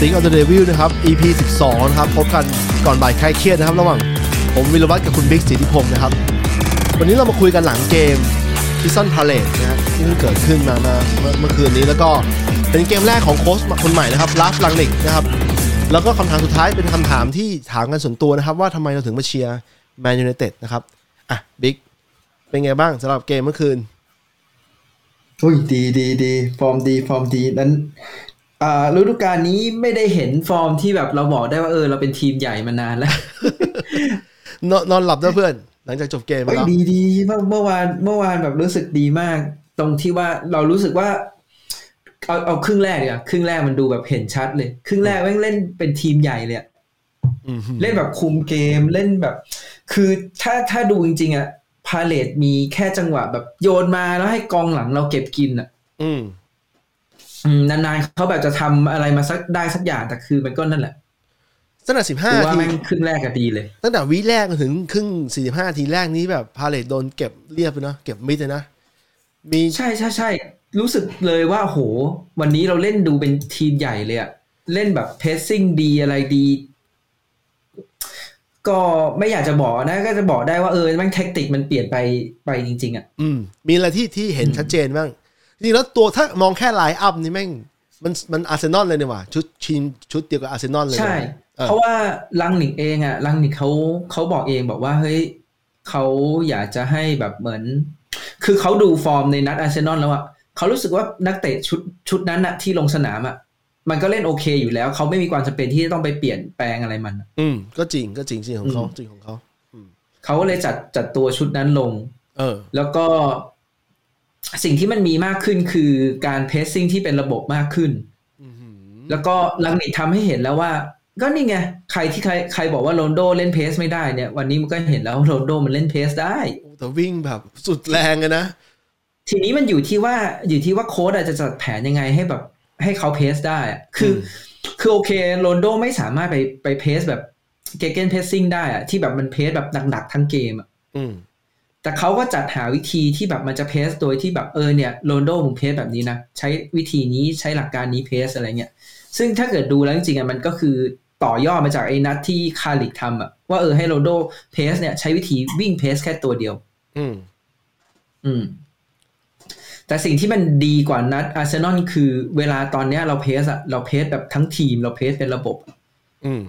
Speak of the Devil นะครับ EP 12 นะครับ พบกันก่อนบ่ายคลายเครียดนะครับ ระหว่างผมวิรวัฒน์กับคุณบิ๊กสิทธิพงศ์นะครับ วันนี้เรามาคุยกันหลังเกม Crystal Palace นะฮะที่เพิ่งเกิดขึ้นมาเมื่อเมื่อคืนนี้แล้วก็เป็นเกมแรกของโค้ชคนใหม่นะครับราล์ฟรังนิกนะครับ แล้วก็คำถามสุดท้ายเป็นคำถามที่ถามกันส่วนตัวนะครับ ว่าทำไมเราถึงมาเชียร์แมนยูไนเต็ดนะครับอะบิ๊กเป็นไงบ้างสำหรับเกมเมื่อคืนอุ้ยดีดีดีฟอร์มดีฟอร์มดีนั้น ฤดูกาลนี้ไม่ได้เห็นฟอร์มที่แบบเราบอกได้ว่าเออเราเป็นทีมใหญ่มานานแล้ว นอนนอนหลับด้วยเพื่อน หลังจากจบเกมไปเฮ้ยแล้วดีดีเมื่อเมื่อวานเมื่อวานแบบรู้สึกดีมาก ตรงที่ว่าเรารู้สึกว่าเอาเอาครึ่งแรกเนี่ยครึ่งแรกมันดูแบบเห็นชัดเลย ครึ่งแรกแม่งเล่นเป็นทีมใหญ่เลยอะอืมเล่นแบบคุมเกมเล่นแบบ คือถ้าถ้าดูจริง ๆอะพาเลซมีแค่จังหวะแบบโยนมาแล้วให้กองหลังเราเก็บกินอะอืมอืม นานๆเขาแบบจะทำอะไรมาสักได้สักอย่างแต่คือมันก็นั่นแหละตั้งแต่สิบห้าคือว่าทีแม่งครึ่งแรกก็ดีเลย ตั้งแต่วิแรกจนถึงครึ่งสี่สิบห้าทีแรกนี้แบบพาเลซโดนเก็บเรียบไปเนาะเก็บมิดเลยนะมีใช่ใช่ใช่รู้สึกเลยว่าโห วันนี้เราเล่นดูเป็นทีมใหญ่เลยอะเล่นแบบ pressing ดีอะไรดี ก็ไม่อยากจะบอกนะ ก็จะบอกได้ว่าเออแม่งแท็กติกมันเปลี่ยนไปไปจริง ๆอะอืมมีอะไรที่ที่เห็นชัดเจนบ้าง จริงๆแล้วตัวถ้ามองแค่ line-up นี่แม่งมันมันอาร์เซนอลเลยเนี่ยว่ะชุดชินชุดเดียวกับอาร์เซนอลเลยใช่เออเพราะว่าลังนิกเองอะรังนิกเขาเขาบอกเองบอกว่าเฮ้ยเขาอยากจะให้แบบเหมือน คือเขาดูฟอร์มในนัดอาร์เซนอลแล้วอะเขารู้สึกว่านักเตะชุดชุดนั้นอะที่ลงสนามอะมันก็เล่นโอเคอยู่แล้ว เขาไม่มีความจำเป็นที่จะต้องไปเปลี่ยนแปลงอะไรมันอะอืม ก็จริงก็จริงจริงของเขาอืมจริงของเขาเขาก็เลยจัดจัดตัวชุดนั้นลง เออ แล้วก็ สิ่งที่มันมีมากขึ้นคือการเพสซิ่งที่เป็นระบบมากขึ้นอืมแล้วก็ลังนิกทำให้เห็นแล้วว่า ก็นี่ไง ใครที่ใครใครบอกว่าโรนลโดเล่นเพสไม่ได้เนี่ย วันนี้มันก็เห็นแล้วว่าโรนลโดมันเล่นเพสได้ แต่วิ่งแบบสุดแรงเลยนะ ทีนี้มันอยู่ที่ว่าอยู่ที่ว่าโค้ชอาจจะจัดแผนยังไงให้แบบให้เขา press ได้อะคืออมคือโอเคโรนัลโดไม่สามารถไปไป press แบบ gegenpressing ได้อะที่แบบมัน press แบบหนักๆทั้งเกมอะอืม แต่เขาก็จัดหาวิธีที่แบบมันจะ press โดยที่แบบเออเนี่ยโรนัลโดมึง press แบบนี้นะใช้วิธีนี้ใช้หลักการนี้ press อะไรเงี้ยซึ่งถ้าเกิดดูแล้วจริงๆอะมันก็คือต่อยอดมาจากไอ้นัดที่คาร์ริกทำอะว่าเออให้โรนัลโดpress เนี่ยใช้วิธีวิ่ง press แค่ตัวเดียว อืม อืม แต่สิ่งที่มันดีกว่านัดอาร์เซนอลคือเวลาตอนเนี้ยเรา press อะเรา press แบบทั้งทีมเรา press เป็นระบบ อืม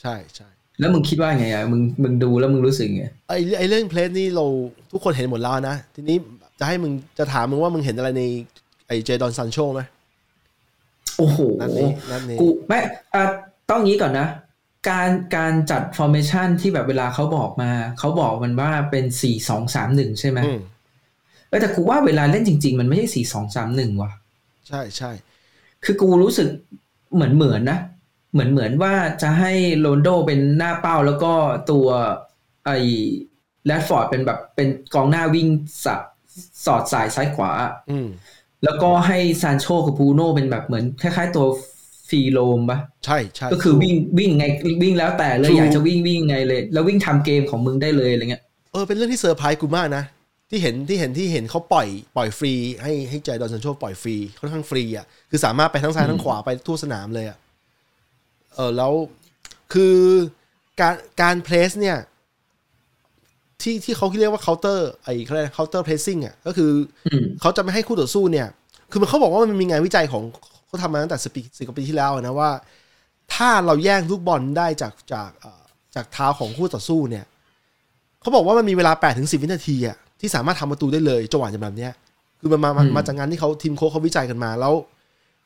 ใช่ใช่ แล้วมึงคิดว่าไงอะมึงมึงดูแล้วมึงรู้สึกไงไอ้ไอ้เรื่อง press นี่เราทุกคนเห็นหมดแล้วนะ ทีนี้จะให้มึงจะถามมึงว่ามึงเห็นอะไรในไอ้เจดอนซานโชไหมโอ้โหนัดนี้นัดนี้กูไม่อะต้องงี้ก่อนนะ การการจัด formation ที่แบบเวลาเขาบอกมา เขาบอกมันว่าเป็นสี่สองสามหนึ่งใช่ไหมอืมเออแต่กูว่าเวลาเล่นจริง ๆ มันไม่ใช่สี่สองสามหนึ่งว่ะ ใช่ใช่คือกูรู้สึกเหมือนเหมือนนะ เหมือนเหมือนว่าจะให้โรนลโดเป็นหน้าเป้าแล้วก็ตัวไอ้แรดฟอร์ดเป็นแบบเป็นกองหน้าวิ่งสับสอดสายซ้ายขวาอืมแล้วก็ให้ซานโชกับบรูโน่เป็นแบบเหมือนคล้ายๆตัว free roam ปะใช่ใช่ก็คือวิ่งวิ่งไงวิ่งแล้วแต่เลยถูกอยากจะวิ่งวิ่งไงเลย แล้ววิ่งทำเกมของมึงได้เลยอะไรเงี้ยเออเป็นเรื่องที่เซอร์ไพรส์กูมากนะที่เห็นที่เห็นที่เห็นเขาปล่อยปล่อยฟรี ให้ให้เจดอนซานโชปล่อยฟรีค่อนข้างฟรีอะคือสามารถไปทั้งซ้ายทั้งขวาไปทั่วสนามเลยอะ เออแล้วคือการการ press เนี่ย ที่ที่เขาเรียกว่า counter ไอ้เขาเรียก counter pressing อะก็คืออมเขาจะไม่ให้คู่ต่อสู้เนี่ย คือมันเขาบอกว่ามันมีงานวิจัยของเขาทำมาตั้งแต่สิบปีสิบกว่าปีที่แล้วนะว่า ถ้าเราแย่งลูกบอลได้จากจากเอ่อจากเท้าของคู่ต่อสู้เนี่ยเขาบอกว่ามันมีเวลา8ปดถึงสิวินาทีอะที่สามารถทำประตูได้เลยจังหวะอย่างแบบเนี้ยคือมันมามาอืมมาจากงานที่เขาทีมโค้ชเขาวิจัยกันมาแล้ว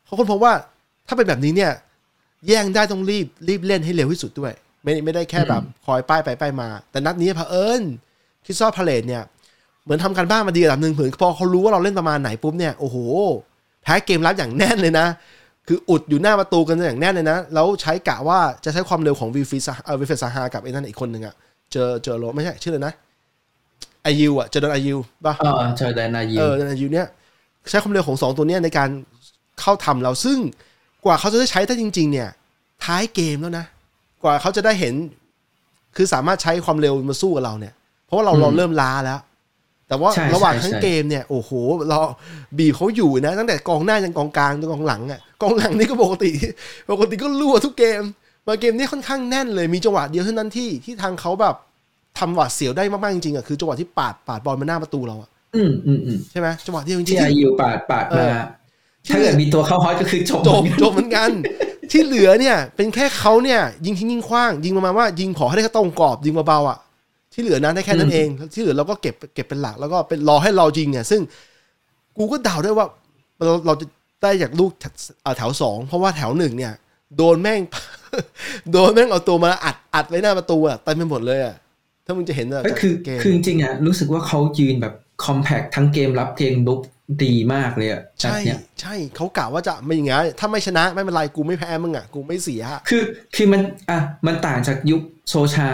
เขาค้นพบว่าถ้าเป็นแบบนี้เนี่ย แย่งได้ต้องรีบรีบเล่นให้เร็วที่สุดด้วย ไม่ไม่ได้แค่แบบคอยป้ายไปป้ายมา แต่นัดนี้เผอิญคิดซอพาเลตเนี่ย เหมือนทำการบ้านมาดีระดับหนึ่งเผื่อพอเขารู้ว่าเราเล่นประมาณไหนปุ๊บเนี่ยโอ้โหแพ้เกมรับอย่างแน่นเลยนะ คืออุดอยู่หน้าประตูกันอย่างแน่นเลยนะ แล้วใช้กะว่าจะใช้ความเร็วของวีฟิสเออวีฟิสซาฮากับไอ้นั่นอีกคนหนึ่งอะเจอเจอโรไม่ใช่ชื่ออะไรนะไอยูอะเจอโดนไอยูป่ะเออเจอแดนนายิเออโดนไอยูเนี่ยใช้ความเร็วของสองตัวเนี้ยในการเข้าทำเราซึ่ง กว่าเขาจะได้ใช้ได้จริง ๆ เนี่ย ท้ายเกมแล้วนะ กว่าเขาจะได้เห็น คือสามารถใช้ความเร็วมาสู้กับเราเนี่ย เพราะว่าเราเราเริ่มล้าแล้ว แต่ว่าใช่ระหว่างใช่ทั้งใช่เกมเนี่ยโอ้โห เราบีบเขาอยู่นะ ตั้งแต่กองหน้าจนกองกลางจนกองหลังอะกองหลังนี่ก็ปกติปกติก็รั่วทุกเกม มาเกมนี้ค่อนข้างแน่นเลยมีจังหวะเดียวเท่านั้นที่ที่ทางเขาแบบทำหวาดเสียวได้มากๆจริงๆอะคือจังหวะที่ปาดปาดบอลมาหน้าประตูเราอะอืมอืมอืมใช่ไหมจังหวะเดียวจริงๆที่ที่อายุปาดปาดเอมาอที่ ถ้าเกิดมีตัวเข้าฮอตก็คือจบจบจบเหมือนกัน ที่เหลือเนี่ย เป็นแค่เขาเนี่ย ยิงทิ้งยิงคว้าง ยิงประมาณว่า ยิงขอให้ได้แค่ตรงกรอบยิงเบาๆอะที่เหลือนะได้แค่นั้นเอง ที่เหลือเราก็เก็บเก็บเป็นหลักแล้วก็เป็นรอให้เรายิงเนี่ย ซึ่งกูก็เดาได้ว่าเราเราจะได้จากลูกแถอ่าแถวสองเพราะว่าแถวหนึ่งเนี่ย โดนแม่ง โดนแม่งเอาตัวมาอัดอัดไว้หน้าประตูอะเต็มไปหมดเลยอะถ้ามึงจะเห็นอะก็คือเกมคือจริงๆอะรู้สึกว่าเขายืนแบบคอมแพคทั้งเกมรับเกมลุก ดีมากเลยอะนัดใช่เนี่ยใช่เขากะว่าจะไม่อย่างงี้นถ้าไม่ชนะไม่เป็นไรกูไม่แพ้มึงอะกูไม่เสีย คือคือมันอะมันต่างจากยุคโซชา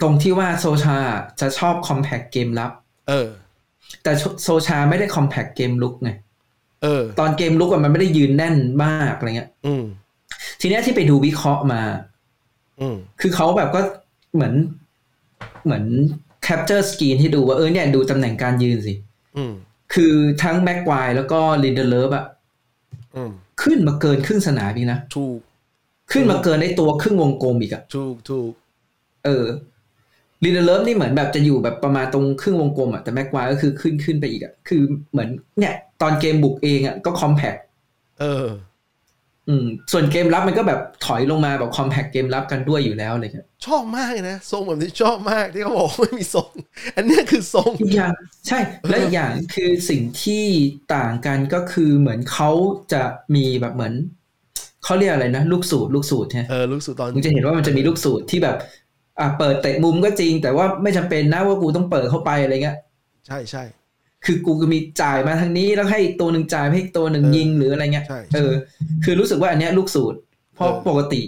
ตรงที่ว่าโซชาจะชอบคอมแพคเกมรับ เออ แต่โซชาไม่ได้คอมแพคเกมลุกไงเออ ตอนเกมลุกอะมันไม่ได้ยืนแน่นมากอะไรเงี้ย อืม ทีเนี้ยที่ไปดูวิเคราะห์มา อืม คือเขาแบบก็เหมือนเหมือน capture screen ให้ดูว่าเออเนี่ยดูตำแหน่งการยืนสิอืม คือทั้งแม็กควายแล้วก็ลินเดเลฟอะอืมขึ้นมาเกินครึ่งสนามอีกนะถูกขึ้นมาเกินในตัวครึ่งวงกลมอีกอะถูกถูกเออลินเดเลฟนี่เหมือนแบบจะอยู่แบบประมาณตรงครึ่งวงกลมอะแต่แม็กควายก็คือขึ้นขึ้นไปอีกอะคือเหมือนเนี่ย ตอนเกมบุกเองอะก็ compact เออ อืมส่วนเกมรับมันก็แบบถอยลงมาแบบคอมแพคเกมรับกันด้วยอยู่แล้วอะไรเงี้ยชอบมากเลยนะ ทรงแบบนี้ชอบมากที่เขาบอกว่าไม่มีทรง อันเนี้ยคือทรงอีกอย่างใช่ และอีกอย่างคือสิ่งที่ต่างกันก็คือเหมือนเขาจะมีแบบเหมือนเขาเรียกอะไรนะ ลูกสูตรลูกสูตรใช่ไหมเออรู้สึกตอนมึงจะเห็นว่ามันจะมีลูกสูตรที่แบบ อ่าเปิดเตะมุมก็จริง แต่ว่าไม่จำเป็นนะว่ากูต้องเปิดเข้าไปอะไรเงี้ยใช่ใช่ คือกูก็มีจ่ายมาทางนี้แล้วให้อีกตัวหนึ่งจ่ายให้อีกตัวหนึ่งเออยิงหรืออะไรเงี้ยใช่เออ คือรู้สึกว่าอันเนี้ยลูกสูตรเพราะเออปกติ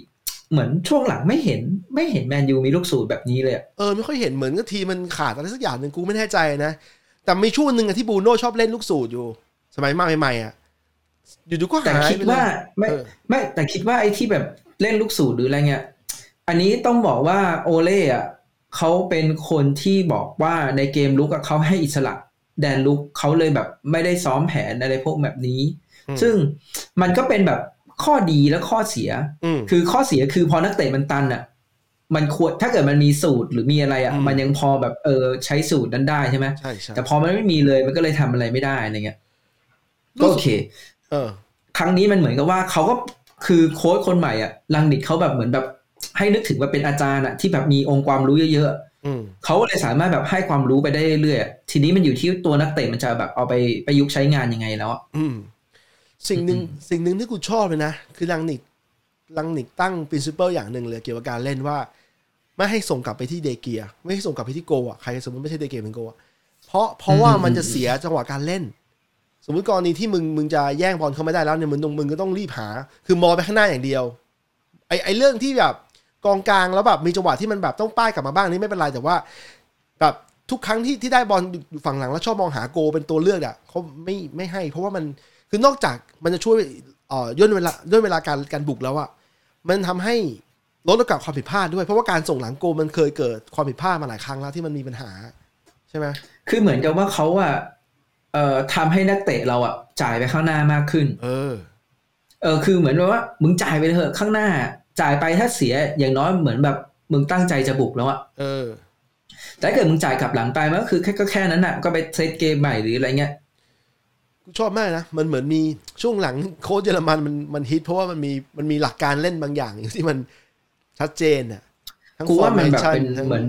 เหมือนช่วงหลังไม่เห็นไม่เห็นแมนยูมีลูกสูตรแบบนี้เลยอะเออไม่ค่อยเห็นเหมือนกับทีมมันขาดอะไรสักอย่างหนึ่งกูไม่แน่ใจนะแต่มีช่วงหนึ่งอะที่บรูโน่ชอบเล่นลูกสูตรอยู่ สมัยมาใหม่ๆอะอยู่ๆก็แต่หายคิดไปเลยว่าไม่เออไม่แต่คิดว่าไอ้ที่แบบเล่นลูกสูตรหรืออะไรเงี้ย อันนี้ต้องบอกว่าโอเล่อะเขาเป็นคนที่บอกว่าในเกมลุกอะเขาให้อิสระ แดนลุกเขาเลยแบบไม่ได้ซ้อมแผนอะไรพวกแบบนี้อืมซึ่งมันก็เป็นแบบข้อดีและข้อเสียอืมคือข้อเสียคือพอนักเตะมันตันอะมันควรถ้าเกิดมันมีสูตรหรือมีอะไรอะอืมมันยังพอแบบเออใช้สูตรนั้นได้ใช่ไหมใช่ใช่แต่พอมันไม่มีเลยมันก็เลยทำอะไรไม่ได้อะไรเงี้ยก็รู้โอสึกเค เออ ครั้งนี้มันเหมือนกับว่าเขาก็คือโค้ชคนใหม่อะลังนิกเขาแบบเหมือนแบบให้นึกถึงว่าเป็นอาจารย์อะที่แบบมีองค์ความรู้เยอะอืมๆ เขาก็เลยสามารถแบบให้ความรู้ไปได้เรื่อยๆอะทีนี้มันอยู่ที่ตัวนักเตะมันจะแบบเอาไปประยุกต์ใช้งานยังไงแล้วอะอืมสิ่งหนึ่งสิ่งหนึ่งที่กูชอบเลยนะ คือลังนิกลังนิกตั้ง principle อย่างหนึ่งเลยเกี่ยวกับการเล่นว่า ไม่ให้ส่งกลับไปที่เดเกีย ไม่ให้ส่งกลับไปที่โกอะใครสมมติไม่ใช่เดเกียเป็นโกอะเพราะเพราะว่ามันจะเสียจังหวะการเล่น สมมติกรณีที่มึงมึงจะแย่งบอลเขาไม่ได้แล้วเนี่ยมึงต้องมึงก็ต้องรีบหา คือมองไปข้างหน้าอย่างเดียวไอไอเรื่องที่แบบ กองกลางแล้วแบบมีจังหวะที่มันแบบต้องป้ายกลับมาบ้างนี่ไม่เป็นไรแต่ว่า แบบทุกครั้งที่ที่ได้บอลอยู่ฝั่งหลังแล้วชอบมองหาโกเป็นตัวเลือกอะเขาไม่ไม่ให้ เพราะว่ามันคือนอกจากมันจะช่วยเอ่อย่นเวลาย่นเวลาการการบุกแล้วอะมันทำให้ลดโอกาสความผิดพลาดด้วย เพราะว่าการส่งหลังโกมันเคยเกิดความผิดพลาดมาหลายครั้งแล้วที่มันมีปัญหา ใช่ไหมคือเหมือนกับว่าเขาอะเอ่อทำให้นักเตะเราอะจ่ายไปข้างหน้า มากขึ้น เออ เออ คือเหมือนแบบว่า มึงจ่ายไปเถอะข้างหน้า จ่ายไปถ้าเสียอย่างน้อยเหมือนแบบมึงตั้งใจจะบุกแล้วอะเออ แต่ถ้าเกิดมึงจ่ายกลับหลังไปมันก็คือแค่ก็แค่นั้นอะก็ไปเซตเกมใหม่หรืออะไรเงี้ยกูชอบมากนะ มันเหมือนมีช่วงหลังโค้ชเยอรมันมันมันฮิต เพราะว่ามันมีมันมีหลักการเล่นบางอย่างที่มันชัดเจนอะทั้งกูว่ามันแบบ formation เป็นทั้งเหมือน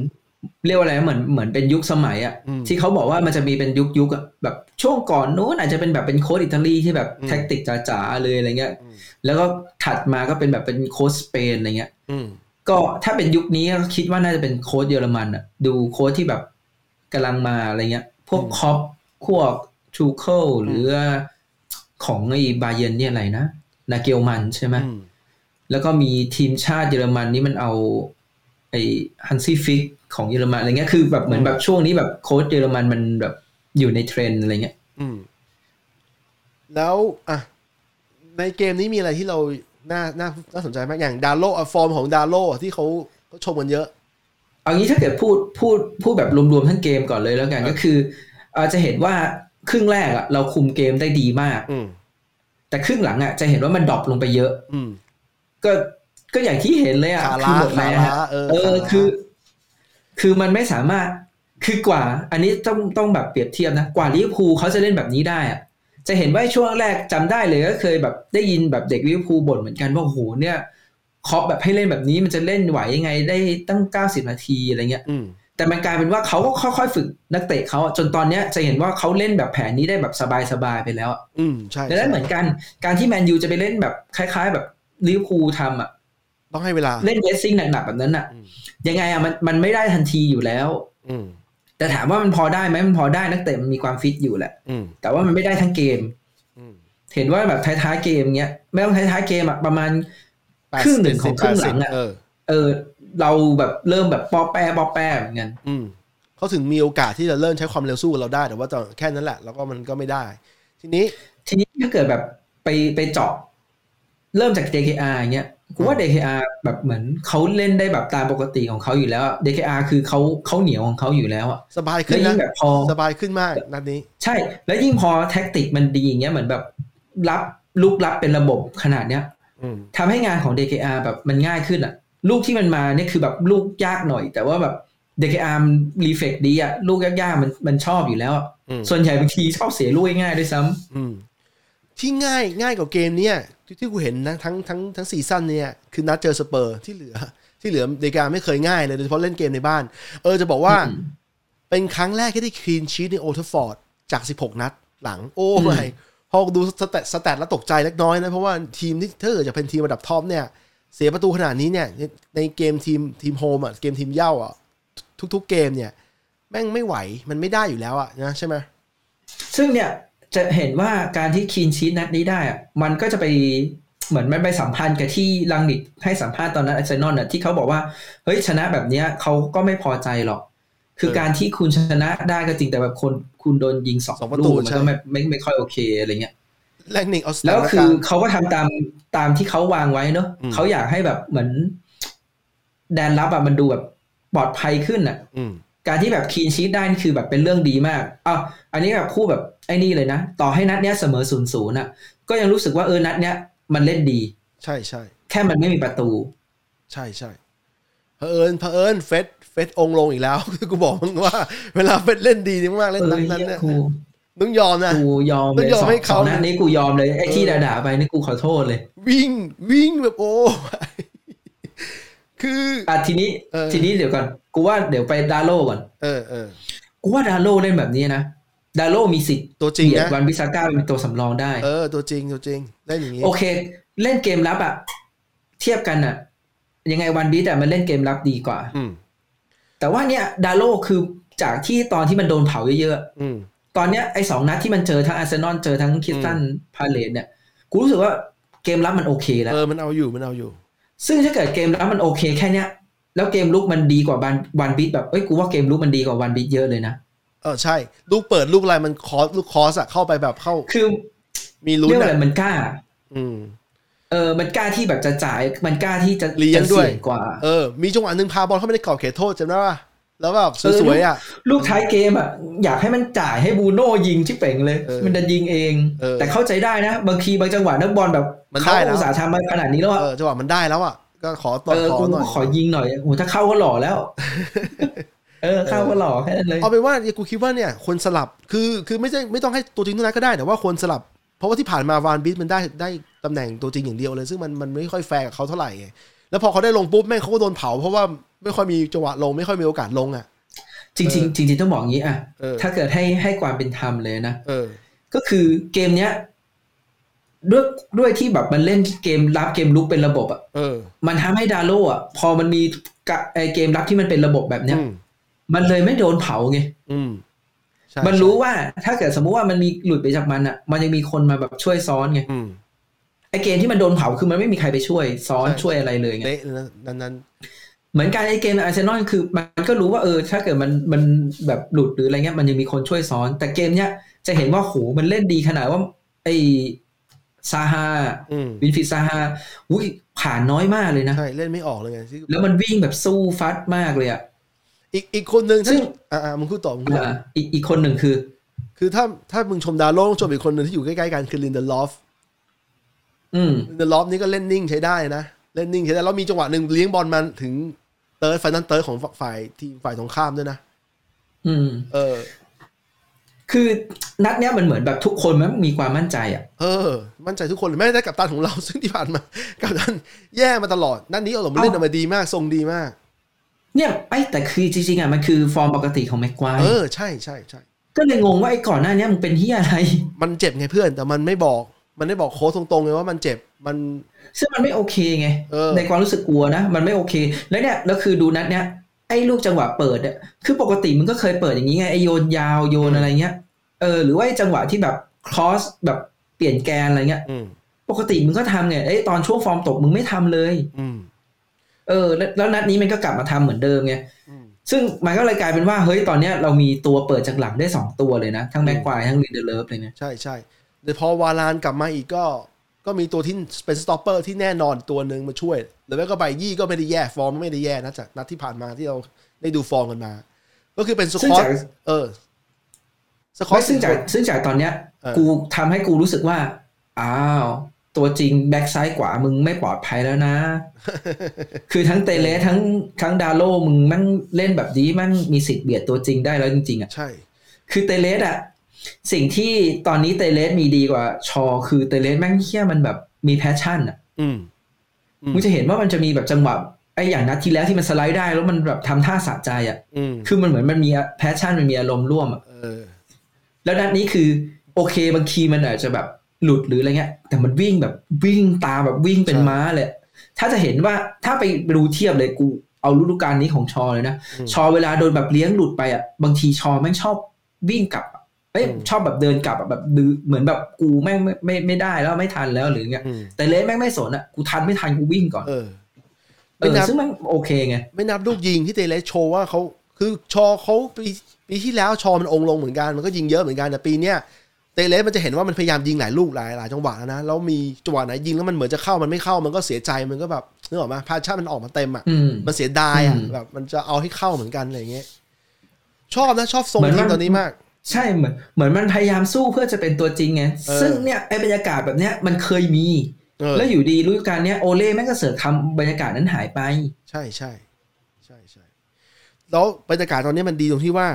เรียกว่าอะไรนะเหมือนเหมือนเป็นยุคสมัยอะอืมที่เขาบอกว่ามันจะมีเป็นยุคยุคอะแบบช่วงก่อนนู้นอาจจะเป็นแบบเป็นโค้ชอิตาลีที่แบบอืมแท็กติกจ๋าๆเลยอะไรเงี้ยอืมแล้วก็ถัดมาก็เป็นแบบเป็นโค้ชสเปนอะไรเงี้ยอืมก็ถ้าเป็นยุคนี้ก็คิดว่าน่าจะเป็นโค้ชเยอรมันอะดูโค้ชที่แบบกำลังมาอะไรเงี้ย พวกอืมคล็อปป์พวกทูเคิลหรือของไอ้บาเยร์นเนี่ยอะไรนะนาเกลส์มันน์ใช่ไหมอืมแล้วก็มีทีมชาติเยอรมันนี่มันเอา ไอ้ฮันซี่ฟลิค ของเยอรมันอะไรเงี้ยคือแบบเหมือนแบบช่วงนี้แบบโค้ชเยอรมันมันแบบอยู่ในเทรนด์อะไรเงี้ยอืม แล้วอะในเกมนี้มีอะไรที่เราน่าน่าน่าสนใจมากอย่างดาโลต์ฟอร์มของดาโลต์ที่เขาเขาชมกันเยอะเอางี้ถ้าเกิดพูดพูดพูดแบบรวมๆทั้งเกมก่อนเลยแล้วกันครับก็คืออาจจะเห็นว่าครึ่งแรกอะเราคุมเกมได้ดีมากอืมแต่ครึ่งหลังอะจะเห็นว่ามัน drop ลงไปเยอะอืมก็ก็อย่างที่เห็นเลยอะขาคืล้าหมดขาแรงล้าอะเออเออขาล้าคือ คือมันไม่สามารถคือกว่า อันนี้ต้องต้องแบบเปรียบเทียบนะกว่าลิเวอร์พูลเขาจะเล่นแบบนี้ได้อะจะเห็นว่าช่วงแรกจำได้เลยก็เคยแบบได้ยินแบบเด็กลิเวอร์พูลบ่นเหมือนกันว่าโอ้โหเนี่ยคล็อปป์แบบให้เล่นแบบนี้มันจะเล่นไหวยังไงได้ตั้ง 90 นาทีอะไรเงี้ยอืมแต่มันกลายเป็นว่าเขาก็ค่อยๆฝึกนักเตะเขาอะจนตอนเนี้ยจะเห็นว่าเขาเล่นแบบแผนนี้ได้แบบสบายๆไปแล้วอะอืมใช่ดังนั้นใช่เหมือนกันการที่แมนยูจะไปเล่นแบบคล้าย ๆ แบบลิเวอร์พูลทำอะ ต้องให้เวลาเล่นเวสซิ่งหนักๆแบบนั้นอะอืมยังไงอะมันมันไม่ได้ทันทีอยู่แล้ว อืมแต่ถามว่ามันพอได้ไหมมันพอได้นักเตะมันมีความฟิตอยู่แหละอืมแต่ว่ามันไม่ได้ทั้งเกมอืมเห็นว่าแบบท้ายๆเกมเงี้ยไม่ต้องท้ายๆเกมอะประมาณครึ่งหนึ่งของครึ่งหลังอะเออเออเราแบบเริ่มแบบปอแปะปอแปะเหมือนกันอืมเขาถึงมีโอกาสที่จะเริ่มใช้ความเร็วสู้กับเราได้แต่ว่าตอนแค่นั้นแหละ แล้วก็มันก็ไม่ได้ ทีนี้ ทีนี้ถ้าเกิดแบบไปไปเจาะเริ่มจาก DKR อย่างเงี้ย กูว่า DKR แบบเหมือนเขาเล่นได้แบบตามปกติของเขาอยู่แล้วอะ DKR คือเขาเขาเหนียวของเขาอยู่แล้วอะสบายแล้ขึ้วนยิ่นะงแบบพอสบายขึ้นมากนัดนี้ ใช่ แล้วยิ่งพอแท็กติกมันดีอย่างเงี้ยเหมือนแบบรับลุกรับเป็นระบบขนาดเนี้ยอืมทำให้งานของ DKR แบบมันง่ายขึ้นอะลูกที่มันมาเนี่ยคือแบบลูกยากหน่อย แต่ว่าแบบ DKR มันรีเฟกดีอะลูกยากๆมันมันชอบอยู่แล้วอะอืมส่วนใหญ่บางทีชอบเสียลูกง่ายๆด้วยซ้ำอืมที่ง่ายง่ายกว่าเกมเนี้ย ที่ที่กูเห็นนะทั้งทั้งทั้ง season เนี่ยคือนัดเจอสเปอร์ที่เหลือ ที่เหลือเดกาไม่เคยง่ายเลยโดยเฉพาะเล่นเกมในบ้าน เออจะบอกว่าอืมเป็นครั้งแรกที่ได้ clean sheet ในโอลด์แทรฟฟอร์ดจาก 16 นัดหลังโอ้อืมไม่พอดู stat stat แล้วตกใจเล็กน้อยนะ เพราะว่าทีมที่ถ้าเกิดจะเป็นทีมระดับ top เนี่ย เสียประตูขนาดนี้เนี่ย ในในเกมทีมทีม home อะเกมทีมเหย้าอะทุกๆเกมเนี่ย แม่งไม่ไหวมันไม่ได้อยู่แล้วอะนะใช่ไหมซึ่งเนี่ย จะเห็นว่าการที่คีนชีตนัดนี้ได้อะมันก็จะไปเหมือนมันไปสัมพันธ์กับที่ลังนิกให้สัมภาษณ์ตอนนั้นอาร์เซนอลน่ะที่เขาบอกว่าเฮ้ยชนะแบบเนี้ยเขาก็ไม่พอใจหรอก คือการที่คุณชนะได้ก็จริงแต่แบบคนคุณโดนยิงสองสองประตูลูกมันใช่ก็ไม่ไม่ไม่ค่อยโอเคอะไรเงี้ยแรงหนึ่งเอาสถาแล้วนคืกาอรณ์เขาก็ทำตามตามที่เขาวางไว้เนอะอืมเขาอยากให้แบบเหมือน แดนรับอะมันดูแบบปลอดภัยขึ้นอะอืม การที่แบบคีนชีตได้นี่คือแบบเป็นเรื่องดีมากอะอันนี้แบบคู่แบบไอ้นี่เลยนะ ต่อให้นัดเนี้ยเสมอศูนย์ศูนย์อะ ก็ยังรู้สึกว่าเออนัดเนี้ยมันเล่นดี ใช่ใช่แค่มันไม่มีประตู ใช่ใช่เผอิญเผอิญเฟสเฟสองค์ลงอีกแล้วกูบอกมึงว่า เวลาเฟสเล่นดีนี่มากเอเล่นอนั้นเหี้นั้นยเนี่ยกูมึงยอมนะกูยอมต้เลองยยอมสองให้เขาสองนัดนี้กูยอมเลยไอ้ที่เออด่าๆไปนี่กูขอโทษเลย วิ่งวิ่งแบบโอ้ คืออะทีนี้เออทีนี้เดี๋ยวก่อนกูว่าเดี๋ยวไปดาโลก่อนเออเออกูว่าดาโลเล่นแบบนี้นะดาโลมีสิทธิ์ตัวจริงเบียดนะวันบิซาก้าเป็นตัวสำรองได้ เออ ตัวจริงตัวจริงได้อย่างนี้โอเค เล่นเกมรับอะเทียบกันอะยังไงวันบิแต่มันเล่นเกมรับดีกว่า อืมแต่ว่าเนี่ยดาโลคือจากที่ตอนที่มันโดนเผาเยอะอืมๆตอนเนี้ยไอ้สองนัดที่มันเจอทั้งอาร์เซนอลเจอทั้งคิสตันพาเลซเนี่ย กูรู้สึกว่าเกมรับมันโอเคแล้ว เออ มันเอาอยู่ มันเอาอยู่ ซึ่งถ้าเกิดเกมรับมันโอเคแค่เนี้ย แล้วเกมรุกมันดีกว่าวานวานบิสแบบเอ้ยกูว่าเกมรุกมันดีกว่าวานบิสเยอะเลยนะเออใช่ ลูกเปิดลูกอะไรมัน cross ลูก cross อะเข้าไปแบบเข้า คือ มีลุ้นเรียกว่าอะไรอะมันกล้า อืม เออ มันกล้าที่แบบจะจ่าย มันกล้าที่จะเลี้ยงจะด้วยสี่กว่า เออ มีจังหวะหนึ่งพาบอลเข้าไปในกรอบเขตโทษจำได้ป่ะ แล้วแบบเออสวยๆอะ ลูกท้ายเกมอะ อยากให้มันจ่ายให้บรูโน่ยิงที่เป่งเลยเออมันจะยิงเองเออแต่เข้าใจได้นะ บางทีบางจังหวะนักบอลแบบมันได้เขาแล้วอุตส่าห์ทำมาขนาดนี้แล้วอะเออจังหวะมันได้แล้วอะก็ขอต่อเออขอกูหน่อยขอยิงหน่อยโอ้ถ้าเข้าก็หล่อแล้ว เออเข้าก็หล่อแค่นั้นเลยเอาเป็นว่ากูคิดว่าเนี่ยควรสลับคือคือไม่ใช่ไม่ต้องให้ตัวจริงทุกนัดก็ได้แต่ว่าควรสลับ เพราะว่าที่ผ่านมาวานบิสมันได้ได้ตำแหน่งตัวจริงอย่างเดียวเลย ซึ่งมันมันไม่ค่อยแฟร์กับเขาเท่าไหร่ไงแล้วพอเขาได้ลงปุ๊บแม่งเขาก็โดนเผาเพราะว่า ไม่ค่อยมีจังหวะลง ไม่ค่อยมีโอกาสลงอะ จริงๆจริงๆต้องบอกงี้อะเออถ้าเกิดให้ให้ความเป็นธรรมเลยนะเออก็คือเกมเนี้ยด้วยด้วยที่แบบมันเล่นเกมรับเกมลุกเป็นระบบอะเออมันทำให้ดาโลอะ พอมันมีกะไอเกมรับที่มันเป็นระบบแบบเนี้ยอืมมันเลยไม่โดนเผาไงอืมใช่มันรู้ว่าถ้าเกิดสมมุติว่ามันมีหลุดไปจากมันอะ มันยังมีคนมาแบบช่วยซ้อนไงอืมไอเกมที่มันโดนเผาคือมันไม่มีใครไปช่วยซ้อนใช่ช่วยอะไรเลยไงเละเลยนะนั้นนั้น เหมือนกันไอเกมอาร์เซนอลคือมันก็รู้ว่าเออถ้าเกิดมันมันแบบหลุดหรืออะไรเงี้ยมันยังมีคนช่วยซ้อน แต่เกมเนี้ยจะเห็นว่าโหมันเล่นดีขนาดว่า ไอซาฮาอืมวินฟิตซาฮาอุ้ยผ่านน้อยมากเลยนะใช่เล่นไม่ออกเลยไงที่แล้วมันวิ่งแบบสู้ฟัดมากเลยอะอีกอีกคนหนึ่งซึ่ซึ่งงอ่าอ่ามึงพูดต่อมึงพูดต่ออ่าอีกอีกคนหนึ่งคือ คือถ้าถ้ามึงชมดาโล่ต้องชมอีกคนหนึ่งที่อยู่ใกล้ๆกันคือลินเดลอฟอืมลินเดลอฟนี่ก็เล่นนิ่งใช้ได้นะเล่นนิ่งใช้ได้แล้วมีจังหวะหนึ่งเลี้ยงบอลมาถึง third final third ของฝ่ายทีมฝ่ายตรงข้ามด้วยนะ อืม เออ คือนัดเนี้ยมันเหมือนแบบทุกคนมันมีความมั่นใจอะ เออ มั่นใจทุกคนเลยแม้แต่กัปตันของเราซึ่งที่ผ่านมา กัปตันแย่มาตลอด นัดนี้เอาลงมาเล่นออกมาดีมาก ทรงดีมาก เนี่ยไอ้แต่คือจริงๆอะมันคือฟอร์มปกติของแม็กควายเออใช่ใช่ใช่ก็เลยงงว่าไอ้ก่อนหน้าเนี้ยมึงเป็นที่อะไร มันเจ็บไงเพื่อน แต่มันไม่บอก มันไม่บอกโค้ชตรงๆเลยว่ามันเจ็บ มัน ซึ่งมันไม่โอเคไงเออในความรู้สึกกลัวนะ มันไม่โอเค แล้วเนี่ยแล้วคือดูนัดเนี้ยไอ้ลูกจังหวะเปิดอะคือปกติมึงก็เคยเปิดอย่างนี้ไงไอ้โยนยาวโยนอะไรเงี้ย เออ หรือว่าไอ้จังหวะที่แบบครอสแบบเปลี่ยนแกนอะไรเงี้ยอืมปกติมึงก็ทำไงไอ้ยตอนช่วงฟอร์มตกมึงไม่ทำเลยอืมเออแล้วแล้วนัดนี้มันก็กลับมาทำเหมือนเดิมไงอืมซึ่งมันก็เลยกลายเป็นว่าเฮ้ยตอนเนี้ยเรามีตัวเปิดจากหลังได้สองตัวเลยนะ ทั้งแม็กควายทั้งลินเดอร์เลิฟเลยเนี่ยใช่ใช่แต่พอวารานกลับมาอีกก็ ก็มีตัวที่เป็น stopper ที่แน่นอนตัวหนึ่งมาช่วยหรือไม่ก็ไบยี่ก็ไม่ได้แย่ฟอร์มไม่ได้แย่นะจากนัดที่ผ่านมาที่เราได้ดูฟอร์มกันมา ก็คือเป็นสซึ่กงอตจากเออสกอตไม่ซึ่งจากซึ่งจากตอนเนี้ยเออกูทำให้กูรู้สึกว่า อ้าว ตัวจริงแบ็กซ้ายขวามึงไม่ปลอดภัยแล้วนะ คือทั้งเตเลสทั้งทั้งดาโลต์มึงแม่งมันเล่นแบบนี้แม่งมันมีสิทธิ์เบียดตัวจริงได้แล้วจริงๆอะใช่ คือเตเลสอะ สิ่งที่ตอนนี้เตเลสมีดีกว่าชอว์ คือเตเลสแม่งเฮี้ยมันแบบมี passion อะอืมอืมมึงจะเห็นว่ามันจะมีแบบจังหวะไอ้อย่างนัดที่แล้วที่มันสไลด์ได้ แล้วมันแบบทำท่าสะใจอะอืมคือมันเหมือนมันมี passion มันมีอารมณ์ร่วมอะเออแล้วนัดนี้คือ โอเคบางทีมันอาจจะแบบหลุดหรืออะไรเงี้ย แต่มันวิ่งแบบวิ่งตามแบบวิ่งเป็นใช่ม้าเลยถ้าจะเห็นว่าถ้าไปดูเทียบเลยกูเอาฤดูกาลนี้ของชอเลยนะอืมชอเวลาโดนแบบเลี้ยงหลุดไปอะบางทีชอแม่งชอบวิ่งกลับอะ เอ้ยอืมชอบแบบเดินกลับอะแบบดื้อเหมือนแบบกูแม่งไม่ไม่ไม่ได้แล้วไม่ทันแล้วหรือเงี้ยอืมแต่เลสแม่งไม่สนอะกูทันไม่ทันกูวิ่งก่อนเออเอไม่อนับซึ่งมันโอเคไงไม่นับลูกยิงที่เตเลสโชว์ว่าเขาคือชอเขาปีปีที่แล้วชอมันองค์ลงเหมือนกันมันก็ยิงเยอะเหมือนกันแต่ปีเนี้ยเตเลสมันจะเห็นว่ามันพยายามยิงหลายลูกหลายหลายจังหวะแล้วนะแล้วมีจังหวะไหนยิงแล้วมันเหมือนจะเข้ามันไม่เข้ามันก็เสียใจมันก็แบบนึกออกไหมพาชั่นมันออกมาเต็มอะอืมมันเสียดายอะอืมแบบมันจะเอาให้เข้าเหมือนกันอะไรอย่างเงี้ยชอบนะชอบทรงเหมือนทีมัมนตอนนี้มาก ใช่เหมือนเหมือนมันพยายามสู้เพื่อจะเป็นตัวจริงไงเออซึ่งเนี่ยไอ้บรรยากาศแบบเนี้ยมันเคยมีเออแล้วอยู่ดีฤดูกาลเนี้ยโอเล่แม่งก็เสือกทำบรรยากาศนั้นหายไป ใช่ใช่ใช่ใช่แล้วบรรยากาศตอนนี้มันดีตรงที่ว่า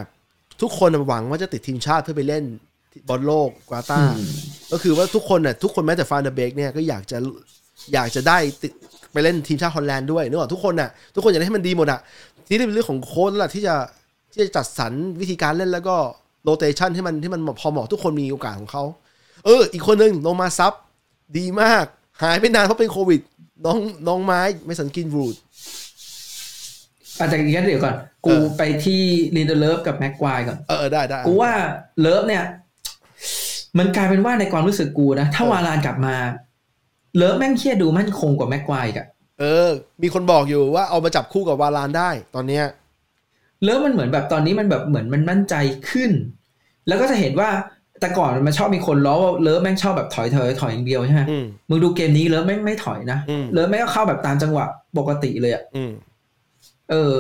ทุกคนหวังว่าจะติดทีมชาติเพื่อไปเล่นบอลโลกกาตาร์อืมก็คือว่าทุกคนน่ะทุกคนแม้แต่ฟานเดอร์เบกเนี่ยก็อยากจะอยากจะได้ติดไปเล่นทีมชาติฮอลแลนด์ด้วยนึกออกทุกคนน่ะทุกคนอยากให้มันดีหมดอะทีนี่เป็นเรื่องของโค้ชแล้วล่ะที่จะที่จะจัดสรรวิธีการเล่นแล้วก็ rotation ให้มันที่มันพอเหมาะทุกคนมีโอกาสของเขา เออ อีกคนหนึ่งลงมา sub ดีมาก หายไปนานเพราะเป็นโควิด น้องน้องเมเมสันกรีนวูดอาจจะงั้นเดี๋ยวก่อน กูเออไปที่ลินเดอร์เลิฟกับแม็กควายก่อนเออเออได้ได้กูว่าเลิฟเนี่ย มันกลายเป็นว่าในความรู้สึกกูนะ ถ้าเออวาลานกลับมา เลิฟแม่งเครียดดูมั่นคงกว่าแม็กควายอีกอะเออ มีคนบอกอยู่ว่าเอามาจับคู่กับวาลานได้ ตอนเนี้ย เลิฟมันเหมือนแบบตอนนี้มันแบบเหมือนมันมั่นใจขึ้น แล้วก็จะเห็นว่าแต่ก่อนมันชอบมีคนล้อว่าเลิฟแม่งชอบแบบถอยถอยถอยอย่างเดียวใช่ไหมอืมมึงดูเกมนี้เลิฟแม่งไม่ถอยนะอืมเลิฟแม่งก็เข้าแบบตามจังหวะปกติเลยอะอืมเออ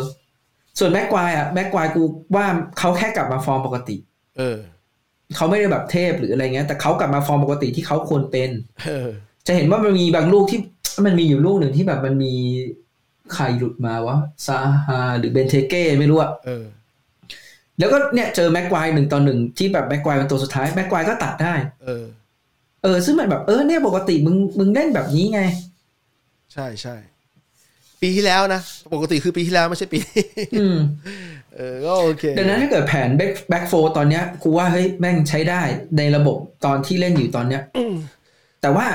ส่วนแม็กควายอะแม็กควายกูว่าเขาแค่กลับมาฟอร์มปกติ เออเขาไม่ได้แบบเทพหรืออะไรเงี้ย แต่เขากลับมาฟอร์มปกติที่เขาควรเป็นเออจะเห็นว่ามันมีบางลูกที่มันมีอยู่ลูกหนึ่งที่แบบมันมี ใครหลุดมาวะซาฮาหรือเบนเทเก้ไม่รู้อะเออแล้วก็เนี่ยเจอแม็กควายหนึ่งต่อหนึ่งที่แบบแม็กควายเป็นตัวสุดท้ายแม็กควายก็ตัดได้ เออ เออ ซึ่งมันแบบเออเนี่ยปกติมึงมึงเล่นแบบนี้ไง ใช่ใช่ปีที่แล้วนะ ปกติคือปีที่แล้วไม่ใช่ปีนี้อืมเออก็โอเคดังนั้นถ้าเกิดแผน back back four ตอนเนี้ยกูว่าเฮ้ยแม่งใช้ได้ในระบบตอนที่เล่นอยู่ตอนเนี้ยอืมแต่ว่า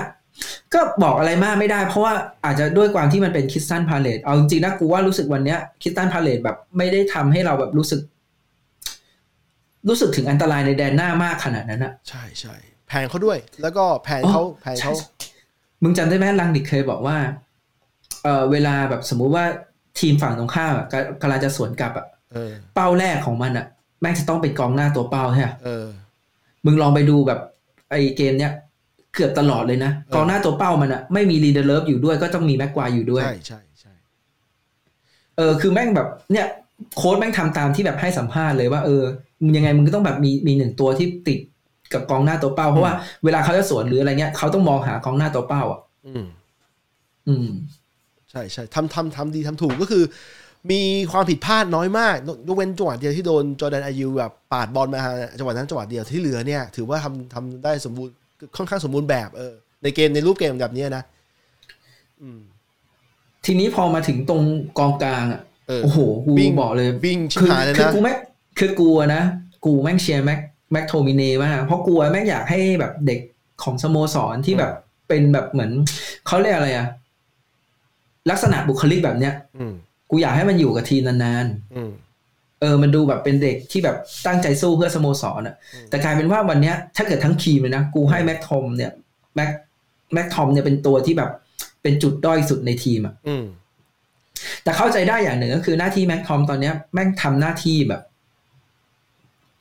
ก็บอกอะไรมากไม่ได้ เพราะว่าอาจจะด้วยความที่มันเป็นคริสตัลพาเลซเอาจริงๆนะกูว่ารู้สึกวันเนี้ยคริสตัลพาเลซแบบไม่ได้ทำให้เราแบบรู้สึก รู้สึกถึงอันตรายในแดนหน้ามากขนาดนั้นอะใช่ใช่แผนเขาด้วย แล้วก็แผนเขาอ๋อแผนเขาใช่มึงจำได้ไหมรังนิกเคยบอกว่า เออเวลาแบบสมมุติว่าทีมฝั่งตรงข้ามอะกำกำลังจะสวนกลับอะเออเป้าแรกของมันอะแม่งจะต้องเป็นกองหน้าตัวเป้าใช่ไหมเออมึงลองไปดูแบบไอเกมเนี้ย เกือบตลอดเลยนะเออกองหน้าตัวเป้ามันอะไม่มีลินเดอเลิฟอยู่ด้วยก็ต้องมีแม็กควายอยู่ด้วยใช่ใช่ใช่เออคือแม่งแบบเนี่ยโค้ดแม่งทำตามที่แบบให้สัมภาษณ์เลยว่าเออมึงยังไงมึงก็ต้องแบบมีมีหนึ่งตัวที่ติดกับกองหน้าตัวเป้า เพราะว่าเวลาเขาจะสวนหรืออะไรเงี้ยเขาต้องมองหากองหน้าตัวเป้าอะ อืม อืม ใช่ใช่ทำทำทำดีทำถูกก็คือ มีความผิดพลาดน้อยมากยกเว้นจังหวะเดียวที่โดนจอร์แดนอายุแบบปาดบอลมาจังหวะนั้นจังหวะเดียวที่เหลือเนี่ย ถือว่าทำทำได้สมบูรณ์ ค่อนข้างสมบูรณ์แบบเออในเกมในรูปเกมแบบเนี้ยนะอืมทีนี้พอมาถึงตรงกองกลางอะเออโอ้โหกูวิ่งบอกเลยวิ่งชิบคือหายเลยคือนะกูแม่งคือกูอะนะกูแม่งเชียร์แม็กแม็กโทมิเนย์มากเพราะกูอะแม่งอยากให้แบบเด็กของสโมสรที่แบบเป็นแบบเหมือนเขาเรียกอะไรอะลักษณะบุคลิกแบบเนี้ยอืมกูอยากให้มันอยู่กับทีมนานอืมๆ เออมันดูแบบเป็นเด็กที่แบบตั้งใจสู้เพื่อสโมสรอะอืมแต่กลายเป็นว่าวันเนี้ยถ้าเกิดทั้งทีมเลยนะ กูให้แม็กทอมเนี่ยแม็กแม็กทอมเนี่ยเป็นตัวที่แบบเป็นจุดด้อยสุดในทีมอะอืมแต่เข้าใจได้อย่างหนึ่งก็คือหน้าที่แม็กทอมตอนเนี้ยแม่งทำหน้าที่แบบ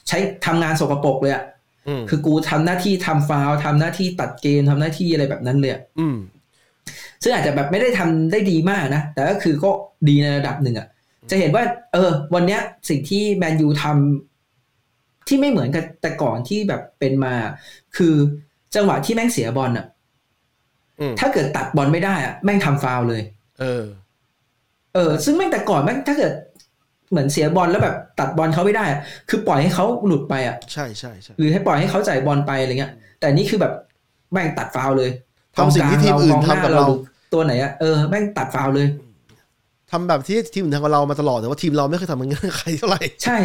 ใช้ทำงานสกปรกเลยอะอืมคือกูทำหน้าที่ทำฟาวล์ทำหน้าที่ตัดเกมทำหน้าที่อะไรแบบนั้นเลยอะอืมซึ่งอาจจะแบบไม่ได้ทำได้ดีมากนะแต่ก็คือก็ดีในระดับหนึ่งอะ จะเห็นว่า เออ วันเนี้ยสิ่งที่แมนยูทำที่ไม่เหมือนกับแต่ก่อนที่แบบเป็นมา คือจังหวะที่แม่งเสียบอลอะอืมถ้าเกิดตัดบอลไม่ได้อะแม่งทำฟาวล์เลย เออ เออ ซึ่งแม่งแต่ก่อนแม่งถ้าเกิดเหมือนเสียบอลแล้วแบบตัดบอลเขาไม่ได้อะคือปล่อยให้เขาหลุดไปอะใช่ใช่ใช่หรือให้ปล่อยให้เขาจ่ายบอลไปอะไรเงี้ย แต่นี่คือแบบแม่งตัดฟาวล์เลยทำสิ่งที่ทีมอื่นทำกับเรา ตัวไหนอะเออแม่งตัดฟาวล์เลย ทำแบบที่ทีมอื่นทำกับเรามาตลอดแต่ว่าทีมเราไม่เคยทำมันกับใครเท่าไหร่ใช่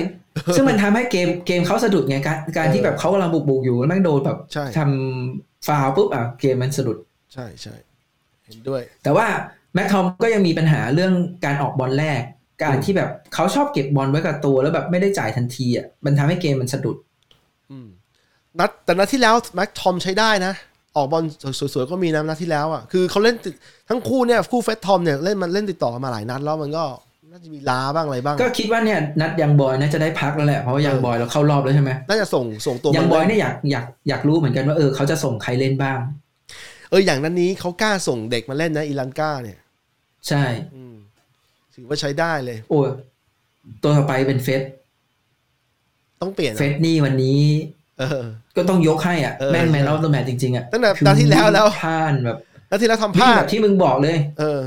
ซึ่งมันทำให้เกมเกมเขาสะดุดไงการการที่แบบเขากำลังบุกบุกๆอยู่แล้วแม่งโดนแบบใช่ทำฟาวล์ปุ๊บอะเกมมันสะดุด ใช่ใช่เห็นด้วย แต่ว่าแม็กทอมก็ยังมีปัญหาเรื่องการออกบอลแรก การที่แบบเขาชอบเก็บบอลไว้กับตัวแล้วแบบไม่ได้จ่ายทันทีอะมันทำให้เกมมันสะดุด อืมนัดแต่นัดที่แล้วแม็กทอมใช้ได้นะ ออกบอลสวยๆก็มีนะนัดที่แล้วอะคือเขาเล่นติดทั้งคู่เนี่ยคู่เฟสทอมเนี่ยเล่นมันเล่นติดต่อมาหลายนัดแล้วมันก็น่าจะมีล้าบ้างอะไรบ้าง ก็คิดว่าเนี่ยนัดยังบอยส์น่าจะได้พักแล้วแหละเพราะว่ายังบอยส์เราเข้ารอบแล้วใช่ไหมน่าจะส่งส่งตัวยังมันบอยเล่นเนี่ยอยากอยากอยากรู้เหมือนกันว่าเออเขาจะส่งใครเล่นบ้าง เอออย่างนั้นนี้เขากล้าส่งเด็กมาเล่นนะอีลันก้าเนี่ย ใช่อืมถือว่าใช้ได้เลย โอ้ยตัวต่อไปเป็นเฟรดต้องเปลี่ยนอะเฟรดนี่วันนี้เออ ก็ต้องยกให้อะเออแม่ง man of the match จริงๆอะตั้งแต่นัดที่แล้วแล้วพลาดแบบนัดที่แล้วทำพวิ่งลาแบดบที่มึงบอกเลย เออ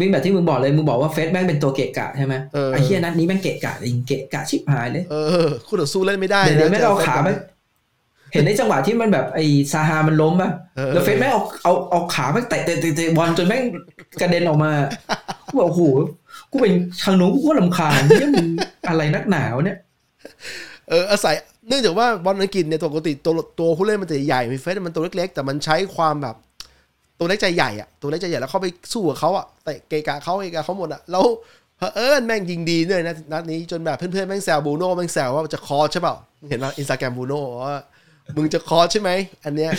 วิ่งแบบที่มึงบอกเลยมึงบอกว่าเฟสแม่งเป็นตัวเกะกะใช่ไหมเออไอ้เฮียนัดนี้แม่งเกะกะจริงเกะกะชิบหายเลยเออคู่ต่อสู้เล่นไม่ได้เดี๋ยวนะแม่งเอาขาไปเห็นในจังหวะที่มันแบบไอ้ซาฮามันล้มป่ะออแล้วเฟสแม่งเอาเอาเอาขาไปเตะเตะเตะเตะบอลจนแม่งกระเด็นออกมากูบอกโอ้โหกูเป็นทางนู้นกูก็ลำคาญเนี่ยมึงอะไรนักหนาวเนี่ย เอออาศัย เนื่องจากว่าบอลอังกฤษเนี่ยปกติตัวตัวผู้เล่นมันจะใหญ่มีเฟสมันตัวเล็ก ๆ แต่มันใช้ความแบบ ตัวเล็กใจใหญ่อะตัวเล็กใจใหญ่แล้วเข้าไปสู้กับเขาอะเตะเกกะเขาเกกะเขาหมดอะแล้วเอิญแม่งยิงดีด้วยนะนัดนี้จนแบบเพื่อนๆแม่งแซวบูโน่แม่งแซวว่าจะคอใช่เปล่าเห็นว่าอินสตาแกรมบูโน่ว่ามึงจะคอใช่ไหมอันเนี้ย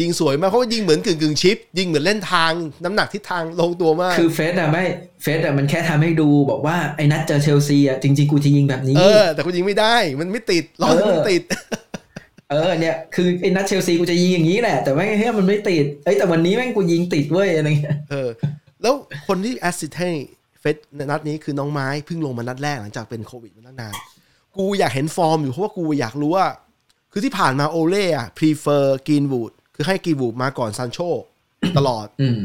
ยิงสวยมากเพราะว่ายิงเหมือนกึ่งกึ่งๆชิป ยิงเหมือนเล่นทางน้ำหนักทิศทางลงตัวมาก คือเฟสอะไม่เฟสอะมันแค่ทำให้ดูบอกว่าไอ้นัดเจอเชลซีอะจริงๆกูจะยิงแบบนี้ เออแต่กูยิงไม่ได้มันไม่ติดรอบมันไม่ติด เออเนี่ยคือไอ้นัดเชลซีกูจะยิงอย่างนี้แหละ แต่ไม่เฮ้ยมันไม่ติดเอ้ยแต่วันนี้แม่งกูยิงติดเว้ยอะไรเงี้ยเออ แล้วคนที่ assist ให้เฟรดในนัดนี้คือน้องไม้เพิ่งลงมานัดแรกหลังจากเป็นโควิดมาตั้งนานกูอยากเห็นฟอร์มอยู่เพราะว่ากูอยากรู้ว่า คือที่ผ่านมาโอเล่อะ prefer กรีนวูด คือให้กรีนวูดมาก่อนซันโชตลอดอืม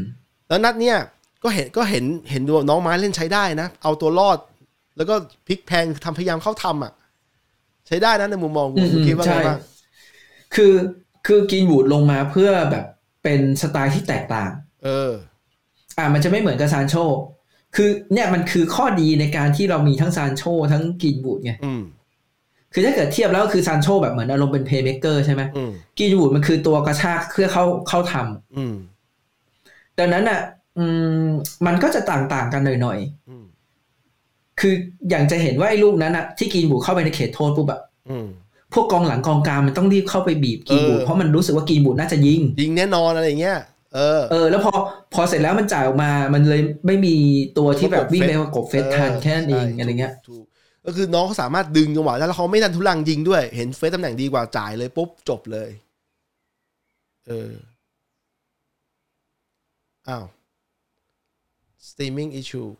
แล้วนัดเนี้ยก็เห็นก็เห็นเห็นดูน้องไม้เล่นใช้ได้นะ เอาตัวรอด แล้วก็พลิกแพลงทำพยายามเข้าทำอะ ใช้ได้นะในมุมมองกูอืมกูคิดว่าไงใช่บ้างคือคือกินบูดลงมาเพื่อแบบเป็นสไตล์ที่แตกต่าง เออ อ่ามันจะไม่เหมือนกับซานโชคือเนี่ยมันคือข้อดีในการที่เรามีทั้งซานโชทั้งกินบูดไงอืม คือถ้าเกิดเทียบแล้วก็คือซานโชแบบเหมือนอารมณ์เป็นเพย์เม k เกอร์ใช่ไหมอืมกินบูดมันคือตัวกระชากเพื่อเข้าเข้าทำอืมดังนั้นอะอืมมันก็จะต่างๆกันหน่อยอืมๆคืออย่างจะเห็นว่าไอ้ลูกนั้นอะที่กินบูดเข้าไปในเขตโทษปุ๊บอะอืมพวกกองหลังกองกลางมันต้องรีบเข้าไปบีบกินบูดเออเพราะมันรู้สึกว่ากินบูดน่าจะยิง ยิงแน่นอนอะไรอย่างเงี้ยเออเออ แล้วพอพอเสร็จแล้วมันจ่ายออกมา มันเลยไม่มีตัวที่แบบวิ่งไปประกบเฟสทันแค่นั้นเองใช่อะไรเงี้ยถู ก็คือน้องเขาสามารถดึงจังหวะได้แล้วเขาไม่ดันทุลังยิงด้วย เห็นเฟซตำแหน่งดีกว่าจ่ายเลยปุ๊บจบเลย เออ อ้าว streaming issue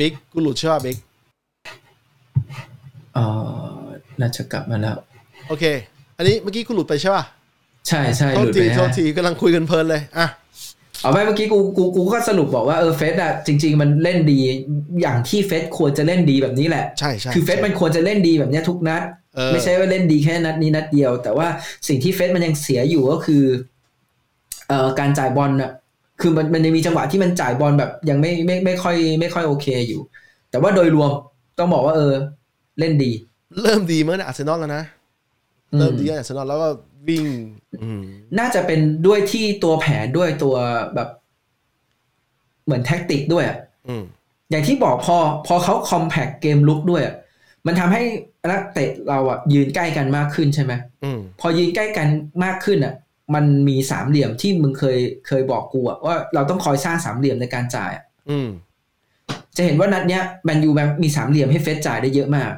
บิ๊กกูหลุดใช่ป่ะบิ๊กเออน่าจะกลับมาแล้ว โอเค อันนี้เมื่อกี้กูหลุดไปใช่ป่ะ ใช่ใช่โทหษลุดทีไปโทษฮะทีกำลังคุยกันเพลินเลยอะเอาไปเมื่อกี้กูกูกูก็สรุปบอกว่าเออเฟรดอะจริง ๆ มันเล่นดี อย่างที่เฟรดควรจะเล่นดีแบบนี้แหละใช่ใช่คือเฟรดมันควรจะเล่นดีแบบเนี้ยทุกนัดเออไม่ใช่ว่าเล่นดีแค่นัดนี้นัดเดียว แต่ว่าสิ่งที่เฟรดมันยังเสียอยู่ก็คือเอ่อการจ่ายบอลน่ะ คือมันมันยังมีจังหวะที่มันจ่ายบอลแบบยังไม่ไม่ไม่ค่อย ไม่ค่อยโอเคอยู่ แต่ว่าโดยรวมต้องบอกว่าเออ เล่นดี เริ่มดีเมื่ออาร์เซนอลแล้วนะอืเริ่มดีอาร์เซนอลแล้วก็วิ่งอืมน่าจะเป็นด้วยที่ตัวแผนด้วยตัวแบบ เหมือนแท็กติกด้วยอะอืมอย่างที่บอกพอ พอเขาคอมแพ t เกมลุกด้วยอะมันทำให้นักเตะเราอะยืนใกล้กันมากขึ้นใช่ไหมอืมพอยืนใกล้กันมากขึ้นอะ มันมีสามเหลี่ยมที่มึงเคยเคยบอกกูอะว่าเราต้องคอยสร้างสามเหลี่ยมในการจ่ายอะอืมจะเห็นว่านัดเนี้ยแมนยูมีสามเหลี่ยมให้เฟสจ่ายได้เยอะมาก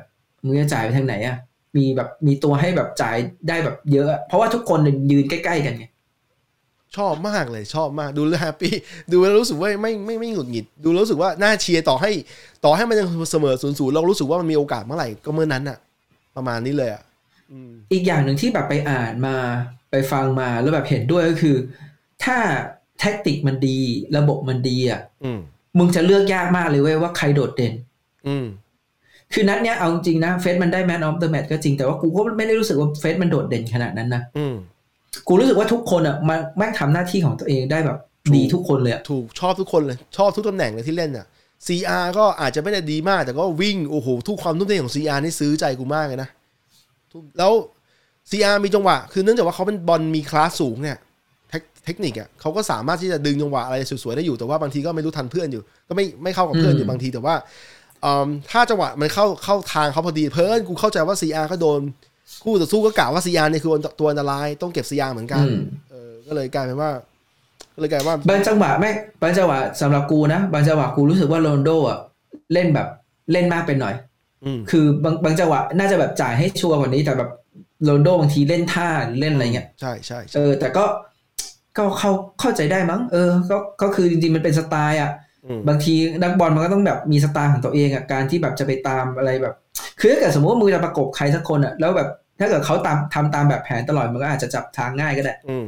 มึงจะจ่ายไปทางไหนอะมีแบบมีตัวให้แบบจ่ายได้แบบเยอะอะ เพราะว่าทุกคนยืนใกล้ๆกันไงชอบมากเลยชอบมากดูแล้วแฮปปี้ดูแล้วรู้สึกว่าไม่ไม่ไม่หงุดหงิด ดูแล้วรู้สึกว่าน่าเชียร์ต่อให้ ต่อให้มันยังเสมอศูนย์ศูนย์เรารู้สึกว่ามันมีโอกาสเมื่อไหร่ก็เมื่อนั้นอะประมาณนี้เลยอะอืมอีกอย่างหนึ่งที่แบบไปอ่านมา ไปฟังมาแล้วแบบเห็นด้วยก็คือ ถ้า tactic มันดี ระบบมันดีอะอืมมึงจะเลือกยากมากเลยเว้ยว่าใครโดดเด่น อืมคือนัดเนี้ยเอาจริงนะเฟรดมันได้ man of the match ก็จริงแต่ว่ากูก็ไม่ได้รู้สึกว่าเฟรดมันโดดเด่นขนาดนั้นนะอืมกูรู้สึกว่าทุกคนอะมันแม่งทำหน้าที่ของตัวเองได้แบบถูกดีทุกคนเลยอะถูกชอบทุกคนเลย ชอบทุกตำแหน่งเลยที่เล่นอะ CR ก็อาจจะไม่ได้ดีมาก แต่ก็วิ่ง โอ้โห ทุกความทุ่มเทของ CR นี่ซื้อใจกูมากเลยนะทุกแล้ว CR มีจังหวะ คือเนื่องจากว่าเขาเป็นบอลมีคลาสสูงเนี่ยเทคเทคนิคอะเขาก็สามารถที่จะดึงจังหวะอะไรสวยๆได้อยู่แต่ว่าบางทีก็ไม่รู้ทันเพื่อนอยู่ ก็ไม่ไม่เข้ากับเพื่อนอยู่บางทีแต่ว่าอืมถ้าจังหวะมันเข้าเข้าทางเขาพอดีเพิ่นกูเข้าใจว่า CR ก็โดนคู่ต่อสู้ก็กล่าวว่า CR เนี่ยคือตัวอันตรายต้องเก็บ CR เหมือนกันอืมเออก็เลยกลายเป็นว่าก็เลยกลายว่าบางจังหวะแม่งบางจังหวะสำหรับกูนะบางจังหวะกูรู้สึกว่าโรนลโดอะเล่นแบบเล่นมากไปหน่อยอืมคือบางบางจังหวะน่าจะแบบจ่ายให้ชัวร์กว่านี้แต่แบบ โรนลโดบางทีเล่นท่าหรือเล่นอะไรเงี้ยใช่ใช่ใช่เออ แต่ก็ก็เข้าเข้าใจได้มั้ง เออ ก็ก็คือจริงๆมันเป็นสไตล์อะอืมบางทีนักบอลมันก็ต้องแบบมีสไตล์ของตัวเองอะการที่แบบจะไปตามอะไรแบบ คือถ้าเกิดสมมติว่ามึงจะประกบใครสักคนอะแล้วแบบ ถ้าเกิดเขาตามทำตามแบบแผนตลอดมันก็อาจจะจับทางง่ายก็ได้ อืม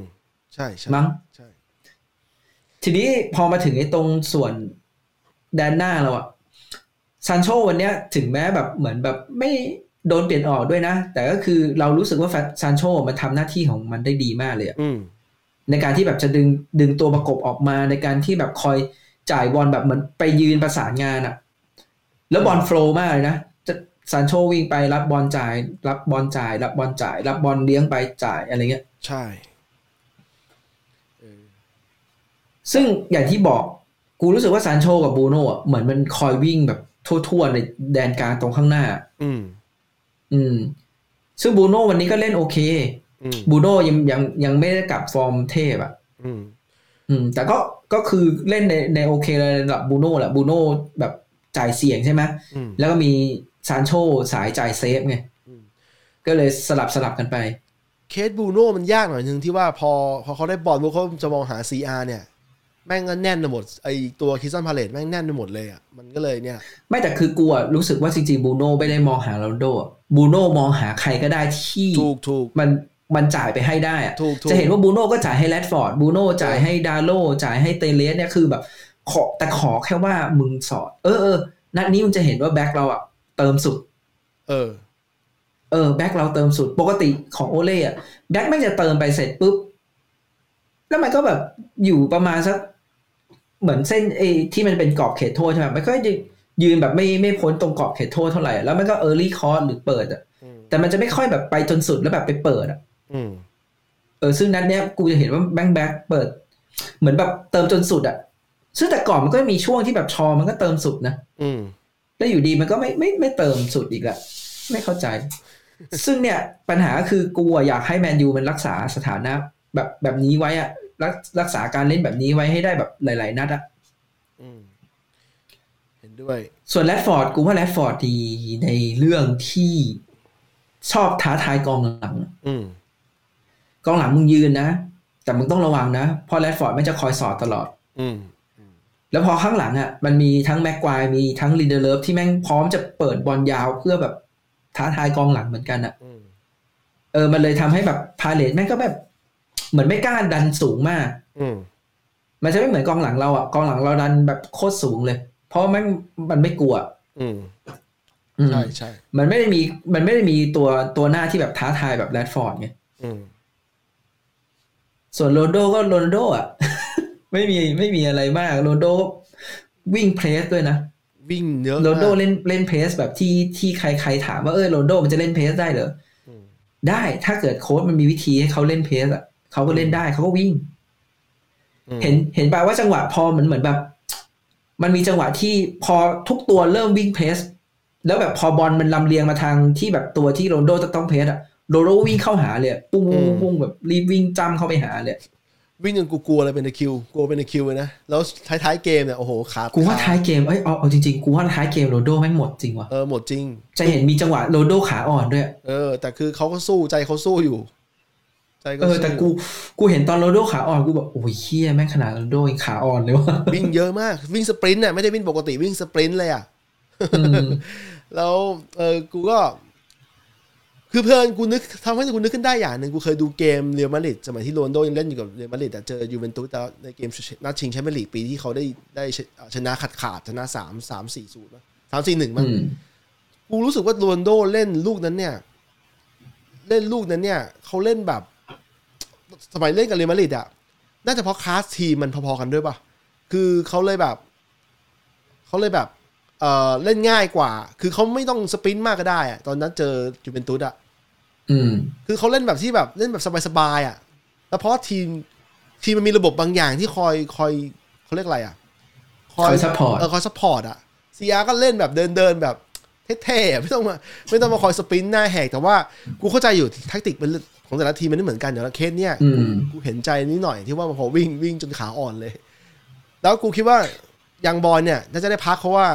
ใช่ใช่มั้งใช่ทีนี้พอมาถึงไอ้ตรงส่วนแดนหน้าเราอะซันโชวันเนี้ยถึงแม้แบบเหมือนแบบไม่ โดนเปลี่ยนออกด้วยนะ แต่ก็คือเรารู้สึกว่าซันโชมันทำหน้าที่ของมันได้ดีมากเลยอะอืมในการที่แบบจะดึงดึงตัวประกบออกมาในการที่แบบคอยจ่ายบอลแบบเหมือนไปยืนประสานงานอะแล้วบอล flow มากเลยนะจะซันโชวิ่งไปรับบอลจ่าย รับบอลจ่าย รับบอลจ่าย รับบอลเลี้ยงไปจ่ายอะไรเงี้ย ใช่เออซึ่งอย่างที่บอก กูรู้สึกว่าซานโชกับบูโน่อะเหมือนมันคอยวิ่งแบบทั่วๆในแดนกลางตรงข้างหน้า อืม อืม ซึ่งบูโน่วันนี้ก็เล่นโอเคอืมบูโน่ยังยังยังไม่ได้กลับฟอร์มเทพอะอืมอืมแต่ก็ก็คือเล่นในในโอเคเลยระดับบูโน่แหละบูโน่แบบจ่ายเสี่ยงใช่ไหมอืมแล้วก็มีซานโชสายจ่าย safe ไงอืมก็เลยสลับสลับกันไป เคสบูโน่มันยากหน่อยนึงที่ว่าพอพอเขาได้บอลพวกเขาจะมองหา CR เนี่ย แม่งก็แน่นไปหมดไอตัวคริสตัลพาเลซแม่งแน่นไปหมดเลยอะมันก็เลยเนี่ย ไม่แต่คือกูอะรู้สึกว่าจริงๆบูโน่ไม่ได้มองหาโรนลโดอะบูโน่มองหาใครก็ได้ที่ถูกถูกมันมันจ่ายไปให้ได้อะถูกถูกจะเห็นว่าบูโน่ก็จ่ายให้แรดฟอร์ดบูโน่จ่ายให้ดาโลจ่ายให้เตเลสเนี่ยคือแบบ ขอแต่ขอแค่ว่ามึงสอด เออเออนัดนี้มึงจะเห็นว่าแบ็คเราอะเติมสุด เออ เออแบ็คเราเติมสุด ปกติของโอเล่อะแบ็คแม่งจะเติมไปเสร็จปุ๊บแล้วมันก็แบบอยู่ประมาณสัก เหมือนเส้นเอที่มันเป็นกรอบเขตโทษใช่ไหมมันก็จะยืนแบบไม่ไม่พ้นตรงกรอบเขตโทษเท่าไหร่อะแล้วมันก็ early cross หรือเปิดอะอืมแต่มันจะไม่ค่อยแบบไปจนสุดแล้วแบบไปเปิดอะอืมเออซึ่งนัดเนี้ยกูจะเห็นว่าแบงค์แบ็คเปิด เหมือนแบบเติมจนสุดอะซึ่งแต่ก่อนมันก็มีช่วงที่แบบชอมันก็เติมสุดนะอืมแล้วอยู่ดีมันก็ไม่ไม่ไม่เติมสุดอีกละไม่เข้าใจ ซึ่งเนี่ยปัญหาก็คือกูอะอยากให้แมนยูมันรักษาสถานะแบบแบบนี้ไว้อะ รักรักษาการเล่นแบบนี้ไว้ให้ได้แบบหลาย ๆ นัดอะอืมเห็นด้วย ส่วนแรดฟอร์ดกูว่าแรดฟอร์ดดีในเรื่องที่ชอบท้าทายกองหลังอืมกองหลังมึงยืนนะ แต่มึงต้องระวังนะเพราะแรดฟอร์ดไม่จะคอยสอดตลอด อืมแล้วพอข้างหลังอะ มันมีทั้งแม็กควายมีทั้งลินเดเลฟที่แม่งพร้อมจะเปิดบอลยาวเพื่อแบบท้าทายกองหลังเหมือนกันอะอืมเออ มันเลยทำให้แบบพาเลตแม่งก็แบบ เหมือนไม่กล้าดันสูงมาก อืมมันจะไม่เหมือนกองหลังเราอะกองหลังเราดันแบบโคตรสูงเลย เพราะแม่งมันไม่กลัวอืมอืมใช่ใช่มันไม่ได้มี มันไม่ได้มีตัวตัวหน้าที่แบบท้าทายแบบแรดฟอร์ดไงอืมส่วนโรนลโดก็โรนลโดอะ ไม่มีไม่มีอะไรมากโรนลโดก็วิ่ง press ด้วยนะวิ่งเยอะโรนลโดมากเล่นเล่น press แบบที่ที่ใครใครถามว่าเออโรนลโดมันจะเล่น press ได้เหรออืมได้ถ้าเกิดโค้ชมันมีวิธีให้เขาเล่น press อะ เขาก็เล่นได้เขาก็วิ่งอืมเห็นเห็นป่าว่าจังหวะพอเหมือนเหมือนแบบ มันมีจังหวะที่พอทุกตัวเริ่มวิ่ง press แล้วแบบพอบอลมันลำเลียงมาทางที่แบบตัวที่โรนลโดจะต้อง press อะโรนลโดวิ่งเข้าหาเลยอะปุ้งปุ้งปุ้งแบบรีบวิ่งจ้ำเข้าไปหาเลยวิ่งจนกูกลัวเลยเป็นตะคริวกลัวเป็นตะคริวเลยนะ แล้วท้ายๆเกมเนี่ยโอ้โหขาดกูว่าท้ายเกมเอ้ยเอาเอาจริงๆ กูว่าท้ายเกมโรนลโดแม่งหมดจริงว่ะเออหมดจริง จะเห็นมีจังหวะโรนลโดขาอ่อนด้วย เออ แต่คือเขาก็สู้ใจเขาสู้อยู่ ใจก็เออสู้แต่กูกูเห็นตอนโรนลโดขาอ่อนกูแบบโอ้ยเหี้ยแม่งขนาดโรนลโดยังขาอ่อนเลยวะวิ่งเยอะมากวิ่ง sprint น่ะไม่ได้วิ่งปกติวิ่ง sprint เลยอะอืมแล้วเออกูก็ คือเพื่อนกูนึกทำให้กูนึกขึ้นได้อย่างหนึ่งกูเคยดูเกมเรอัลมาดริดสมัยที่โรนลโดยังเล่นอยู่กับเรอัลมาดริดแต่เจอยูเวนตุสแล้วในเกมนัดชิงแชมเปี้ยนลีกปีที่เขาได้ได้ชนะขาดขาดๆชนะสามสามสี่ศูนย์สามสี่หนึ่งมั้งอืมกูรู้สึกว่าโรนลโดเล่นลูกนั้นเนี่ย เล่นลูกนั้นเนี่ยเขาเล่นแบบ สมัยเล่นกับเรอัลมาดริดอะน่าจะเพราะคลาสทีมมันพอๆกันด้วยป่ะ คือเขาเลยแบบ เขาเลยแบบเออเล่นง่ายกว่า คือเขาไม่ต้อง sprint มากก็ได้อะตอนนั้นเจอยูเวนตุสอะอืมคือเขาเล่นแบบที่แบบเล่นแบบสบายๆอะแล้วเพราะทีมทีมมันมีระบบบางอย่างที่คอยคอยเขาเรียกอะไรอะคอย support เออคอย support อะซีอาร์ก็เล่นแบบเดินเดินๆแบบ เท่ๆอะไม่ต้องมาไม่ต้องมาคอยสปรินต์หน้าแหกแต่ว่ากูเข้าใจอยู่แทคติกมันของแต่ละทีมมันไม่เหมือนกันอย่างละเคสเนี่ยอืมกูเห็นใจนิดหน่อยที่ว่าพอวิ่งวิ่งจนขาอ่อนเลย แล้วกูคิดว่ายังบอลเนี่ยน่าจะได้พักเพราะว่า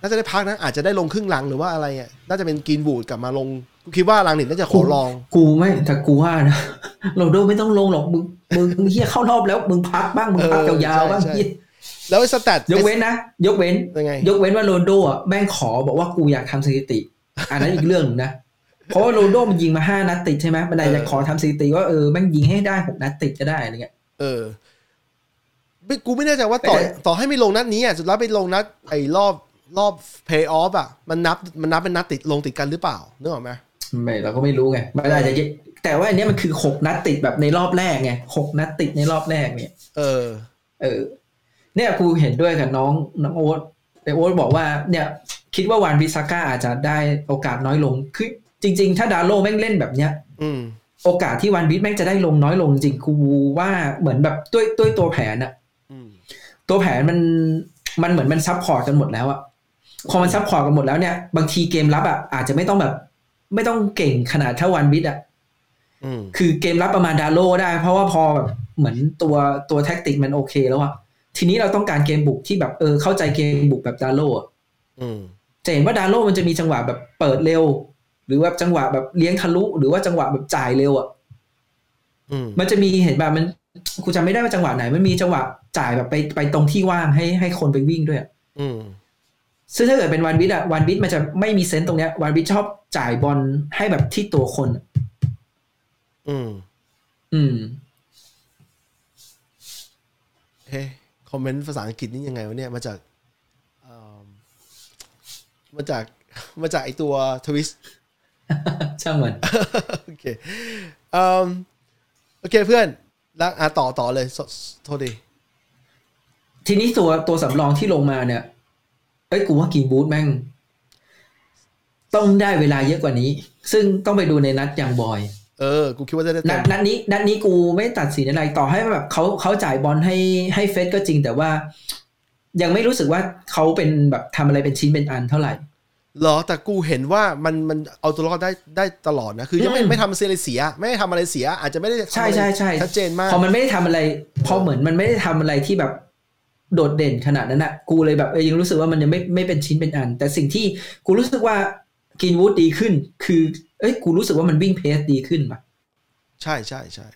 น่าจะได้พักนะอาจจะได้ลงครึ่งหลังหรือว่าอะไรอะน่าจะเป็นกรีนบูดกลับมาลงกูคิดว่าลังนิดน่าจะขอลอง กูไม่แต่กูว่านะโรนลโดไม่ต้องลงหรอกมึงมึงมึงเฮียเข้ารอบแล้วมึงพักบ้างมึงพักเออยาวๆบ้างใช่ใช่เหี้ย แล้วไอ้สแตทยกเว้นนะ ยกเว้นยังไงยกเว้นว่าโรนลโดอะแม่งขอบอกว่ากูอยากทำสถิติ อันนั้นอีกเรื่องหนึงนะ เพราะว่าโรนลโดมันยิงมาห้านัดติดใช่ไหมมันอาจจะขอทำสถิติว่าเออแม่งยิงให้ได้หกนัดติดก็ได้อะไรเงี้ยเออไม่กูไม่แน่ใจว่าต่อแต่ต่อให้ไม่ลงนัดนี้อะสุดท้ายไปลงนัดไอ้รอบรอบเพย์ออฟอะมันนับมันนับเป็นนัดติดลงติดกันหรือเปล่านึกออกไหมไม่เราก็ไม่รู้ไงมันอาจจะเยแต่ว่าอันเนี้ยมันคือหกนัดติดแบบในรอบแรกไงหกนัดติดในรอบแรกเนี่ย เออ เออ เนี่ยกูเห็นด้วยกับน้องน้องโอ๊ตแต่โอ๊ตบอกว่าเนี่ยคิดว่าวานบิซาก้าอาจจะได้โอกาสน้อยลงคือจริง ๆ ถ้าดาโลแม่งเล่นแบบเนี้ยอืมโอกาสที่วานบิสแม่งจะได้ลงน้อยลงจริงกูว่าเหมือนแบบด้วยด้วยตัวแผนอะอืมตัวแผนมันมันเหมือนมัน support กันหมดแล้วอะพอมัน support กันหมดแล้วเนี่ย บางทีเกมรับอะอาจจะไม่ต้องแบบ ไม่ต้องเก่งขนาดเท่าวานบิสอะอืมคือเกมรับประมาณดาโลได้ เพราะว่าพอแบบเหมือนตัวตัวแท็กติกมันโอเคแล้วอะ ทีนี้เราต้องการเกมบุกที่แบบเออเข้าใจเกมบุกแบบดาโลอะอืมจะเห็นว่าดาโลมันจะมีจังหวะแบบเปิดเร็ว หรือว่าจังหวะแบบเลี้ยงทะลุหรือว่าจังหวะแบบจ่ายเร็วอะอืมมันจะมีเห็นแบบมันกูจำไม่ได้ว่าจังหวะไหน มันมีจังหวะจ่ายแบบไปไปตรงที่ว่างให้ให้คนไปวิ่งด้วยอะอืมซึ่งถ้าเกิดเป็นวันวิทอะวันวิทมันจะไม่มีเซนส์ตรงเนี้ยวันวิทชอบจ่ายบอลให้แบบที่ตัวคนอะอืม อืมเฮ้ คอมเมนต์ภาษาอังกฤษนี่ยังไงวะเนี่ยมาจากเอิ่มมาจากมาจากไอตัวทวิสช่างมันโอเคเอิ่มโอเคเพื่อนแล้วอะต่อต่อเลยโทโทษดีทีนี้ตัวตัวสำรองที่ลงมาเนี่ยเอ้ยกูว่ากินบูธแม่ง ต้องได้เวลาเยอะกว่านี้ ซึ่งต้องไปดูในนัดอย่างบอย เออ กูคิดว่าจะได้นัเต็ดมนัดนี้นัดนี้กูไม่ตัดสินอะไรต่อให้แบบเขาเขาจ่ายบอลให้ให้เฟสก็จริงแต่ว่า ยังไม่รู้สึกว่าเขาเป็นแบบทำอะไรเป็นชิ้นเป็นอันเท่าไหร่เหรอแต่กูเห็นว่ามันมันเอาตัวรอดได้ได้ตลอดนะ คือยังไม่อืมไม่ทำอะไรเสีย ไม่ได้ทำอะไรเสีย อาจจะไม่ได้ทำใช่อะไรใช่ใช่ชัดเจนมากพอมันไม่ได้ทำอะไรพอเหมือนมันไม่ได้ทำอะไรที่แบบโดดเด่นขนาดนั้นอะกูเลยแบบเออยังรู้สึกว่ามันยังไม่ไม่เป็นชิ้นเป็นอัน แต่สิ่งที่กูรู้สึกว่ากินวูดดีขึ้น คือ เอ้ยกูรู้สึกว่ามันวิ่งเพสดีขึ้นป่ะใช่ใช่ใช่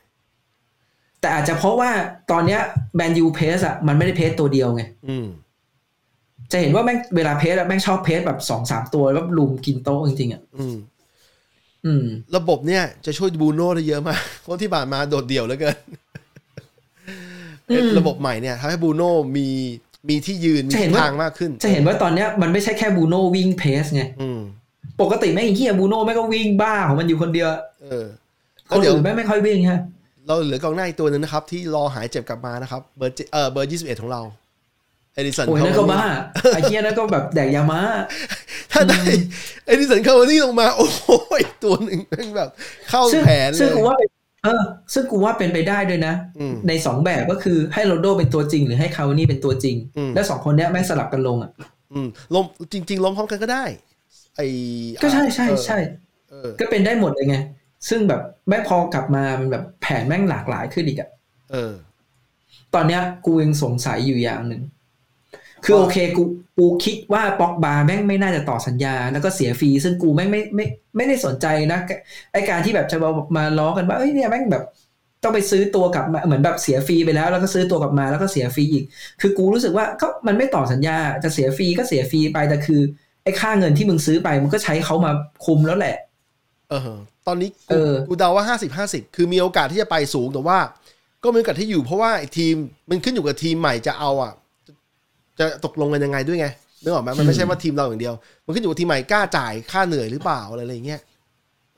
แต่อาจจะเพราะว่าตอนเนี้ยแมนยูเพสอะมันไม่ได้เพสตัวเดียวไงอืมจะเห็นว่าแม่งเวลาเพสอะแม่งชอบเพสแบบสองสามตัวแล้วลุมกินโต๊ะจริงๆอะอืมอืม ระบบเนี่ยจะช่วยบูโน่ได้เยอะมากเพราะที่ผ่านมาโดดเดี่ยวเหลือเกินอืมระบบใหม่เนี่ยทำให้บูโน่มีมีที่ยืนมีจะเห็นทิศว่าทางมากขึ้น จะเห็นว่าตอนเนี้ยมันไม่ใช่แค่บูโน่วิ่ง press ไงอืม ปกติแม่งไอ้เหี้ยบูโน่แม่งก็วิ่งบ้าของมันอยู่คนเดียวเออคแล้วนเดี๋ยวอื่นแม่งไม่ค่อยวิ่งฮะเราเหลือกองหน้าอีกตัวหนึ่งนะครับ ที่รอหายเจ็บกลับมานะครับ เบอร์เจเออเบอร์ยี่สิบเอ็ดของเราเอดิสันโอ้ยนั่นก็บ้าไอ้เหี้ยนั่นก็แบบแดกยามาถ้าได้เอดิสันคาวานี่ลงมา โอ้โหอีกตัวหนึ่งแม่งแบบ เข้าซึ่งแผนเลซึ่งยกูว่าเป็นเออ ซึ่งกูว่าเป็นไปได้ด้วยนะอืมในสองแบบก็คือให้โรนลโดเป็นตัวจริง หรือให้คาวานี่เป็นตัวจริงอืมแล้วสองคนเนี้ยแม่งสลับกันลงอะอืมล้มจริง ๆล้มพร้อมกันก็ได้ ไอก็ใช่ใช่ใช่เออก็เป็นได้หมดเลยไง ซึ่งแบบแม่งพอกลับมามันแบบแผนแม่งหลากหลายขึ้นอีกอะเออ ตอนเนี้ย กูยังสงสัยอยู่อย่างหนึ่งคือโอเคกูกูคิดว่าป็อกบาแม่งไม่น่าจะต่อสัญญา แล้วก็เสียฟรีซึ่งกูแม่งไม่ไม่ไม่ได้สนใจนะไอการที่แบบจะมามาล้อกันว่าเอ้ยเนี่ยแม่งแบบต้องไปซื้อตัวกลับมาเหมือนแบบเสียฟรีไปแล้ว แล้วก็ซื้อตัวกลับมาแล้วก็เสียฟรีอีก คือกูรู้สึกว่าก็มันไม่ต่อสัญญาจะเสียฟรีก็เสียฟรีไปแต่คือ ไอ้ค่าเงินที่มึงซื้อไปมันก็ใช้เขามาคุมแล้วแหละ เออ ตอนนี้กูเออกูเดาว่าห้าสิบห้าสิบคือมีโอกาสที่จะไปสูงแต่ว่า ก็มีโอกาสที่อยู่เพราะว่าไอ้ทีมมันขึ้นอยู่กับทีมใหม่จะเอาอะจะจะตกลงกันยังไงด้วยไงนึกออกไหมมันไม่ใช่ว่าทีมเราอย่างเดียว มันขึ้นอยู่กับทีมใหม่กล้าจ่ายค่าเหนื่อยหรือเปล่าอะไรอย่างเงี้ย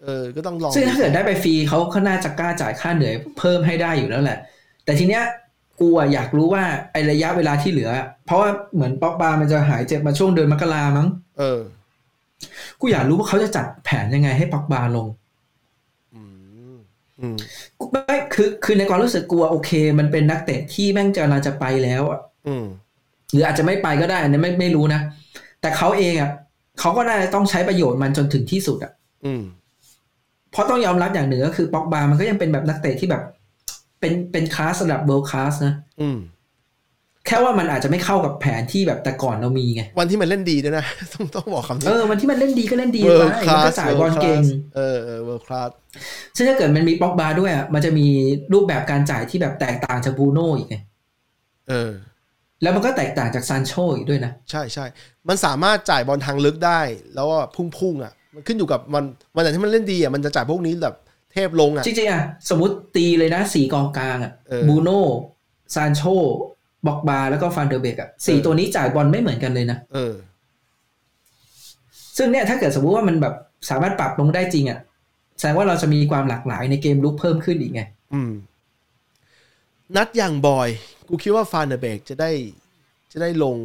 เออ ก็ต้องลองซึ่งถ้าเกิดได้ไปฟรีเขาก็น่าจะกล้าจ่ายค่าเหนื่อยเพิ่มให้ได้อยู่แล้วแหละ แต่ทีเนี้ย กูอะอยากรู้ว่าไอระยะเวลาที่เหลือ เพราะว่าเหมือนป๊อกบามันจะหายเจ็บมาช่วงเดือนมกรามั้ง เออ กูอยากรู้ว่าเขาจะจัดแผนยังไงให้ป๊อกบาลงอืมอืมกูไม่คือคือในความรู้สึกกูอะโอเค มันเป็นนักเตะที่แม่งจะเราจะไปแล้วอะอืมหรืออาจจะไม่ไปก็ได้อันนี้ไม่ไม่รู้นะ แต่เขาเองอะเขาก็น่าจะต้องใช้ประโยชน์มันจนถึงที่สุดอะอืมเพราะต้องยอมรับอย่างหนึ่งก็คือป็อกบามันก็ยังเป็นแบบนักเตะที่แบบ เป็นเป็นคลาสระดับเวิลด์คลาสนะอืมแค่ว่ามันอาจจะไม่เข้ากับแผนที่แบบแต่ก่อนเรามีไง วันที่มันเล่นดีด้วยนะ ต้องต้องบอกคำนี้ เออมันที่มันเล่นดีก็เล่นดีเวิไปร์คมันลาก็สจ่ายบอลเก่ง เออเออเวิร์คลาสซึ่งถ้าเกิดมันมีป็อกบาด้วยอะ มันจะมีรูปแบบการจ่ายที่แบบแตกต่างจากบรูโน่อีกไง เออ แล้วมันก็แตกต่างจากซานโชอีกด้วยนะ ใช่ใช่ มันสามารถจ่ายบอลทางลึกได้ แล้วก็พุ่งๆอะ มันขึ้นอยู่กับมันวันไหนที่มันเล่นดีอะ มันจะจ่ายพวกนี้แบบ เทพลงอะ จริงๆอะ สมมติตีเลยนะสี่กองกลางอะเออบรูโน่ซานโชบ็อกบาแล้วก็ฟันเดอร์เบกอะสี่เออตัวนี้จ่ายบอลไม่เหมือนกันเลยนะเออ ซึ่งเนี่ยถ้าเกิดสมมุติว่ามันแบบสามารถปรับลงได้จริงอะแสดงว่าเราจะมีความหลากหลายในเกมลุกเพิ่มขึ้นอีกไง อืม นัดอย่างบอย กูคิดว่าฟานเดอร์เบกจะได้จะได้ลง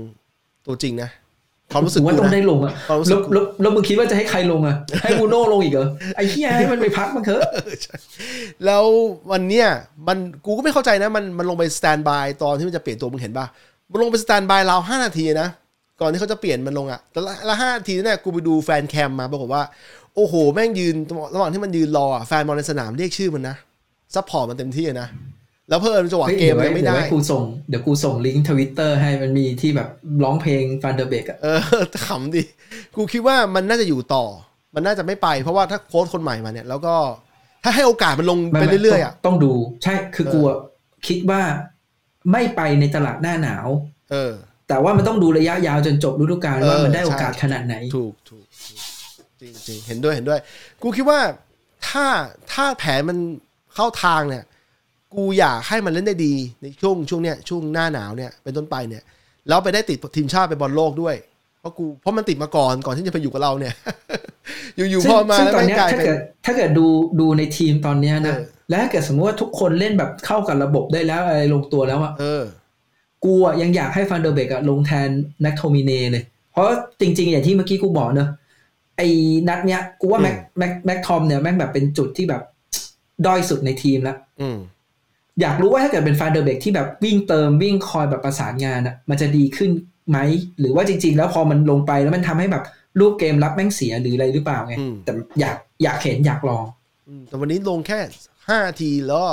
ตัวจริงนะ ความรู้สึกผมว่ากูต้องนะได้ลงอะความรู้สึแล้กวแล้วแล้วมึงคิดว่าจะให้ใครลงอะ ให้บูโน่ลงอีกเหรอไอ้เหี้ยให้มันไปพักมันเถอะแล้ววันเนี้ยมันกูก็ไม่เข้าใจนะ มันมันลงไป standby ตอนที่มันจะเปลี่ยนตัวมึงเห็นป่ะมันลงไป standby ราวห้านาทีนะ ก่อนที่เขาจะเปลี่ยนมันลงอะแต่ละละห้านาทีเนี่ยกูไปดู fancam มาปรากฏว่า โอ้โห แม่งยืนระหว่างที่มันยืนรออะแฟนบอลในสนามเรียกชื่อมันนะ support มันเต็มที่อะนะ แล้วเพิ่มจังหวะฮ้ยเกมดี๋วยังไม่เดี๋ยวได้ว้กูส่งเดี๋ยวกูส่งลิงก์ทวิตเตอร์ให้มันมีที่แบบร้องเพลงฟันเดอร์เบกอะเออขำดิกูคิดว่ามันน่าจะอยู่ต่อ มันน่าจะไม่ไป เพราะว่าถ้าโค้ชคนใหม่มาเนี่ย แล้วก็ถ้าให้โอกาสมันลงไปเรื่อยๆอะต้องดูใช่คือกูอะคิดว่าไม่ไปในตลาดหน้าหนาว เออ แต่ว่ามันต้องดูระยะยาวจนจบฤดูกาลเออว่ามันได้โอกาสใช่ขนาดไหนถูกถูกถูกจริงจริงเห็นด้วยเห็นด้วย กูคิดว่าถ้าถ้าแผนมันเข้าทางเนี่ย กูอยากให้มันเล่นได้ดีในช่วงช่วงเนี้ยช่วงหน้าหนาวเนี่ยเป็นต้นไปเนี่ยแล้วไปได้ติดทีมชาติไปบอลโลกด้วย เพราะกูเพราะมันติดมาก่อนก่อนที่จะไปอยู่กับเราเนี่ย อยู่ๆซึ่พงอมาซึ่งแล้วตอนไม่เนี้ยกลายถ้าเป็นเกิดถ้าเกิดดูดูในทีมตอนเนี้ยนะเออแล้วถ้าเกิดสมมติว่าทุกคนเล่นแบบเข้ากับระบบได้แล้วอะไรลงตัวแล้วอะเออกูอะยังอยากให้ฟันเดอร์เบกอะลงแทนแม็กโทมิเนเลย เพราะจริง ๆ อย่างที่เมื่อกี้กูบอกเนอะไอ้นัดเนี้ยกูว่าแม็กอืมแม็กแม็กทอมเนี่ยแม่งแบบเป็นจุดที่แบบด้อยสุดในทีมแล้ว อืมอยากรู้ว่าถ้าเกิดเป็นฟันเดอร์เบกที่แบบวิ่งเติมวิ่งคอยแบบประสานงานอะมันจะดีขึ้นไหม หรือว่าจริง ๆ แล้วพอมันลงไปแล้วมันทำให้แบบรูปเกมรับแม่งเสียหรืออะไรหรือเปล่าไงอืมแต่อยากอยากเห็นอยากลองอืมแต่วันนี้ลงแค่ห้านาทีแล้วก็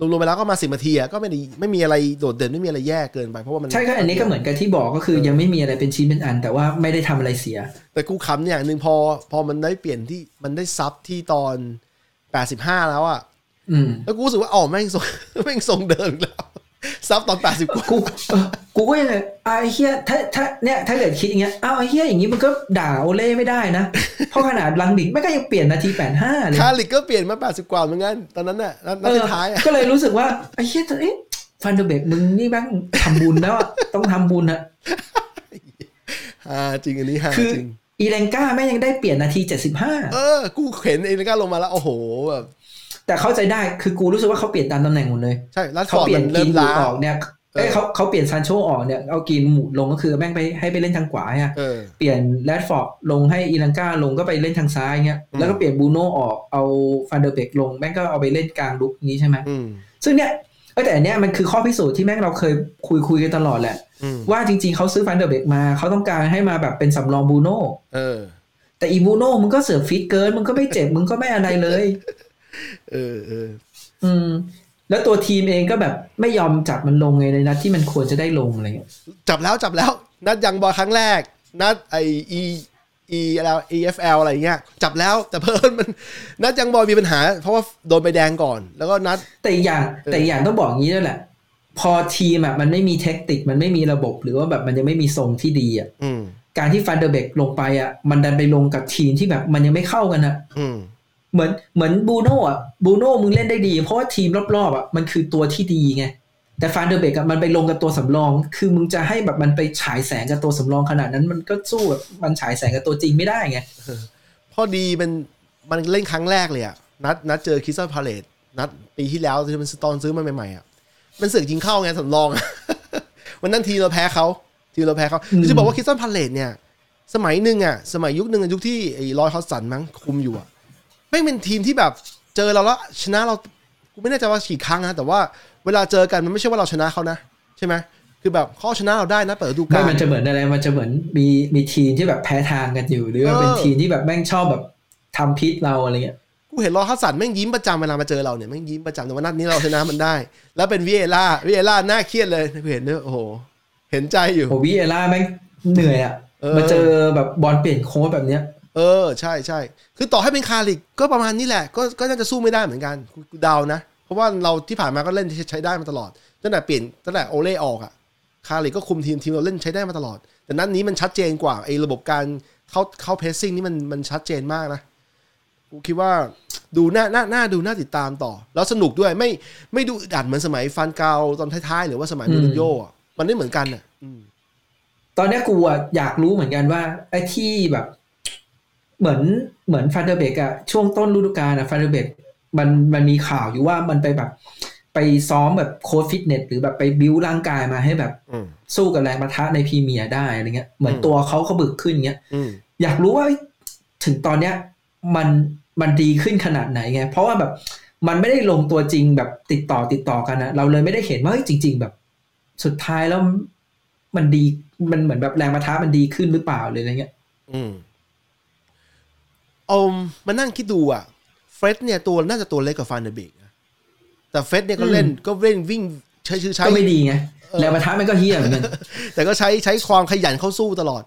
ลงลงไปแล้วก็มาสิบนาทีอะก็ไม่ได้ไม่มีอะไรโดดเด่นไม่มีอะไรแย่เกินไปเพราะว่ามันใช่ก็อันนี้ก็เหมือนกับที่บอกก็คือ ยังไม่มีอะไรเป็นชิ้นเป็นอัน แต่ว่าไม่ได้ทำอะไรเสีย แต่กูขำอย่างหนึ่งพอ พอมันได้เปลี่ยนที่มันได้ซับที่ตอนแปดสิบห้าแล้วอะอืม แล้วกูรู้สึกว่าอ๋อแม่งทรงแม่งทรงเดิมอีกแล้ว sub ตอนแปดสิบกว่ากูเออกูก็ยังไงอะไอ้เฮี้ยถ้าถ้าเนี่ยถ้าเกิดคิดอย่างเงี้ยอ้าวไอ้เหี้ยอย่างงี้มันก็ด่าโอเล่ไม่ได้นะ เพราะขนาดรังนิกแม่งก็ยังเปลี่ยนนาทีแปดห้าเลยคาริกก็เปลี่ยนมาแปดสิบกว่าเหมือนกันตอนนั้นน่ะนัดนัดเออท้ายๆอะก็เลยรู้สึกว่าไอ้เหี้ยเอ๊ะฟันเดอร์เบกมึงนี่แม่งทำบุญแล้วอะต้องทำบุญอะอ่าจริงอันนี้ฮาคือจริงอีลังก้าแม่งยังได้เปลี่ยนนาทีเจ็ดสิบห้าเออ กูเห็นเองก็ลงมาแล้ว โอ้โหแบบ แต่เข้าใจได้คือกูรู้สึกว่าเขาเปลี่ยนตามตำแหน่งหมดเลยใช่รัดฟเขาอร์ดเปลี่ยมันนเริ่กินมหมูล้าออกเนี่ยเอ้ยเออเขาเขาเปลี่ยนซานโชออกเนี่ยเอากินหมูลงก็คือแม่งไปให้ไปเล่นทางขวาอะเออเปลี่ยนแรดฟอร์ดลงให้อีลังกาลงก็ไปเล่นทางซ้ายเงี้ยอืมแล้วก็เปลี่ยนบูโน่ออกเอาฟันเดอร์เบกลงแม่งก็เอาไปเล่นกลางลุกอย่างนี้ใช่ไหมอืมซึ่งเนี่ยเอ้ยแต่อันเนี้ยมันคือข้อพิสูจน์ที่แม่งเราเคยคุยคุยกันตลอดแหละอืมว่าจริงๆเขาซื้อฟันเดอร์เบกมาเขาต้องการให้มาแบบเป็นสำรองบูโน่เออแต่อีบูโน่มึงก็เสือกฟิตเกินมึงก็ไม่เจ็บมึงก็ไม่อะไรเลย เออเอออืม แล้วตัวทีมเองก็แบบไม่ยอมจับมันลงไงในนัดที่มันควรจะได้ลงอะไรเงี้ยจับแล้วจับแล้ว นัดยังบอลครั้งแรก นัดไออีอีอะไร EFL อะไรเงี้ยจับแล้วแต่เพิ่นมันนัดยังบอลมีปัญหา เพราะว่าโดนใบแดงก่อน แล้วก็นัดแต่อีกอย่างเออแต่อีกอย่างต้องบอกอย่างนี้ด้วยแหละ พอทีมอะมันไม่มีเทคนิคมันไม่มีระบบ หรือว่าแบบมันยังไม่มีทรงที่ดีอะอืมการที่ฟันเดอร์เบกลงไปอะ มันดันไปลงกับทีมที่แบบมันยังไม่เข้ากันอะอืม เหมือนเหมือนบูโน่อะบูโน่มึงเล่นได้ดี เพราะว่าทีมรอบๆอะมันคือตัวที่ดีไง แต่ฟันเดอร์เบกอะมันไปลงกับตัวสำรอง คือมึงจะให้แบบมันไปฉายแสงกับตัวสำรองขนาดนั้น มันก็สู้แบบมันฉายแสงกับตัวจริงไม่ได้ไงพอดีมันมันเล่นครั้งแรกเลยอะนัดนัดเจอคริสตัลพาเลซนัดปีที่แล้วที่มันตอนซื้อมาใหม่ๆอะมันเสือกยิงเข้าไงสำรองอะวันนั้นทีมเราแพ้เขาทีมเราแพ้เขาอืมจะบอกว่าคริสตัลพาเลซเนี่ย สมัยหนึ่งอะสมัยยุคหนึ่งอะยุคที่ไอ้รอยฮอดจ์สันมั้งคุมอยู่อะ แม่งเป็นทีมที่แบบเจอเราแล้วชนะเรากูไม่แน่ใจว่ากี่ครั้งนะแต่ว่าเวลาเจอกันมันไม่ใช่ว่าเราชนะเขานะใช่ไหมคือแบบเขาเอาชนะเราได้นะเปิดฤดูกาไม่ลมันจะเหมือนอะไรมันจะเหมือนมีมีทีมที่แบบแพ้ทางกันอยู่ หรือว่าเออเป็นทีมที่แบบแม่งชอบแบบทำพิษเราอะไรเงี้ยกูเห็นรอยฮอดจ์สันแม่งยิ้มประจำเวลามาเจอเราเนี่ยแม่งยิ้มประจำแต่ว่านัดนี้เราชนะมันได้ แล้วเป็นวิเอล่าวิเอล่าหน้าเครียดเลยกูเห็นเนี่ยโอ้โหเห็นใจอยู่โอวิเอล่าแม่งเหนื่อยอะเออมาเจอแบบบอลเปลี่ยนโค้ชแบบเนี้ย เออใช่ใช่คือต่อให้เป็นคาริกก็ประมาณนี้แหละ ก็ก็น่าจะสู้ไม่ได้เหมือนกันกูกูเดานะ เพราะว่าเราที่ผ่านมาก็เล่นใช้ได้มาตลอดตั้งแต่เปลี่ยนตั้งแต่โอเล่ออกอะคาริกก็คุมทีมทีมเราเล่นใช้ได้มาตลอด แต่นัดนี้มันชัดเจนกว่าไอ้ระบบการเข้าเข้าเพรสซิ่งนี่มันมันชัดเจนมากนะกูคิดว่าดูน่าน่าน่าดูน่าติดตามต่อ แล้วสนุกด้วยไม่ไม่ดูอึดอัดเหมือนสมัยฟานกัลตอนท้ายๆ หรือว่าสมัยอืมมูรินโญ่อะมันไม่เหมือนกันอะอืมตอนเนี้ยกูอะอยากรู้เหมือนกันว่าไอ้ที่แบบ เหมือนเหมือนฟานเดอร์เบกอะช่วงต้นฤดูกาลอะฟานเดอร์เบกมันมันมีข่าวอยู่ว่ามันไปแบบไปซ้อมแบบโค้ชฟิตเนสหรือแบบไปบิวร่างกายมาให้แบบอืมสู้กับแรงปะทะในพรีเมียร์ได้อะไรเงี้ย เหมือนอืมตัวเขาเขาบึกขึ้นเงี้ยอืมอยากรู้ว่าถึงตอนเนี้ยมันมันดีขึ้นขนาดไหนไง เพราะว่าแบบมันไม่ได้ลงตัวจริงแบบติดต่อติดต่อกันนะเราเลยไม่ได้เห็นว่าเฮ้ยจริง ๆ แบบสุดท้ายแล้วมันดีมันเหมือนแบบแรงปะทะมันดีขึ้นหรือเปล่าเลยอะไรเงี้ย อืม เอามานั่งคิดดูอะเฟร็ดเนี่ยตัวน่าจะตัวเล็กกว่าฟานเดอร์เบกนะแต่เฟร็ดเนี่ยก็เล่นก็เล่นวิ่งใช้ชื่อใช้ก็ไม่ดีไงเออแรงปะทะมันก็เหี้ยเหมือนกันแต่ก็ใช้ใช้ความขยันเข้าสู้ตลอด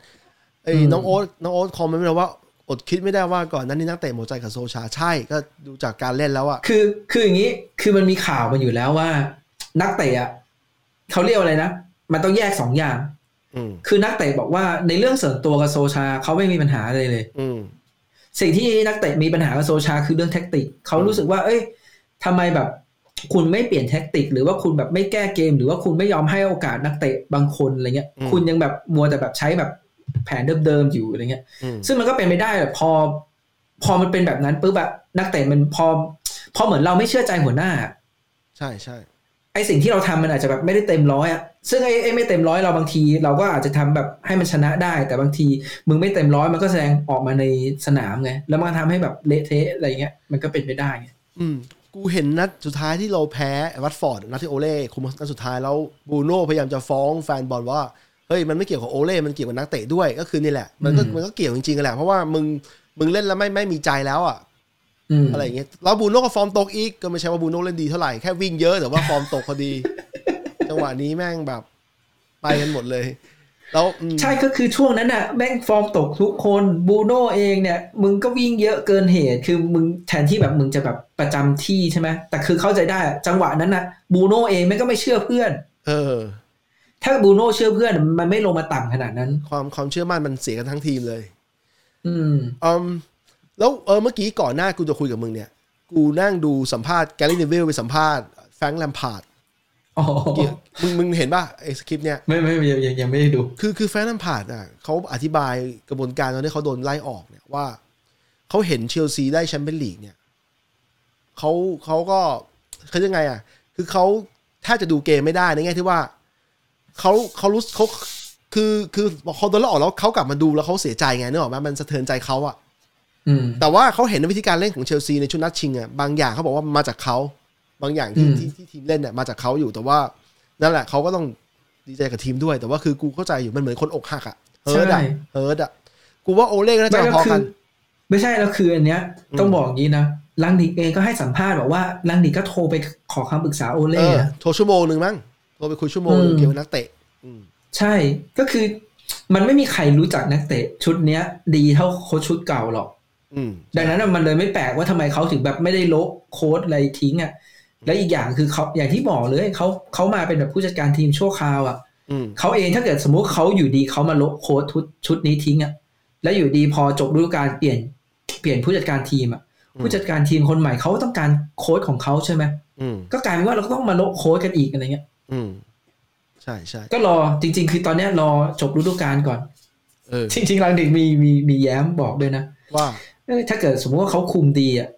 ไอ้อืมน้องโอ๊ตน้องโอ๊ตคอมเมนต์มาว่าอดคิดไม่ได้ว่าก่อนหนั้นนี่นักเตะหมดใจกับโซชาใช่ก็ดูจากการเล่นแล้วอะคือคืออย่างนี้คือมันมีข่าวมาอยู่แล้วว่า นักเตะอะเขาเรียกว่าอะไรนะมันต้องแยกสองอย่างอืมคือนักเตะบอกว่าในเรื่องส่วนตัวกับโซชาเขาไม่มีปัญหาอะไรเลยอืม สิ่งที่นักเตะมีปัญหากับโซชาคือเรื่องแท็กติกเขารู้สึกว่า เอ้ยทำไมแบบคุณไม่เปลี่ยนแท็กติก หรือว่าคุณแบบไม่แก้เกม หรือว่าคุณไม่ยอมให้โอกาสนักเตะบางคนอะไรเงี้ยอืมคุณยังแบบมัวแต่แบบใช้แบบแผนเดิมๆอยู่อะไรเงี้ยอืมซึ่งมันก็เป็นไม่ได้แหละพอ พอมันเป็นแบบนั้นปุ๊บอะนักเตะมันพอ พอเหมือนเราไม่เชื่อใจหัวหน้า ใช่ใช่ไอสิ่งที่เราทำมันอาจจะแบบไม่ได้เต็มร้อยอะ ซึ่งไอไอไม่เต็มร้อยเราบางที เราก็อาจจะทำแบบให้มันชนะได้ แต่บางทีมึงไม่เต็มร้อยมันก็แสดงออกมาในสนามไงแล้วมันก็ทำให้แบบเละเทะอะไรเงี้ยมันก็เป็นไปได้ไงอืมกูเห็นนัดสุดท้ายที่เราแพ้วัตฟอร์ดนัดที่โอเล่คุมนัดสุดท้ายแล้วบูโน่พยายามจะฟ้องแฟนบอลว่าเฮ้ยมันไม่เกี่ยวกับโอเล่มันเกี่ยวกับนักเตะด้วยก็คือนี่แหละมันก็อืมมันก็เกี่ยวจริงๆกันแหละเพราะว่ามึงมึงเล่นแล้วไม่ไม่มีใจแล้วอะอืมอะไรอย่างเงี้ยแล้วบูโน่ก็ฟอร์มตกอีกก็ไม่ใช่ว่าบูโน่เล่นดีเท่าไหร่แค่วิ่งเยอะแต่ว่าฟอร์มตกพอดี จังหวะนี้แม่งแบบ ไปกันหมดเลย แล้วอืมใช่ก็คือช่วงนั้นน่ะ แม่งฟอร์มตกทุกคนบูโน่เองเนี่ย มึงก็วิ่งเยอะเกินเหตุ คือมึงแทนที่แบบมึงจะแบบประจำที่ใช่ไหมแต่คือเข้าใจได้อะจังหวะนั้นน่ะบูโน่เองแม่งก็ไม่เชื่อเพื่อน เออ ถ้าบูโน่เชื่อเพื่อนมันไม่ลงมาต่ำขนาดนั้น ความความเชื่อมั่นมันเสียกันทั้งทีมเลย อืมอืมแล้วเออเมื่อกี้ก่อนหน้ากูจะคุยกับมึงเนี่ย กูนั่งดูสัมภาษณ์แกรี่เนวิลล์ไปสัมภาษณ์แฟรงค์แลมพาร์ดอ๋อ มึงมึงเห็นป่ะไอ้สคริปต์เนี่ยไม่ไม่ยังยังยังไม่ได้ดู คือคือแฟรงค์แลมพาร์ดอะเขาอธิบายกระบวนการตอนที่เขาโดนไล่ออกเนี่ยว่าเขาเห็นเชลซีได้ Champions League เนี่ยเขาเขาก็เขายังไงอะ คือเขาแทบจะดูเกมไม่ได้ในแง่ที่ว่าเขาเขารู้เขาคือคือเขาโดนไล่ออกแล้วเขากลับมาดูแล้วเขาเสียใจไงนึกออกไหมมันสะเทือนใจเขาอะอืมแต่ว่าเขาเห็นวิธีการเล่นของเชลซีในชุดนัดชิงอะบางอย่างเขาบอกว่ามาจากเขา บางอย่างที่อืมที่ที่ทีมเล่นเนี่ยมาจากเขาอยู่แต่ว่านั่นแหละเขาก็ต้องดีใจกับทีมด้วย แต่ว่าคือกูเข้าใจอยู่มันเหมือนคนอกหักอะ hurt อะ hurt อะกูว่าโอเล่ก็น่าจะไม่พก็อคืกัอนไม่ใช่แล้วคืออันเนี้ยต้องบอกอย่างนี้นะลังนิกเองก็ให้สัมภาษณ์บอกว่าลังนิกก็โทรไปขอคำปรึกษาโอเอเล่อนะโทรชั่วโมงหนึ่งมั้งโทรไปคุยชั่วโมงหนึ่งอืมเกี่ยวกับนักเตะอืมใช่ก็คือมันไม่มีใครรู้จักนักเตะ ชุดเนี้ย ดีเท่าโค้ชชุดเก่าหรอกอืมดังนั้นน่ะมันเลยไม่แปลกว่าทำไมเขาถึงแบบไม่ได้โละโค้ดอะไรทิ้งอะ และอีกอย่างคือเขาอย่างที่บอกเลยเขาเขามาเป็นแบบผู้จัดการทีมชั่วคราวอะอืมเขาเองถ้าเกิดสมมุติเขาอยู่ดีเขามาโละโค้ดชุดชุดนี้ทิ้งอะแล้วอยู่ดีพอจบฤดูกาลเปลี่ยนเปลี่ยนผู้จัดการทีมอะผู้จัดการทีมคนใหม่เขาต้องการโค้ดของเขาใช่ไหมอืมก็กลายเป็นว่าเราก็ต้องมาโละโค้ดกันอีกอะไรเงี้ย อืมใช่ใช่ก็รอจริง ๆ คือตอนเนี้ยรอจบฤดูกาลก่อนเออจริงๆลังเด็กมีมีมีแย้มบอกด้วยนะว่าเอ้ยถ้าเกิดสมมติว่าเขาคุมดีอะ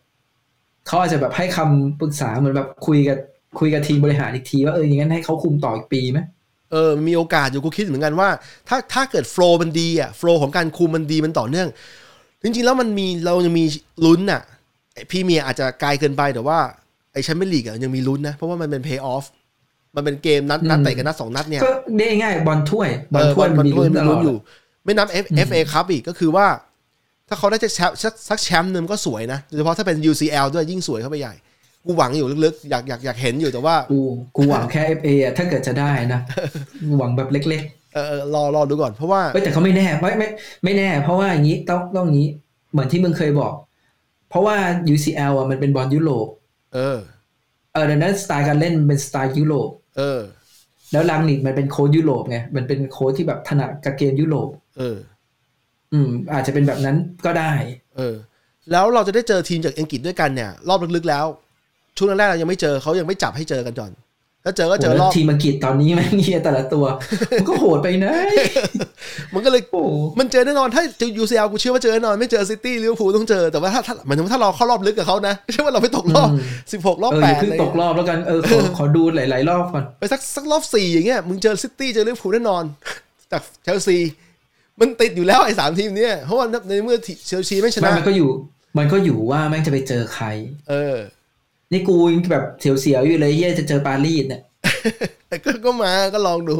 เขาอาจจะแบบให้คำปรึกษาเหมือนแบบคุยกับคุยกับทีมบริหารอีกทีว่าเอออย่างนั้นให้เขาคุมต่ออีกปีไหมเออมีโอกาสอยู่กูคิดเหมือนกันว่า ถ้าถ้าเกิดฟอร์มมันดีอะฟอร์มของการคุมมันดีมันต่อเนื่อง จริงๆแล้วมันมีเรายังมีลุ้นอะไอ้พรีเมียร์อาจจะไกลเกินไปแต่ว่าไอ้ Champions League อะยังมีลุ้นนะ เพราะว่ามันเป็นเพย์ออฟมันเป็นเกมนัดนัดเตะกันนัดสองนัดเนี่ยก็ได้ง่ายๆบอลถ้วยบอลเออถ้วยบอมันลมีถ้วยลุ้นมีตลลุ้อนดอยู่ ไม่นับ F อืม FA ครับอีกก็คือว่า ถ้าเขาได้สักสักสักแชมป์หนึ่งก็สวยนะโดยเฉพาะถ้าเป็น UCL ด้วยยิ่งสวยเข้าไปใหญ่ กูหวังอยู่ลึกๆ อยากอยากอยากเห็นอยู่แต่ว่ากูกูหวังแค่ FA อะถ้าเกิดจะได้นะหวังแบบเล็กเออเออรอรอดูก่อนเพราะว่าๆเฮ้ยแต่เขาไม่แน่ไม่ไม่ไม่แน่ เพราะว่าอย่างนี้ต้องต้องอย่างนี้เหมือนที่มึงเคยบอก เพราะว่า UCL อะมันเป็นบอลยุโรปเออเออดังนั้นสไตล์การเล่นมันเป็นสไตล์ยุโรปเออ แล้วลังนิกมันเป็นโค้ชยุโรปไงมันเป็นโค้ชที่แบบถนัดกับเกมยุโรปเออ อืม อาจจะเป็นแบบนั้นก็ได้ เออ แล้วเราจะได้เจอทีมจากอังกฤษด้วยกันเนี่ย รอบลึกๆแล้ว ช่วงแรกๆเรายังไม่เจอเขายังไม่จับให้เจอกันก่อนถ้าเจอก็เจอโหรแล้อวบทีมอังกฤษตอนนี้แม่งเหี้ยแต่ละตัว มันก็โหดไปนะ มันก็เลยโอ้โหมันเจอแน่นอนถ้าเจอ UCL กูเชื่อว่าเจอแน่นอนไม่เจอซิตี้ลิเวอร์พูลต้องเจอแต่ว่าถ้าถ้าหมายถึงว่าถ้าเราเข้ารอบลึกกับเขานะไม่ใช่ว่าเราไปตกรอบอืมสิบหกรอบเออแปอย่าดเพิ่งเลยตกรอบแล้วกันเออขอขอดูหลายๆรอบก่อนไปสักสักรอบสี่อย่างเงี้ยมึงเจอซิตี้เจอลิเวอร์พูลแน่นอน จากเชลซี มันติดอยู่แล้วไอ้สามทีมเนี้ยเพราะว่าในเมื่อเชลซีไม่ชไม่นะมันก็อยู่ มันก็อยู่ว่าแม่งจะไปเจอใคร เออ นี่กูยังแบบเสียวๆอยู่เลยเฮียจะเจอปารีสเนี่ยแต่ก็ก็มาก็ลองดู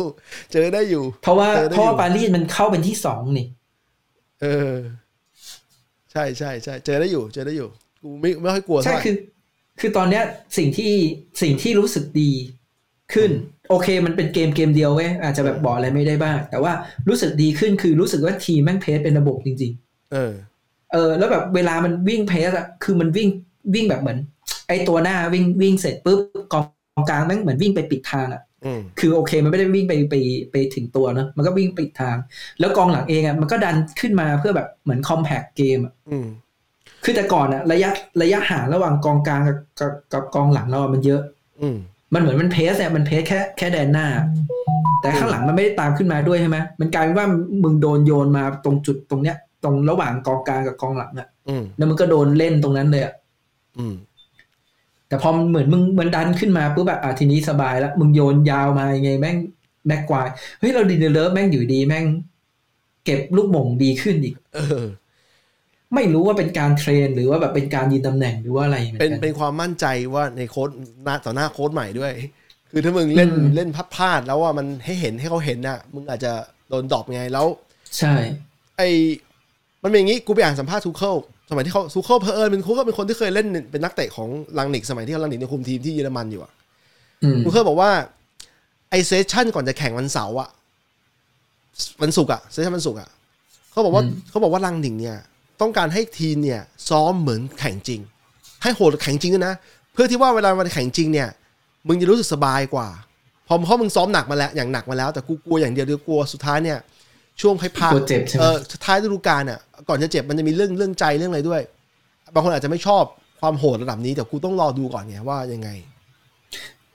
เจอได้อยู่ เพราะว่าเจอได้เพราะว่าอยู่ปารีสมันเข้าเป็นที่สองนี่เออ ใช่ใช่ใช่เจอได้อยู่ เจอได้อยู่ กูไม่ไม่ค่อยกลัวใช่เท่าไหร่คือ คือตอนเนี้ยสิ่งที่สิ่งที่รู้สึกดีขึ้น โอเคมันเป็นเกมเกมเดียวเว้ยอาจจะแบบบอกอะไรไม่ได้บ้าง แต่ว่ารู้สึกดีขึ้นคือรู้สึกว่าทีมแม่งเพสเป็นระบบจริง ๆ เออ เออ แล้วแบบเวลามันวิ่งเพสอะคือมันวิ่งวิ่งแบบเหมือน ไอตัวหน้าวิ่งวิ่งเสร็จปุ๊บกองกลางแม่งเหมือนวิ่งไปปิดทางอะอืมคือโอเคมันไม่ได้วิ่งไปไปไปถึงตัวเนอะมันก็วิ่งปิดทาง แล้วกองหลังเองอะมันก็ดันขึ้นมาเพื่อแบบเหมือนคอมแพคเกมอะอืมคือแต่ก่อนอะระยะระยะห่างระหว่างกองกลางกับกับกับกองหลังเราอะมันเยอะ อื มมันเหมือนมันเพสเนี่ยมันเพสแค่แค่แดนหน้า แต่ข้างหลังมันไม่ได้ตามขึ้นมาด้วยใช่ไหมมันกลายเป็นว่ามึงโดนโยนมาตรงจุดตรงเนี้ย ตรงระหว่างกองกลางกับกองหลังอะอืมแล้วมึงก็โดนเล่นตรงนั้นเลยอะอืมแต่พอมันเหมือนมึงมันดันขึ้นมาปุ๊บแบบอะทีนี้สบายแล้วมึงโยนยาวมายังไงแม่งแม็กควายเฮ้ยเราดีเดเลิฟแม่งอยู่ดีแม่ง เก็บลูกหม่งดีขึ้นอีก เออ ไม่รู้ว่าเป็นการ train หรือว่าแบบเป็นการยืนตำแหน่งหรือว่าอะไรเหมือนเป็นกันเป็นความมั่นใจว่าในโค้ชหน้าต่อหน้าโค้ชใหม่ด้วย คือถ้ามึงเล่นอืมเล่นพลาดพลาดแล้วว่ามันให้เห็นให้เขาเห็นน่ะ มึงอาจจะโดน drop ไงแล้ว ใช่ ไอ้มันเป็นอย่างนี้กูไปอ่านสัมภาษณ์ทูเคิลสมัยที่เขาทูเคิลเพอเอิญเป็นทูเคิลเป็นคนที่เคยเล่นเป็นนักเตะของลังนิกสมัยที่ลังนิกในยคุมทีมที่เยอรมันอยู่อะอืมทูเคิลบอกว่าไอ้ session ก่อนจะแข่งวันเสาร์อะวันศุกร์อะเซสชั่นวันศุกร์อะเขาบอกว่าเขาบอกว่าลังหนิงเนี่ย ต้องการให้ทีมเนี่ยซ้อมเหมือนแข่งจริง ให้โหดแข่งจริงด้วยนะ เพื่อที่ว่าเวลามันแข่งจริงเนี่ยมึงจะรู้สึกสบายกว่า พอเพราะมึงซ้อมหนักมาแล้วอย่างหนักมาแล้วแต่กูกลัวอย่างเดียวเดียวกลัวสุดท้ายเนี่ยช่วงให้พาตัวเจ็บใช่ไหมเออสุดท้ายฤดูกาลอะก่อนจะเจ็บมันจะมีเรื่องเรื่องใจเรื่องอะไรด้วย บางคนอาจจะไม่ชอบความโหดระดับนี้แต่กูต้องรอดูก่อนไงว่ายังไง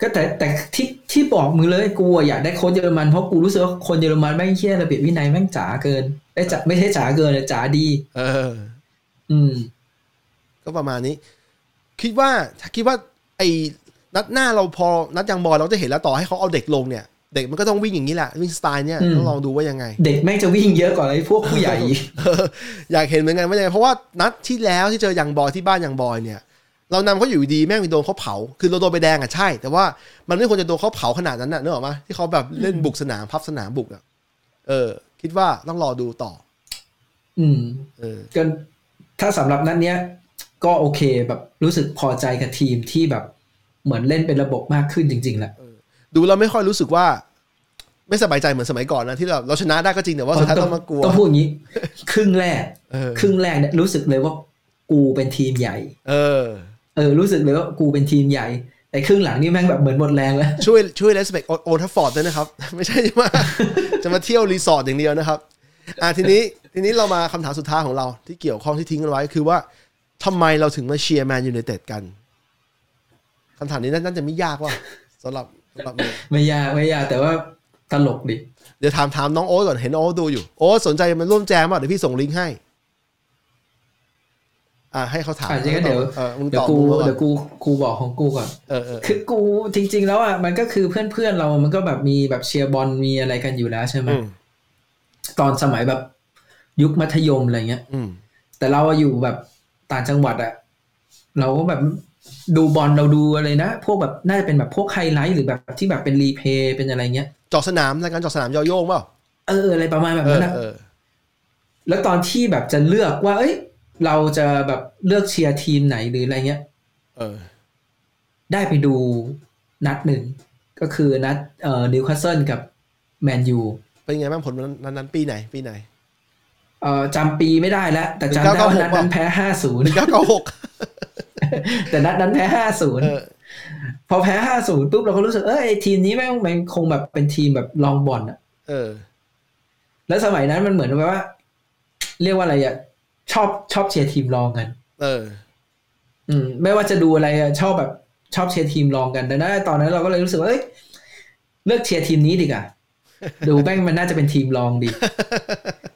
ก็แต่แต่ที่ที่บอกมึงเลยกูอะอยากได้โค้ชเยอรมันเพราะกูรู้สึกว่าคนเยอรมันแม่งเชี่ยระเบียบวินัยแม่งจ๋าเกินไอ้ยจ๋าไม่ใช่จ๋าเกินเลยจ๋าดี เออ อืม ก็ประมาณนี้ คิดว่าถ้าคิดว่า ไอ้นัดหน้าเราพอนัดยังบอลเราจะเห็นแล้วต่อให้เขาเอาเด็กลงเนี่ย เด็กมันก็ต้องวิ่งอย่างนี้แหละวิ่งสไตล์เนี่ยอืมต้องลองดูว่ายังไง เด็กแม่งจะวิ่งเยอะกว่าไอ้พวกผู้ใหญ่เอออยากเห็นเหมือนกันว่ายังไงเพราะว่านัดที่แล้วที่เจอยังบอยที่บ้านยังบอยเนี่ย เรานำเขาอยู่ดีแม่งไปโดนเขาเผา คือเราโดนไปแดงอะใช่ แต่ว่ามันไม่ควรจะโดนเขาเผาขนาดนั้นน่ะนึกออกไหมที่เขาแบบเล่นบุกสนามพับสนามบุกอะเออ คิดว่าต้องรอดูต่อ อืม เออก็ถ้าสำหรับนัดเนี้ย ก็โอเคแบบรู้สึกพอใจกับทีมที่แบบเหมือนเล่นเป็นระบบมากขึ้นจริงๆแหละดูแล้วไม่ค่อยรู้สึกว่า ไม่สบายใจเหมือนสมัยก่อนนะที่เราเราชนะได้ก็จริงแต่ว่าสุดท้ายต้องมากลัวต้องพูดอย่างนี้ ครึ่งแรกเออครึ่งแรกเนี่ยรู้สึกเลยว่ากูเป็นทีมใหญ่ เออ เออรู้สึกเลยว่ากูเป็นทีมใหญ่แต่ครึ่งหลังนี่แม่งแบบเหมือนหมดแรงแล้ว ช่วยช่วย Let's Back Old Trafford ด้วยนะครับ ไม่ใช่ว่าจะมาเที่ยวรีสอร์ทอย่างเดียวนะครับอะทีนี้ทีนี้เรามาคำถามสุดท้ายของเราที่เกี่ยวข้องที่ทิ้งกันไว้คือว่าทำไมเราถึงมาเชียร์แมนยูไนเต็ดกันคำถามนี้น่าจะไม่ยากว่าสำหรับสำหรับเมย์ไม่ยากไม่ยากแต่ว่าตลกดิเดี๋ยวถามถามน้องโอ๊ตก่อนเห็นโอ๊ตดูอยู่โอ๊ตสนใจมาร่วมแจมป่ะเดี๋ยวพี่ส่งลิงก์ให้ อะให้เขาถามอะจริงๆก็เดี๋ยวเออมึงเดี๋ตยวอบกูมึงมาก่อนเดี๋ยวกูกูบอกของกูก่อนเออเออคือกูจริง ๆ แล้วอะมันก็คือเพื่อนๆเรามันก็แบบมีแบบเชียร์บอลมีอะไรกันอยู่แล้วใช่ไหมอืมตอนสมัยแบบยุคมัธยมอะไรเงี้ยอืมแต่เราอะอยู่แบบต่างจังหวัดอะเราก็แบบดูบอลเราดูอะไรนะ พวกแบบน่าจะเป็นแบบพวกไฮไลท์หรือแบบที่แบบเป็นรีเพย์เป็นอะไรเงี้ยจอดสนามรายการจอดสนามยอโยงเปล่าเอออะไรประมาณแบบเอนั้อนนะเออแล้วตอนที่แบบจะเลือกว่า เอ้ย เราจะแบบเลือกเชียร์ทีมไหนหรืออะไรเงี้ย เออ ได้ไปดูนัดหนึ่ง ก็คือนัดเอ่อนิวคาสเซิลกับแมนยู เป็นไงบ้างผลนั้นนั้นปีไหน ปีไหน เอ่อจำปีไม่ได้แล้ว แต่จำได้ว่านัดนั้นแพ้ห้าศูนหย์นึ่งเก้าเก้าหกแต่นัดนั้นแพ้ห้าศูนย์เออพอแพ้ห้าศูนย์ปุ๊บเราก็รู้สึกเออไอ้ทีมนี้แม่งมันคงแบบเป็นทีมแบบรองบ่อนอะเออ แล้วสมัยนั้นมันเหมือนแบบว่า เรียกว่าอะไรอะ ชอบชอบเชียร์ทีมรองกัน เออ อืม ไม่ว่าจะดูอะไรอะชอบแบบชอบเชียร์ทีมรองกันแต่นั้นตอนนั้นเราก็เลยรู้สึกว่าเอ้ยเลือกเชียร์ทีมนี้ดีกว่าดูแม่งมันน่าจะเป็นทีมรองดี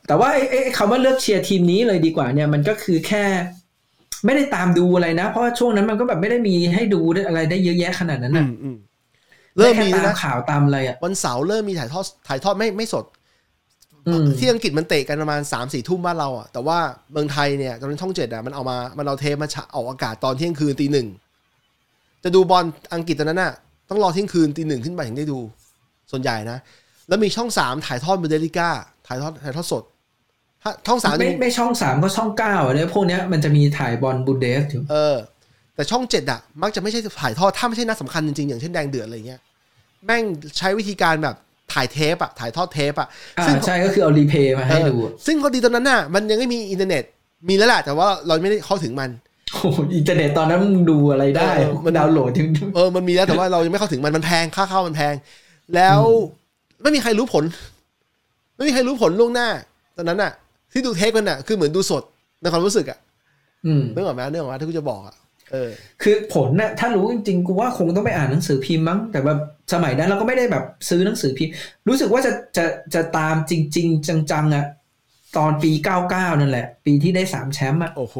แต่ว่าไอ้ไอ้คำว่าเลือกเชียร์ทีมนี้เลยดีกว่า เนี่ยมันก็คือแค่ ไม่ได้ตามดูอะไรนะ เพราะว่าช่วงนั้นมันก็แบบไม่ได้มีให้ดูได้อะไรได้เยอะแยะขนาดนั้นอืนะมอืมเริ่มมีได้แล้วแค่ตานะข่าวตามอะไรอะวันเสาร์เริ่มมีถ่ายทอดถ่ายทอดไม่ไม่สดอืม ที่อังกฤษมันเตะกันประมาณสามสี่ทุ่มบ้านเราอะแต่ว่าเมืองไทยเนี่ยตอนนี้ช่องเจ็ดอะมันเอามามันเอาเทปมาฉะออกอากาศตอนเที่ยงคืนตีหนึ่งจะดูบอลอังกฤษตอนนั้นน่ะต้องรอเที่ยงคืนตีหนึ่งขึ้นไปถึงได้ดู ส่วนใหญ่นะ แล้วมีช่องสามถ่ายทอดบูเดลิก้าถ่ายทอดถ่ายทอดสดถ้าช่องสามจะไม่มีไม่ช่องสามก็ช่องเก้าเนี่ยพวกเนี้ยมันจะมีถ่ายบอลบุนเดสอยู่เออ แต่ช่องเจ็ดอะ มักจะไม่ใช่ถ่ายทอดถ้าไม่ใช่นัดสำคัญจริงๆ อย่างเช่นแดงเดือดอะไรเงี้ยแม่งใช้วิธีการแบบ ถ่ายเทปอะถ่ายทอดเทปอะอ่าซึ่งใช่ก็คือเอา replay มาให้ดูอะเออซึ่งพอดีตอนนั้นน่ะมันยังไม่มีอินเทอร์เน็ตมีแล้วแหละแต่ว่าเราไม่ได้เข้าถึงมันโอ้โหอินเทอร์เน็ตตอนนั้นมึงดูอะไรได้เออมันดาวน์โหลดทิ้งเออมันมีแล้วแต่ว่าเรายังไม่เข้าถึงมันมันแพงค่าเข้ามันแพง แล้วไม่มีใครรู้ผล ไม่มีใครรู้ผลล่วงหน้า ตอนนั้นน่ะที่ดูเทปกันน่ะคือเหมือนดูสดในความรู้สึกอะอืมนึกออกไหมนึกออกไหมที่กูจะบอกอะเออ คือผลน่ะถ้ารู้จริงๆกูว่าคงต้องไปอ่านหนังสือพิมพ์มั้ง แต่แบบสมัยนั้นเราก็ไม่ได้แบบซื้อหนังสือพิมพ์ รู้สึกว่าจะจะจะตามจริง ๆ จังๆอะตอนปี99นั่นแหละ ปีที่ได้สามแชมป์อะโอ้โห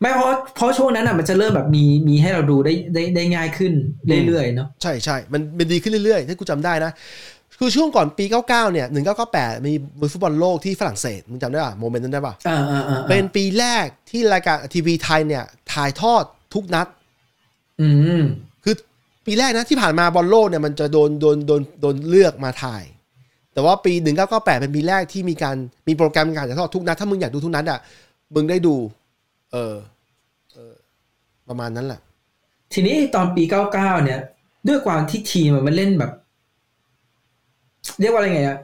ไม่เพราะเพราะช่วงนั้นอะมันจะเริ่มแบบมีมีให้เราดูได้ได้ได้ง่ายขึ้นเรื่อยๆเนาะใช่ใช่มันมันดีขึ้นเรื่อยๆ ถ้ากูจำได้นะ คือช่วงก่อนปี 99 เนี่ย 1998 มีมวยฟุตบอลโลกที่ฝรั่งเศส มึงจำได้ป่ะ โมเมนต์นั้นได้ป่ะอ่าอ่าอ่าเป็นปีแรกที่รายการทีวีไทยเนี่ย ถ่ายทอดทุกนัด อืมคือปีแรกนะที่ผ่านมาบอลโลกเนี่ย มันจะโดนโดนโดนโดนเลือกมาถ่าย แต่ว่าปี 1998 เป็นปีแรกที่มีการมีโปรแกรมการถ่ายทอดทุกนัด ถ้ามึงอยากดูทุกนัดอะ มึงได้ดู เออเออประมาณนั้นแหละ ทีนี้ตอนปี 99 เนี่ย ด้วยความที่ทีมอะมันเล่นแบบ เรียกว่าอะไรไงอะ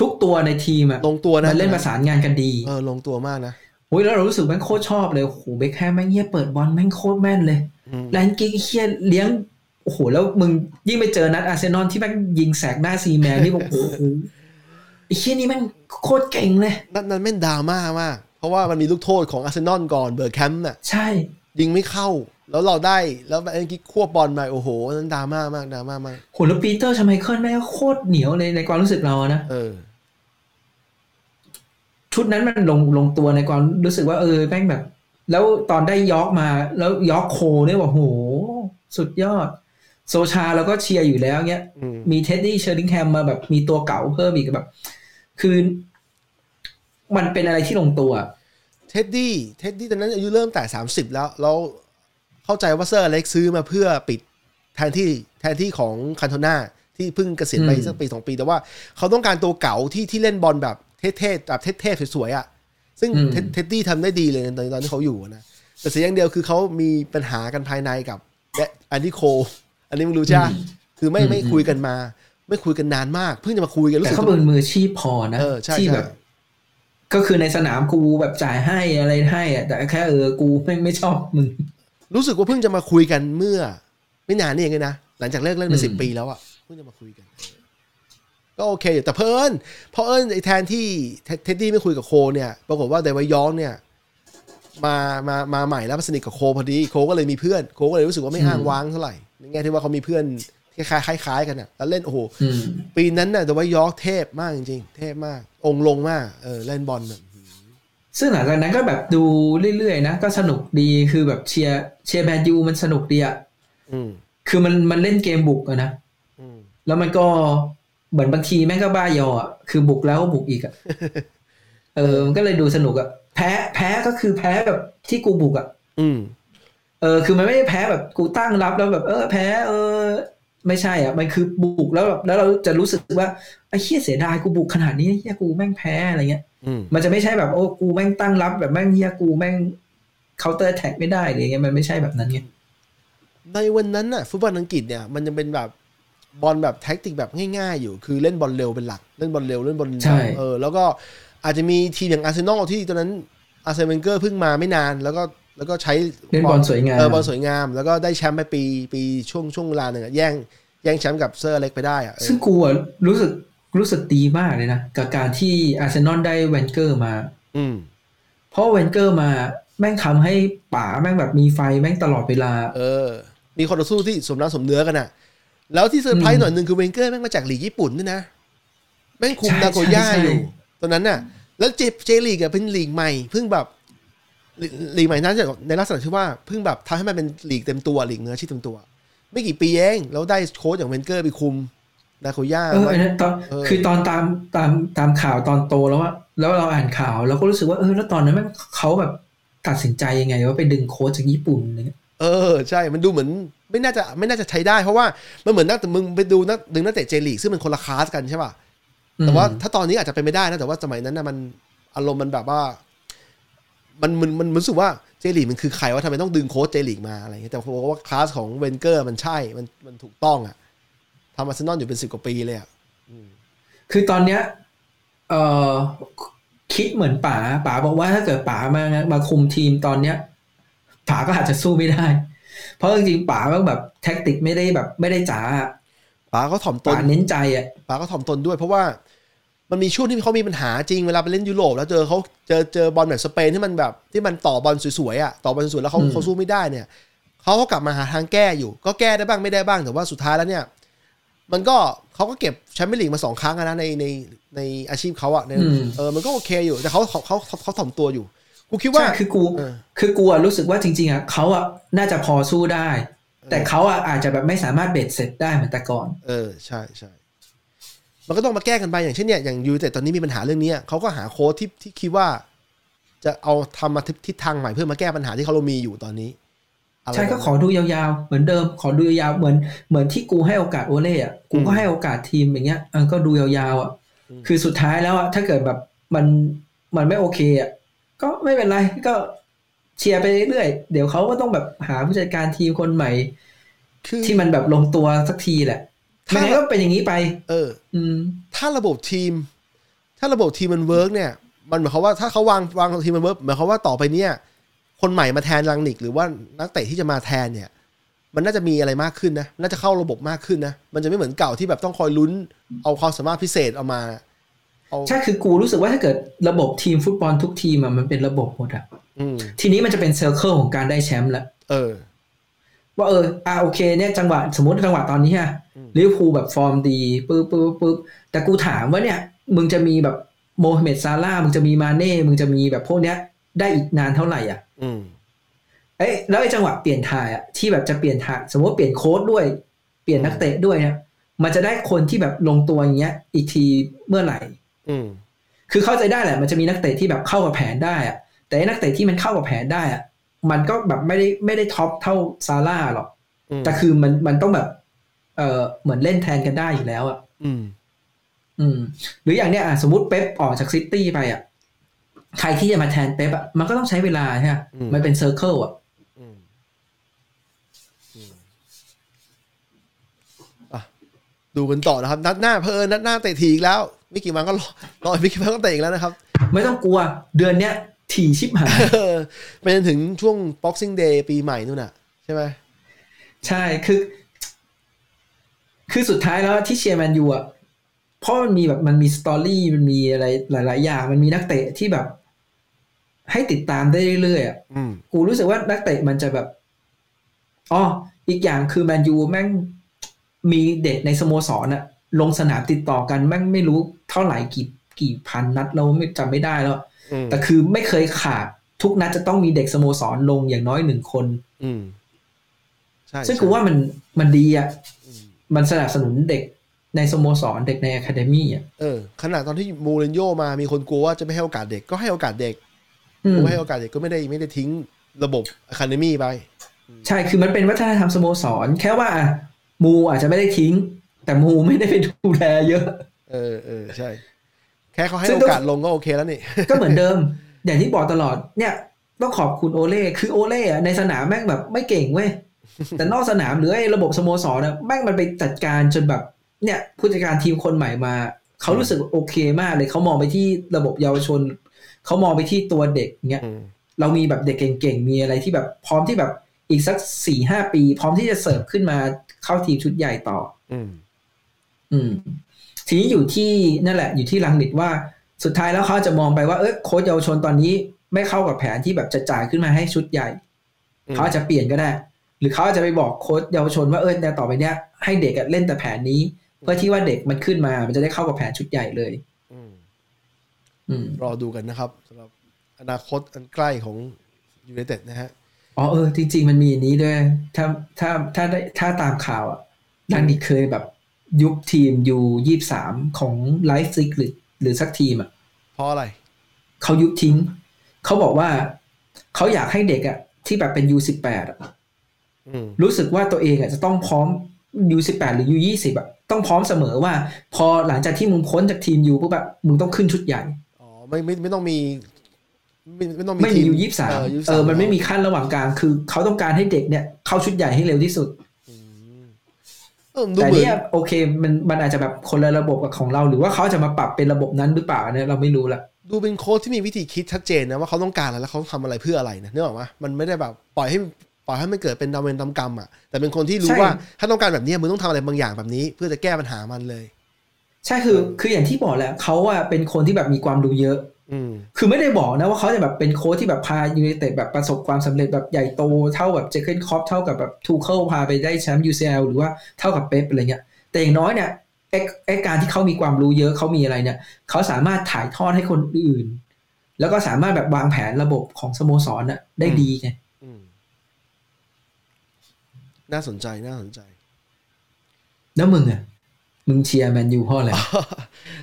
ทุกตัวในทีมอะลงตัวนะมันเล่นประสานงานกันดีเออลงตัวมากนะโอ้ยแล้วเรารู้สึกแม่งโคตรชอบเลยโอ้โหเบคแฮมแม่งเหี้ยเปิดบอลแม่งโคตรแม่นเลยอืมไรอันกิ๊กส์เหี้ยเลี้ยงโอ้โหแล้วมึงยิ่งไปเจอนัดอาร์เซนอลที่แม่งยิงแสกหน้าซีแมนนี่บอกโอ้โหไอ้เหี้ยนี่แม่งโคตรเก่งเลยนัดนั้นแม่นดราม่ามาก เพราะว่ามันมีลูกโทษของอาร์เซนอลก่อนเบอร์แคมป์น่ะใช่ยิงไม่เข้า แล้วเราได้แล้วไอ้กิ๊กควบบอลมาโอ้โหนั้นดราม่ามากดราม่ามากโหแล้วปีเตอร์ชไมเคิลแม่งโคตรเหนียวเลยในความรู้สึกเราอะนะเออ ชุดนั้นมันลงลงตัวในความรู้สึกว่า เออแม่งแบบ แล้วตอนได้ยอกมา แล้วยอร์กโคลเนี่ยบอกโห สุดยอด โซชาเราก็เชียร์อยู่แล้วเงี้ยอืมมีเท็ดดี้เชอร์ลิงแฮมมาแบบมีตัวเก๋าเพิ่มอีกแบบ คือมันเป็นอะไรที่ลงตัว เท็ดดี้เท็ดดี้ตอนนั้นอายุเริ่มแตะสามสิบแล้วแล้ว เข้าใจว่าเซอร์อเล็กซ์ซื้อมาเพื่อปิดแทนที่แทนที่ของคันโทนาที่เพิ่งเกษียณไปอืมสักปีสองปี แต่ว่าเขาต้องการตัวเก๋าที่ที่เล่นบอลแบบเท่ๆแบบเท่ๆสวยๆอะซึ่งเท็ดเท็ดดี้ทำได้ดีเลยตอนตอนที่เขาอยู่นะแต่เสียอย่างเดียวคือเขามีปัญหากันภายในกับและอันดี้โค อันนี้มึงรู้ใช่ปะคือไม่ไม่คุยกันมา ไม่คุยกันนานมาก เพิ่งจะมาคุยกันรู้แต่สึกเขาเป็นมืออาชีพพอนะเออใช่ที่ใช่แบบก็คือในสนามกูแบบจ่ายให้อะไรให้อะแต่แค่เออกูไม่ไม่ชอบมึง รู้สึกว่าเพิ่งจะมาคุยกันเมื่อ ไม่นานนี่เองนะ หลังจากเลิกเล่นมาอืมสิบปีแล้วอะเพิ่งจะมาคุยกันเออก็โอเคอยู่แต่เพอเอิญเพราะเอิญไอ้แทนที่เท็ดเท็ดดี้ไม่คุยกับโคเนี่ย ปรากฏว่าเดวายองเนี่ย มามามาใหม่แล้วมาสนิทกับโคพอดีโคก็เลยมีเพื่อนโคก็เลยรู้สึกว่าไม่อ้างว้างเท่าไหร่ในแง่ที่ว่าเขามีเพื่อนที่คล้ายๆคล้ายๆกันอะแล้วเล่นโอ้โหอืมปีนั้นน่ะเดวายองเทพมากจริงๆ เทพมาก องค์ลงมากเออเล่นบอลแบบ ซึ่งหลังจากนั้นก็แบบดูเรื่อยๆนะ ก็สนุกดีคือแบบเชียร์เชียร์แมนยูมันสนุกดีอะอืมคือมันมันเล่นเกมบุกอะนะอืมแล้วมันก็เหมือนบางทีแม่งก็บ้ายออะคือบุกแล้วก็บุกอีกอะเออมันก็เลยดูสนุกอะแพ้แพ้ก็คือแพ้แบบที่กูบุกอะอืมเออ คือมันไม่ได้แพ้แบบกูตั้งรับแล้วแบบ เออแพ้ เออ ไม่ใช่อะมันคือบุกแล้วแบบแล้วเราจะรู้สึกว่าไอ้เหี้ยเสียดายกูบุกขนาดนี้เหี้ยกูแม่งแพ้อะไรเงี้ยอืมมันจะไม่ใช่แบบโอ้กูแม่งตั้งรับ แบบแม่งเหี้ยกูแม่ง counter attack ไม่ได้อะไรเงี้ยมันไม่ใช่แบบนั้นไงในวันนั้นน่ะฟุตบอลอังกฤษเนี่ยมันยังเป็นแบบบอลแบบแท็กติกแบบง่ายๆ อยู่ คือเล่นบอลเร็วเป็นหลัก เล่นบอลเร็วเล่นบอลใช่เออแล้วก็อาจจะมีทีมอย่างอาร์เซนอลที่ตอนนั้นอาร์เซนเวนเกอร์เพิ่งมาไม่นาน แล้วก็ แล้วก็ใช้เล่นบอลสวยงามเออบอลสวยงาม แล้วก็ได้แชมป์ไปปีปีช่วงช่วงเวลาหนึ่งอะแย่งแย่งแชมป์กับเซอร์อเล็กไปได้อะเออซึ่งกูอะรู้สึกรู้สึกดีมากเลยนะ กับการที่อาร์เซนอลได้แวนเกอร์มา อืมเพราะแวนเกอร์มาแม่งทำให้ป๋าแม่งแบบมีไฟแม่งตลอดเวลา เออ มีคนต่อสู้ที่สมน้ำสมเนื้อกันอะแล้วที่เซอร์ไพรอืส์มหน่อยหนึ่งคือเวนเกอร์แม่งมาจากลีกญี่ปุ่นด้วยนะแม่งคุมใช่นาโกย่าใช่อยู่ ตอนนั้นน่ะ แล้วเจเจลีกอะเป็นลีกใหม่เพิ่งแบบ ลีลีกใหม่นั้นจะในลักษณะที่ว่าเพิ่งแบบทำให้มันเป็นลีกเต็มตัวลีกเนื้ออาชีพเต็มตัว ไม่กี่ปีเองแล้วได้โค้ชอย่างเวนเกอร์ไปคุมนาโกย่าเอออันนั้นตอนเออคือตอนตามตามตามข่าวตอนโตแล้วอะแล้วเราอ่านข่าวเราก็รู้สึกว่าเออแล้วตอนนั้นแม่งเขาแบบตัดสินใจยังไงว่าไปดึงโค้ชจากญี่ปุ่นอะไรเงี้ยเออใช่มันดูเหมือนไม่น่าจะไม่น่าจะใช้ได้เพราะว่ามันเหมือนนักแต่มึงไปดูนักดึงนักเตะเจลีกซึ่งมันคนละคลาสกันใช่ป่ะแต่ว่าถ้าตอนนี้อาจจะเป็นไม่ได้นะแต่ว่าสมัยนั้นนะมันอารมณ์มันแบบว่า มันมันมันมันรู้สึกว่าเจลีกมันคือใครว่าทำไมต้องดึงโค้ชเจลีกมาอะไรเงี้ยแต่ผมว่าคลาสของเวนเกอร์มันใช่มันมันถูกต้องอะทำอาร์เซนอลอยู่เป็นสิบกว่าปีเลยอะคือตอนเนี้ยเออคิดเหมือนป๋าป๋าบอกว่าถ้าเกิดป๋ามามาคุมทีมตอนเนี้ยป๋าก็อาจจะสู้ไม่ได้ เพราะจริงๆป๋าก็แบบแท็กติกไม่ได้แบบไม่ได้จ๋าอะป๋าก็ถ่อมตป๋านเน้นใจอะป๋าก็ถ่อมตนด้วยเพราะว่า มันมีช่วงที่เขามีปัญหาจริงเวลาไปเล่นยุโรปแล้วเจอเขาเจอเจอบอลแบบสเปนที่มันแบบที่มันต่อบอลสวยๆอะต่อบอลสวยๆแล้วเขาอืมเขาสู้ไม่ได้เนี่ยเขาก็กลับมาหาทางแก้อยู่ ก็แก้ได้บ้างไม่ได้บ้างแต่ว่าสุดท้ายแล้วเนี่ย มันก็เขาก็เก็บแชมเปี้ยนลีกมาสองครั้งอะนะในในในอาชีพเขาอะในอืมเออมันก็โอเคอยู่แต่เขาเขาเขาเขาเขาถ่อมตัวอยู่กูคิดว่าใช่คือกูเออคือกูอะรู้สึกว่าจริง ๆอะเขาอะน่าจะพอสู้ได้ แต่เขาอะอาจจะแบบไม่สามารถเบ็ดเสร็จได้เหมือนแต่ก่อน เออใช่ใช่ มันก็ต้องมาแก้กันไปอย่างเช่นเนี่ยอย่างยูแต่ตอนนี้มีปัญหาเรื่องนี้เขาก็หาโค้ชที่ที่คิดว่า จะเอาทำมาทิศทางใหม่เพื่อมาแก้ปัญหาที่เขาเรามีอยู่ตอนนี้อะไรใช่ก็ขอดูยาวๆ เหมือนเดิม ขอดูยาวๆเหมือนเหมือนที่กูให้โอกาสโอเล่อะกูก็ให้โอกาสทีมอย่างเงี้ยเออก็ดูยาวๆอะคือสุดท้ายแล้วอะถ้าเกิดแบบมันมันไม่โอเคอะก็ไม่เป็นไรก็เชียร์ไปเรื่อยๆเดี๋ยวเขาก็ต้องแบบหาผู้จัดการทีมคนใหม่คือที่มันแบบลงตัวสักทีแหละ ถ้าไม่งั้นก็เป็นอย่างนี้ไป เออ อืม ถ้าระบบทีม ถ้าระบบทีมมัน work เนี่ย มันหมายความว่าถ้าเขาวางวางทีมมัน work หมายความว่าต่อไปเนี่ย คนใหม่มาแทนรังนิก หรือว่านักเตะที่จะมาแทนเนี่ย มันน่าจะมีอะไรมากขึ้นนะ น่าจะเข้าระบบมากขึ้นนะ มันจะไม่เหมือนเก่าที่แบบต้องคอยลุ้น เอาความสามารถพิเศษเอามาเอาใช่คือกูรู้สึกว่าถ้าเกิดระบบทีมฟุตบอลทุกทีมอะมันเป็นระบบหมดอะอืมทีนี้มันจะเป็น circle ของการได้แชมป์แล้วเออ ว่าเอออ่าโอเค เนี่ยจังหวะสมมติจังหวะตอนนี้ฮะอืม ลิเวอร์พูลแบบฟอร์มดีปึ๊บปึ๊บปึ๊บแต่กูถามว่าเนี่ย มึงจะมีแบบโมฮัมเหม็ดซาร่าห์มึงจะมีมาเน่มึงจะมีแบบพวกเนี้ย ได้อีกนานเท่าไหร่อะอืมเอ้ยแล้วไอ้จังหวะเปลี่ยนถ่ายอะที่แบบจะเปลี่ยนถ่ายสมมติว่าเปลี่ยนโค้ชด้วย เปลี่ยนนักเตะด้วยเนี่ยมันจะได้คนที่แบบลงตัวอย่างเงี้ย อีกทีเมื่อไหร่ อืมคือเข้าใจได้แหละ มันจะมีนักเตะที่แบบเข้ากับแผนได้อะแต่ไอ้นักเตะที่มันเข้ากับแผนได้อะมันก็แบบไม่ได้ไม่ได้ top เท่าซาร่าหรอกอืมแต่คือมันมันต้องแบบ เออเหมือนเล่นแทนกันได้อยู่แล้วอะอืม อืม หรืออย่างเนี้ยอะสมมติเป๊ปออกจากซิตี้ไปอะใครที่จะมาแทนเป๊ปอะมันก็ต้องใช้เวลาใช่ไหมอืมมันเป็น circle อะอืมอืมอะดูกันต่อนะครับ นัดหน้าเพอเอิญนัดหน้าเตะทีอีกแล้วไม่กี่วันก็รอรออีกไม่กี่วันก็เตะอีกแล้วนะครับ ไม่ต้องกลัว เดือนเนี้ยถี่ชิบหายเออไปจนถึงช่วง boxing day ปีใหม่นู่นน่ะ ใช่ไหมใช่คือ คือสุดท้ายแล้วที่เชียร์แมนยูอะเพราะมันมีแบบมันมีสตอรี่มันมีอะไรหลาย ๆ อย่าง มันมีนักเตะที่แบบ ให้ติดตามได้เรื่อยๆอะอืมกูรู้สึกว่านักเตะมันจะแบบอ๋ออีกอย่างคือแมนยูแม่งมีเด็กในสโมสรอะลงสนามติดต่อกันแม่งไม่รู้เท่าไหร่กี่กี่พันนัดเราไม่จำไม่ได้แล้วอืมแต่คือไม่เคยขาดทุกนัดจะต้องมีเด็กสโมสรลงอย่างน้อยหนึ่งคน อืมใช่ซึ่งกูว่ามันมันดีอะอื มมันสนับสนุนเด็กในสโมสรเด็กในอะคาเดมี่อะเออขนาดตอนที่มูรินโญ่มามีคนกลัวว่าจะไม่ให้โอกาสเด็กก็ให้โอกาสเด็กอืมกูให้โอกาสเด็กก็ไม่ได้ไม่ได้ทิ้งระบบ academy ไป ใช่คือมันเป็นวัฒนธรรมสโมสร แค่ว่าอะมูอาจจะไม่ได้ทิ้ง แต่มูไม่ได้ไปดูแลเยอะ เออเออใช่ แค่เขาให้ซึ่งโอก็กาสลงก็โอเคแล้วนี่ ก็เหมือนเดิม อย่างที่บอกตลอดเนี่ยต้องขอบคุณโอเล่คือโอเล่อะในสนามแม่งแบบไม่เก่งเว้ย แต่นอกสนามหรือไอ้ระบบสโมสรนะแม่งมันไปจัดการจนแบบเนี่ยผู้จัดการทีมคนใหม่มาเขารู้สึกโอเคมากเลยเขามองไปที่ระบบเยาวชนเขามองไปที่ตัวเด็กเงี้ยอืมเรามีแบบเด็กเก่งๆมีอะไรที่แบบพร้อมที่แบบอีกสักสี่ห้าปี พร้อมที่จะเสิร์ฟขึ้นมาเข้าทีมชุดใหญ่ต่อ อืม อืม ทีนี้อยู่ที่นั่นแหละ อยู่ที่ลังนิดว่าสุดท้ายแล้วเขาจะมองไปว่าเออโค้ชเยาวชนตอนนี้ไม่เข้ากับแผนที่แบบจะจ่ายขึ้นมาให้ชุดใหญ่อืมเขาอาจจะเปลี่ยนก็ได้ห หรือเขาอาจจะไปบอกโค้ชเยาวชนว่าเออแต่ต่อไปเนี้ยให้เด็กอะเล่นแต่แผนนี้ เพื่อที่ว่าเด็กมันขึ้นมา มันจะได้เข้ากับแผนชุดใหญ่เลยอืมอืมรอดูกันนะครับสำหรับอนาคตอันใกล้ของยูไนเต็ดนะฮะอ๋อเออจริง ๆ มันมีอันนี้ด้วย ถ้าถ้าถ้าได้ถ้าตามข่าวอะรังนิกเคยแบบยุบทีม U ยี่สามของไลป์ซิกหรือหรือสักทีมอะเพราะอะไรเขายุบทิ้ง เขาบอกว่าเขาอยากให้เด็กอะที่แบบเป็นยูสิบแปดอืม รู้สึกว่าตัวเองอะจะต้องพร้อมยูสิบแปดหรือยูยี่สิบอะต้องพร้อมเสมอว่า พอหลังจากที่มึงพ้นจากทีมยูปุ๊บแบบมึงต้องขึ้นชุดใหญ่อ๋อไม่ไม่ไม่ต้องมีไม่ไม่ต้องมีไม่มีทียูยี่สามเออ23เออมันไม่มีขั้นระหว่างกลางคือเขาต้องการให้เด็กเนี่ยเข้าชุดใหญ่ให้เร็วที่สุดอืมเออดูแต่เหมือนเนี่ยโอเคมันมันอาจจะแบบคนละระบบกับของเรา หรือว่าเขาจะมาปรับเป็นระบบนั้นหรือเปล่าเนี่ยเราไม่รู้ละดูเป็นโค้ชที่มีวิธีคิดชัดเจนนะว่าเขาต้องการอะไรแล้วเขาทำอะไรเพื่ออะไรนะนึกออกไหมมันไม่ได้แบบปล่อยให้ ปล่อยให้มันเกิดเป็นตามเวรตามกรรมอะแต่เป็นคนที่รู้ว่าถ้าต้องการแบบนี้มึงต้องทำอะไรบางอย่างแบบนี้ เพื่อจะแก้ปัญหามันเลย ใช่คือคืออย่างที่บอกแหละเขาอะเป็นคนที่แบบมีความรู้เยอะอืมคือไม่ได้บอกนะว่าเขาจะแบบเป็นโค้ชที่แบบพายูไนเต็ดแบบประสบความสำเร็จแบบใหญ่โตเท่าแบบเจอร์เกนคล็อปป์เท่ากับแบบทูเคิลพาไปได้แชมป์ UCL หรือว่าเท่ากับเป๊ปอะไรเงี้ยแต่อย่างน้อยเนี่ยไอ้ไอ้การที่เขามีความรู้เยอะเขามีอะไรเนี่ยเขาสามารถถ่ายทอดให้คนอื่น แล้วก็สามารถแบบวางแผนระบบของสโมสรน่ะได้ดีไงอืม น่าสนใจน่าสนใจ แล้วมึงอะ มึงเชียร์แมนยูเพราะอะไร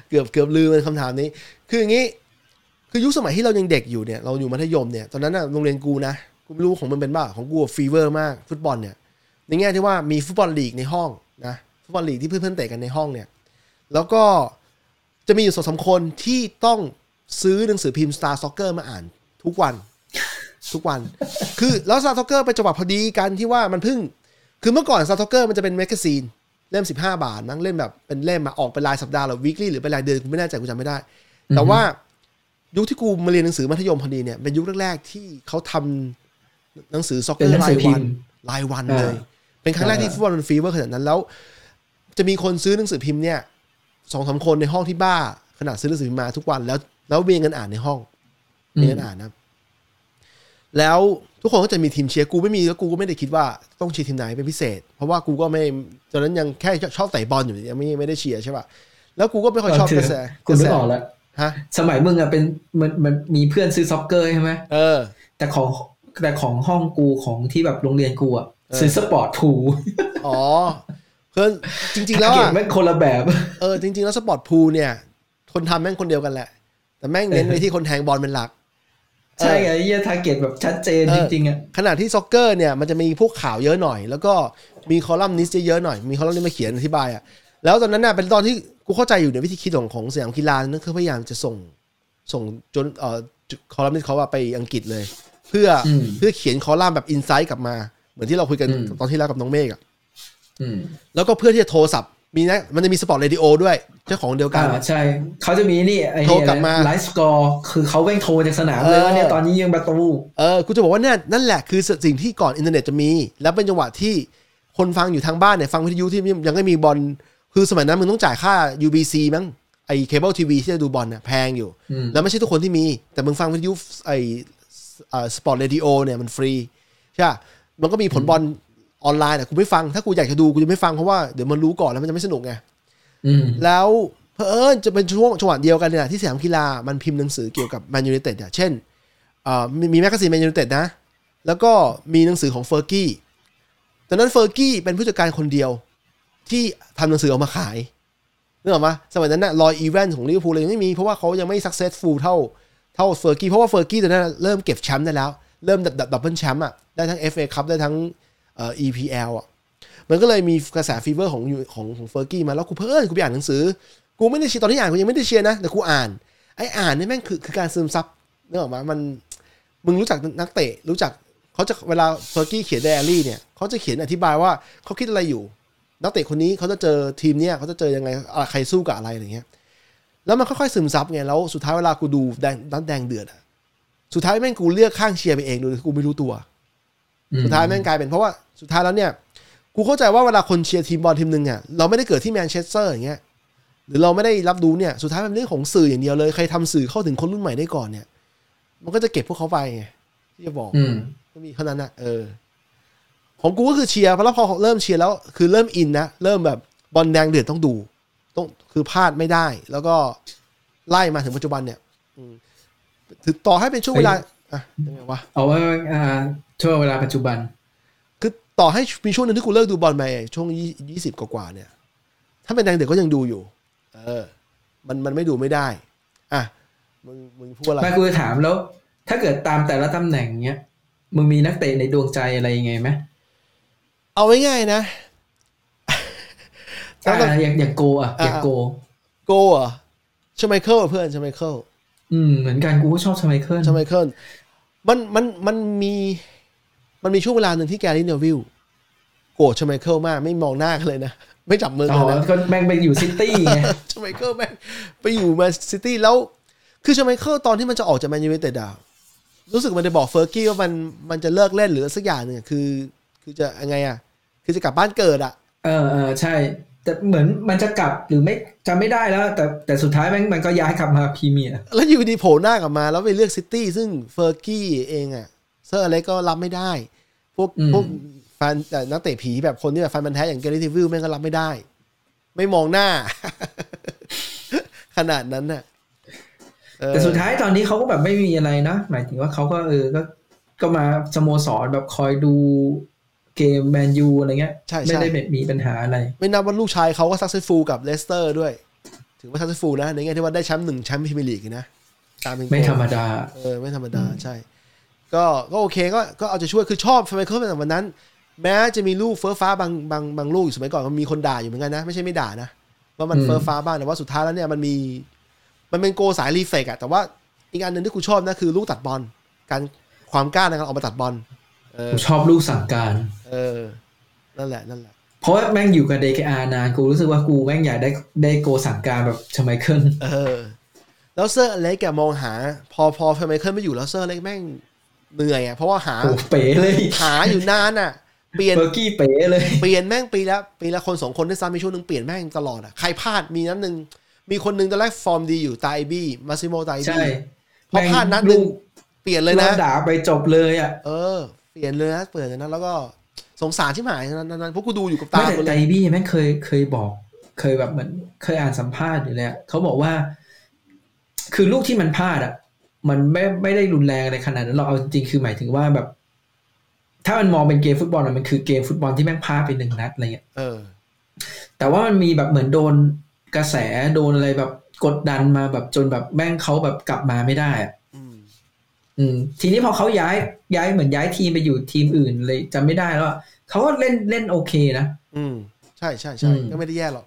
เกือบเกือบลืมเป็นคำถามนี้ คืออย่างนี้ คือยุคสมัยที่เรายังเด็กอยู่เนี่ย เราอยู่มัธยมเนี่ย ตอนนั้นน่ะโรงเรียนกูนะ กูไม่รู้ของมันเป็นบ้าของกู fever มากฟุตบอลเนี่ย ในแง่ที่ว่ามีฟุตบอลลีกในห้องนะ ฟุตบอลลีกที่เพื่อนๆเตะกันในห้องเนี่ย แล้วก็จะมีอยู่สองสามคนที่ต้องซื้อหนังสือพิมพ์ Star Soccer มาอ่านทุกวัน ทุกวัน คือแล้ว Star Soccer ไปจังหวะพอดีกันที่ว่ามันเพิ่ง คือเมื่อก่อน Star Soccer มันจะเป็นแมกกาซีนเล่ม 15 บาทมั้งเล่มแบบเป็นเล่มมาออกเป็นรายสัปดาห์หรือ weekly หรือเป็นรายเดือนกูไม่แน่ใจกูจำไม่ได้ แต่ว่ายุคที่กูมาเรียนหนังสือมัธยมพอดีเนี่ยเป็นยุคแรกๆที่เขาทหนังสือซ็อกเกเป็นหนังสือพิมพ์รายวันอ่าเลย เป็นครั้งแรกที่อ่าฟุตบอลมัน fever ขนาดนั้นแล้ว จะมีคนซื้อหนังสือพิมพ์เนี่ยสองสามคนในห้องที่บ้าขนาดซื้อหนังสือพิมพ์มาทุกวันแล้ว แล้วมีเงินอ่านในห้องมีเงินอ่านนะแล้ว ทุกคนก็จะมีทีมเชียร์กูไม่มีแล้วกูก็ไม่ได้คิดว่าต้องเชียร์ทีมไหนเป็นพิเศษ เพราะว่ากูก็ไม่ตอนนั้นยังแค่ชอบเตะบอลอยู่ยังไม่ไม่ได้เชียร์ใช่ป่ะแล้วกูก็ไม่ค่อยชอบกระแสกูนึกออกแล้วฮะสมัยมึงอะเป็นมันมันมีเพื่อนซื้อซ็อกเกอร์ใช่ไหมเออ แต่ของแต่ของห้องกูของที่แบบโรงเรียนกูอะเออซื้อสปอร์ตพูลอ๋อเพื่อนจริง ๆ แล้วเก็อะบแม่งคนละแบบเออจริง ๆ แล้วสปอร์ตพูลเนี่ย คนทำแม่งคนเดียวกันแหละ แต่แม่งเน้นไปที่คนแทงบอลเป็นหลัก ใช่ไงเนี่ย target แบบชัดเจนเออจริงๆอะขณะที่ซ็อกเกอร์เนี่ยมันจะมีพวกข่าวเยอะหน่อย แล้วก็มีคอลัมนิสต์เยอะๆหน่อย มีคอลัมนิสต์มาเขียนอธิบายอะแล้วตอนนั้นน่ะเป็นตอนที่กูเข้าใจอยู่ในวิธีคิดของของสยามกีฬานั่นคือพยายามจะส่งส่งจนเอ่อคอลัมนิสต์เขาว่าไปอังกฤษเลย เพื่ออมเพื่อเขียนคอลัมน์แบบ insight กลับมา เหมือนที่เราคุยกันอืมตอนที่แล้วกับน้องเมฆอะอืมแล้วก็เพื่อที่จะโทรศัพท์ มีนะมันจะมีสปอร์ตเรดิโอด้วย เจ้าของเดียวกันอ่าใช่เขาจะมีนี่ไอ้โทรกลับมา live score คือเขาแม่งโทรจากสนามเลยเออว่าเนี่ยตอนนี้ยิงประตูเออกูจะบอกว่าเนี่ยนั่นแหละคือสิ่งที่ก่อนอินเทอร์เน็ตจะมี แล้วเป็นจังหวะที่คนฟังอยู่ทางบ้านเนี่ยฟังวิทยุที่ยังไม่มีบอลคือสมัยนั้นมึงต้องจ่ายค่า UBC มั้งไอ้เคเบิลทีวีที่จะดูบอลเนี่ยแพงอยู่อืมแล้วไม่ใช่ทุกคนที่มี แต่มึงฟังวิทยุไอ้สปอร์ตเรดิโอเนี่ยมันฟรีใช่ปะมันก็มีผลบอล ออนไลน์แต่กูไม่ฟัง ถ้ากูอยากจะดูกูจะไม่ฟังเพราะว่าเดี๋ยวมันรู้ก่อนแล้วมันจะไม่สนุกไงอืมแล้วเพอเอิญจะเป็นช่วงจังหวะเดียวกันเนี่ยที่สยามกีฬามันพิมพ์หนังสือเกี่ยวกับแมนยู i นเต็ดอะเช่นเอ่อมีมีแมกกาซีนแมนยู i นเต็ดนะ แล้วก็มีหนังสือของเฟอร์กี้ตอนนั้นเฟอร์กี้เป็นผู้จัดการคนเดียวที่ทำหนังสือออกมาขายนึกออกไหมสมัยนั้นน่ะรอยอีแวนส์ของลิเวอร์พูลยังไม่มีเลย เพราะว่าเขายังไม่ successful เท่าเท่าเฟอร์กี้เพราะว่าเฟอร์กี้ตอนนั้นเริ่มเก็บแชมป์ได้แล้ว เริ่มดับ double แชมป์อะได้ทั้ง FA คัพได้ทั้งเอ่อ EPL อะมันก็เลยมีกระแส fever ของของของเฟอร์กี้มาแล้วกูเผอิญกูไปอ่านหนังสือ กูไม่ได้เชียร์ตอนที่อ่านกูยังไม่ได้เชียร์นะแต่กูอ่านไอ้อ่านนี่แม่งคือคือการซึมซับนึกออกมามันมึงรู้จักนักเตะรู้จักเขาจะเวลาเฟอร์กี้เขียนไดอารี่เนี่ยเขาจะเขียนอธิบายว่าเขาคิดอะไรอยู่ นักเตะคนนี้เขาจะเจอทีมเนี้ยเขาจะเจอยังไงอะใครสู้กับอะไรอะไรเงี้ยแล้วมันค่อยๆซึมซับไงแล้วสุดท้ายเวลากูดูแดงนัดแดงเดือดอะสุดท้ายแม่งกูเลือกข้างเชียร์ไปเองโดยกูไม่รู้ตัว สุดท้ายแม่งกลายเป็นเพราะว่าสุดท้ายแล้วเนี่ยกูเข้าใจว่าเวลาคนเชียร์ทีมบอลทีมหนึ่งอะเราไม่ได้เกิดที่แมนเชสเตอร์อย่างเงี้ยหรือเราไม่ได้รับรู้เนี่ยสุดท้ายมันเป็นเรื่องของสื่ออย่างเดียวเลยใครทำสื่อเข้าถึงคนรุ่นใหม่ได้ก่อนเนี่ย มันก็จะเก็บพวกเขาไปไงที่จะบอกอืมก็มีเท่านั้นนะเออของกูก็คือเชียร์เพราะแล้วพอเริ่มเชียร์แล้วคือเริ่มอินนะเริ่มแบบบอลแดงเดือดต้องดู ต้องคือพลาดไม่ได้ แล้วก็ไล่มาถึงปัจจุบันเนี่ยอืมถึงต่อให้เป็นช่วงเวลาอะยังไงวะเอาไว้อ่า ช่วงเวลาปัจจุบัน คือต่อให้มีช่วงหนึงที่กูเลิกดูบอลไปช่วงยี่สิบกว่าๆเนี่ย ถ้าเป็นแดงเด็กก็ยังดูอยู่ เออ มันมันไม่ดูไม่ได้ อะมึงมึงพูดอะไรแม่กูจะถามแล้ว ถ้าเกิดตามแต่ละตำแหน่งเนี้ยมึงมีนักเตะในดวงใจอะไรยังไงไหมเอาง่ายๆนะอ่าอย่างอย่างโกอะอย่างโก โกอะชไมเคิลเพื่อนชไมเคิลอืมเหมือนกันกูก็ชอบชไมเคิลชไมเคิลมันมันมันมี มันมีช่วงเวลาหนึ่งที่แกรี่เนวิลโกรธชไมเคิลมากไม่มองหน้ากันเลยนะ ไม่จับมือกันนะ อ๋อก็แม่งไปอยู่ซิตี้ไงชไมเคิลแม่งไปอยู่แมนซิตี้แล้ว คือชไมเคิลตอนที่มันจะออกจากแมนยูไนเต็ดอะรู้สึกมันจะบอกเฟอร์กี้ว่ามันมันจะเลิกเล่นหรือสักอย่างหนึ่งอะคือ คือจะยังไงอะคือจะกลับบ้านเกิดอะเออเออใช่ แต่เหมือนมันจะกลับหรือไม่จำไม่ได้แล้ว แต่แต่สุดท้ายแม่งมันก็ย้ายกลับมาพรีเมียร์แล้วอยู่ดีโผล่หน้ากลับมาแล้วไปเลือกซิตี้ซึ่งเฟอร์กี้เองอะ เซอร์อะไรก็รับไม่ได้ พวกพวกแฟนแต่นักเตะผีแบบคนที่แบบแฟนพันธุ์แท้อย่างแกรี่เนวิลแม่งก็รับไม่ได้ ไม่มองหน้า ขนาดนั้นน่ะเออแต่สุดท้ายตอนนี้เขาก็แบบไม่มีอะไรนะ หมายถึงว่าเขาก็เออก็ก็มาสโมสรแบบคอยดูเกมแมนยูอะไรเงี้ยใช่ไม่ใช่ได้แบบมีปัญหาอะไร ไม่นับว่าลูกชายเขาก็ successful กับเลสเตอร์ด้วย ถือว่า successful นะ ในแง่ที่ว่าได้แชมป์หนึ่งแชมป์พรีเมียร์ลีกนะตามเป็นไม่ธรรมดา เออ ไม่ธรรมดาใช่ ก็ก็โอเคก็ก็เอาใจช่วยคือชอบทำไมเขาเป็นแบบวันนั้น แม้จะมีลูกเฟอะฟะบางบางบางลูกอยู่สมัยก่อนมันมีคนด่าอยู่เหมือนกันนะ ไม่ใช่ไม่ด่านะว่ามันอืมเฟอะฟะบ้างแต่ว่าสุดท้ายแล้วเนี่ยมันมีมันเป็นโกสาย reflex อะแต่ว่าอีกอันหนึ่งที่กูชอบนะคือลูกตัดบอลการความกล้าในการออกมาตัดบอลเออผมชอบลูกสั่งการ เออ นั่นแหละนั่นแหละ เพราะว่าแม่งอยู่กับ DKR นานกูรู้สึกว่ากูแม่งอยากได้ได้โกสั่งการแบบชไมเคิลเออแแล้วเซอร์อเล็กแกมองหา พอพอไมเคิลไม่อยู่แล้วเซอร์อเล็กแม่ง เหนื่อยอะเพราะว่าหาโอ้เป๋เลยหาอยู่นานอะ เปลี่ยนเบอร์กี้เป๋เลยเปลี่ยนแม่งปีละปีละคนสองคนด้วยซ้ำมีช่วงหนึ่งเปลี่ยนแม่งตลอดอะใครพลาดมีนั้นหนึ่งมีคนหนึ่งตอนแรกฟอร์มดีอยู่ตาไอบี้มาซิโมตาไอใช่บี้พอพลาดนัดหนึ่งเปลี่ยนเลยนะโดด่าไปจบเลยอะเออเปลี่ยนเลยนะเปลี่ยนเลยนะแล้วก็สงสารที่หมายนั้นนั้นพวกกูดูอยู่กับไม่ตาแต่หมดไดเลยบี้แม่งเคยเคยบอก เคยแบบเหมือนเคยอ่านสัมภาษณ์อยู่เลยอะเขาบอกว่า คือลูกที่มันพลาดอะ มันไม่ไม่ได้รุนแรงอะไรขนาดนั้นเราเอาจริงๆคือหมายถึงว่าแบบ ถ้ามันมองเป็นเกมฟุตบอลอะมันคือเกมฟุตบอลที่แม่งพลาดไปหนึ่งนัดอะไรเงี้ยเออ แต่ว่ามันมีแบบเหมือนโดนกระแสโดนอะไรแบบกดดันมาแบบจนแบบแม่งเขาแบบกลับมาไม่ได้อะอืมอืมทีนี้พอเขาย้ายย้ายเหมือนย้ายทีมไปอยู่ทีมอื่นเลยจำไม่ได้แล้วอะเขาก็เล่นเล่นโอเคนะอืมใช่ใช่ใช่อืมก็ไม่ได้แย่หรอก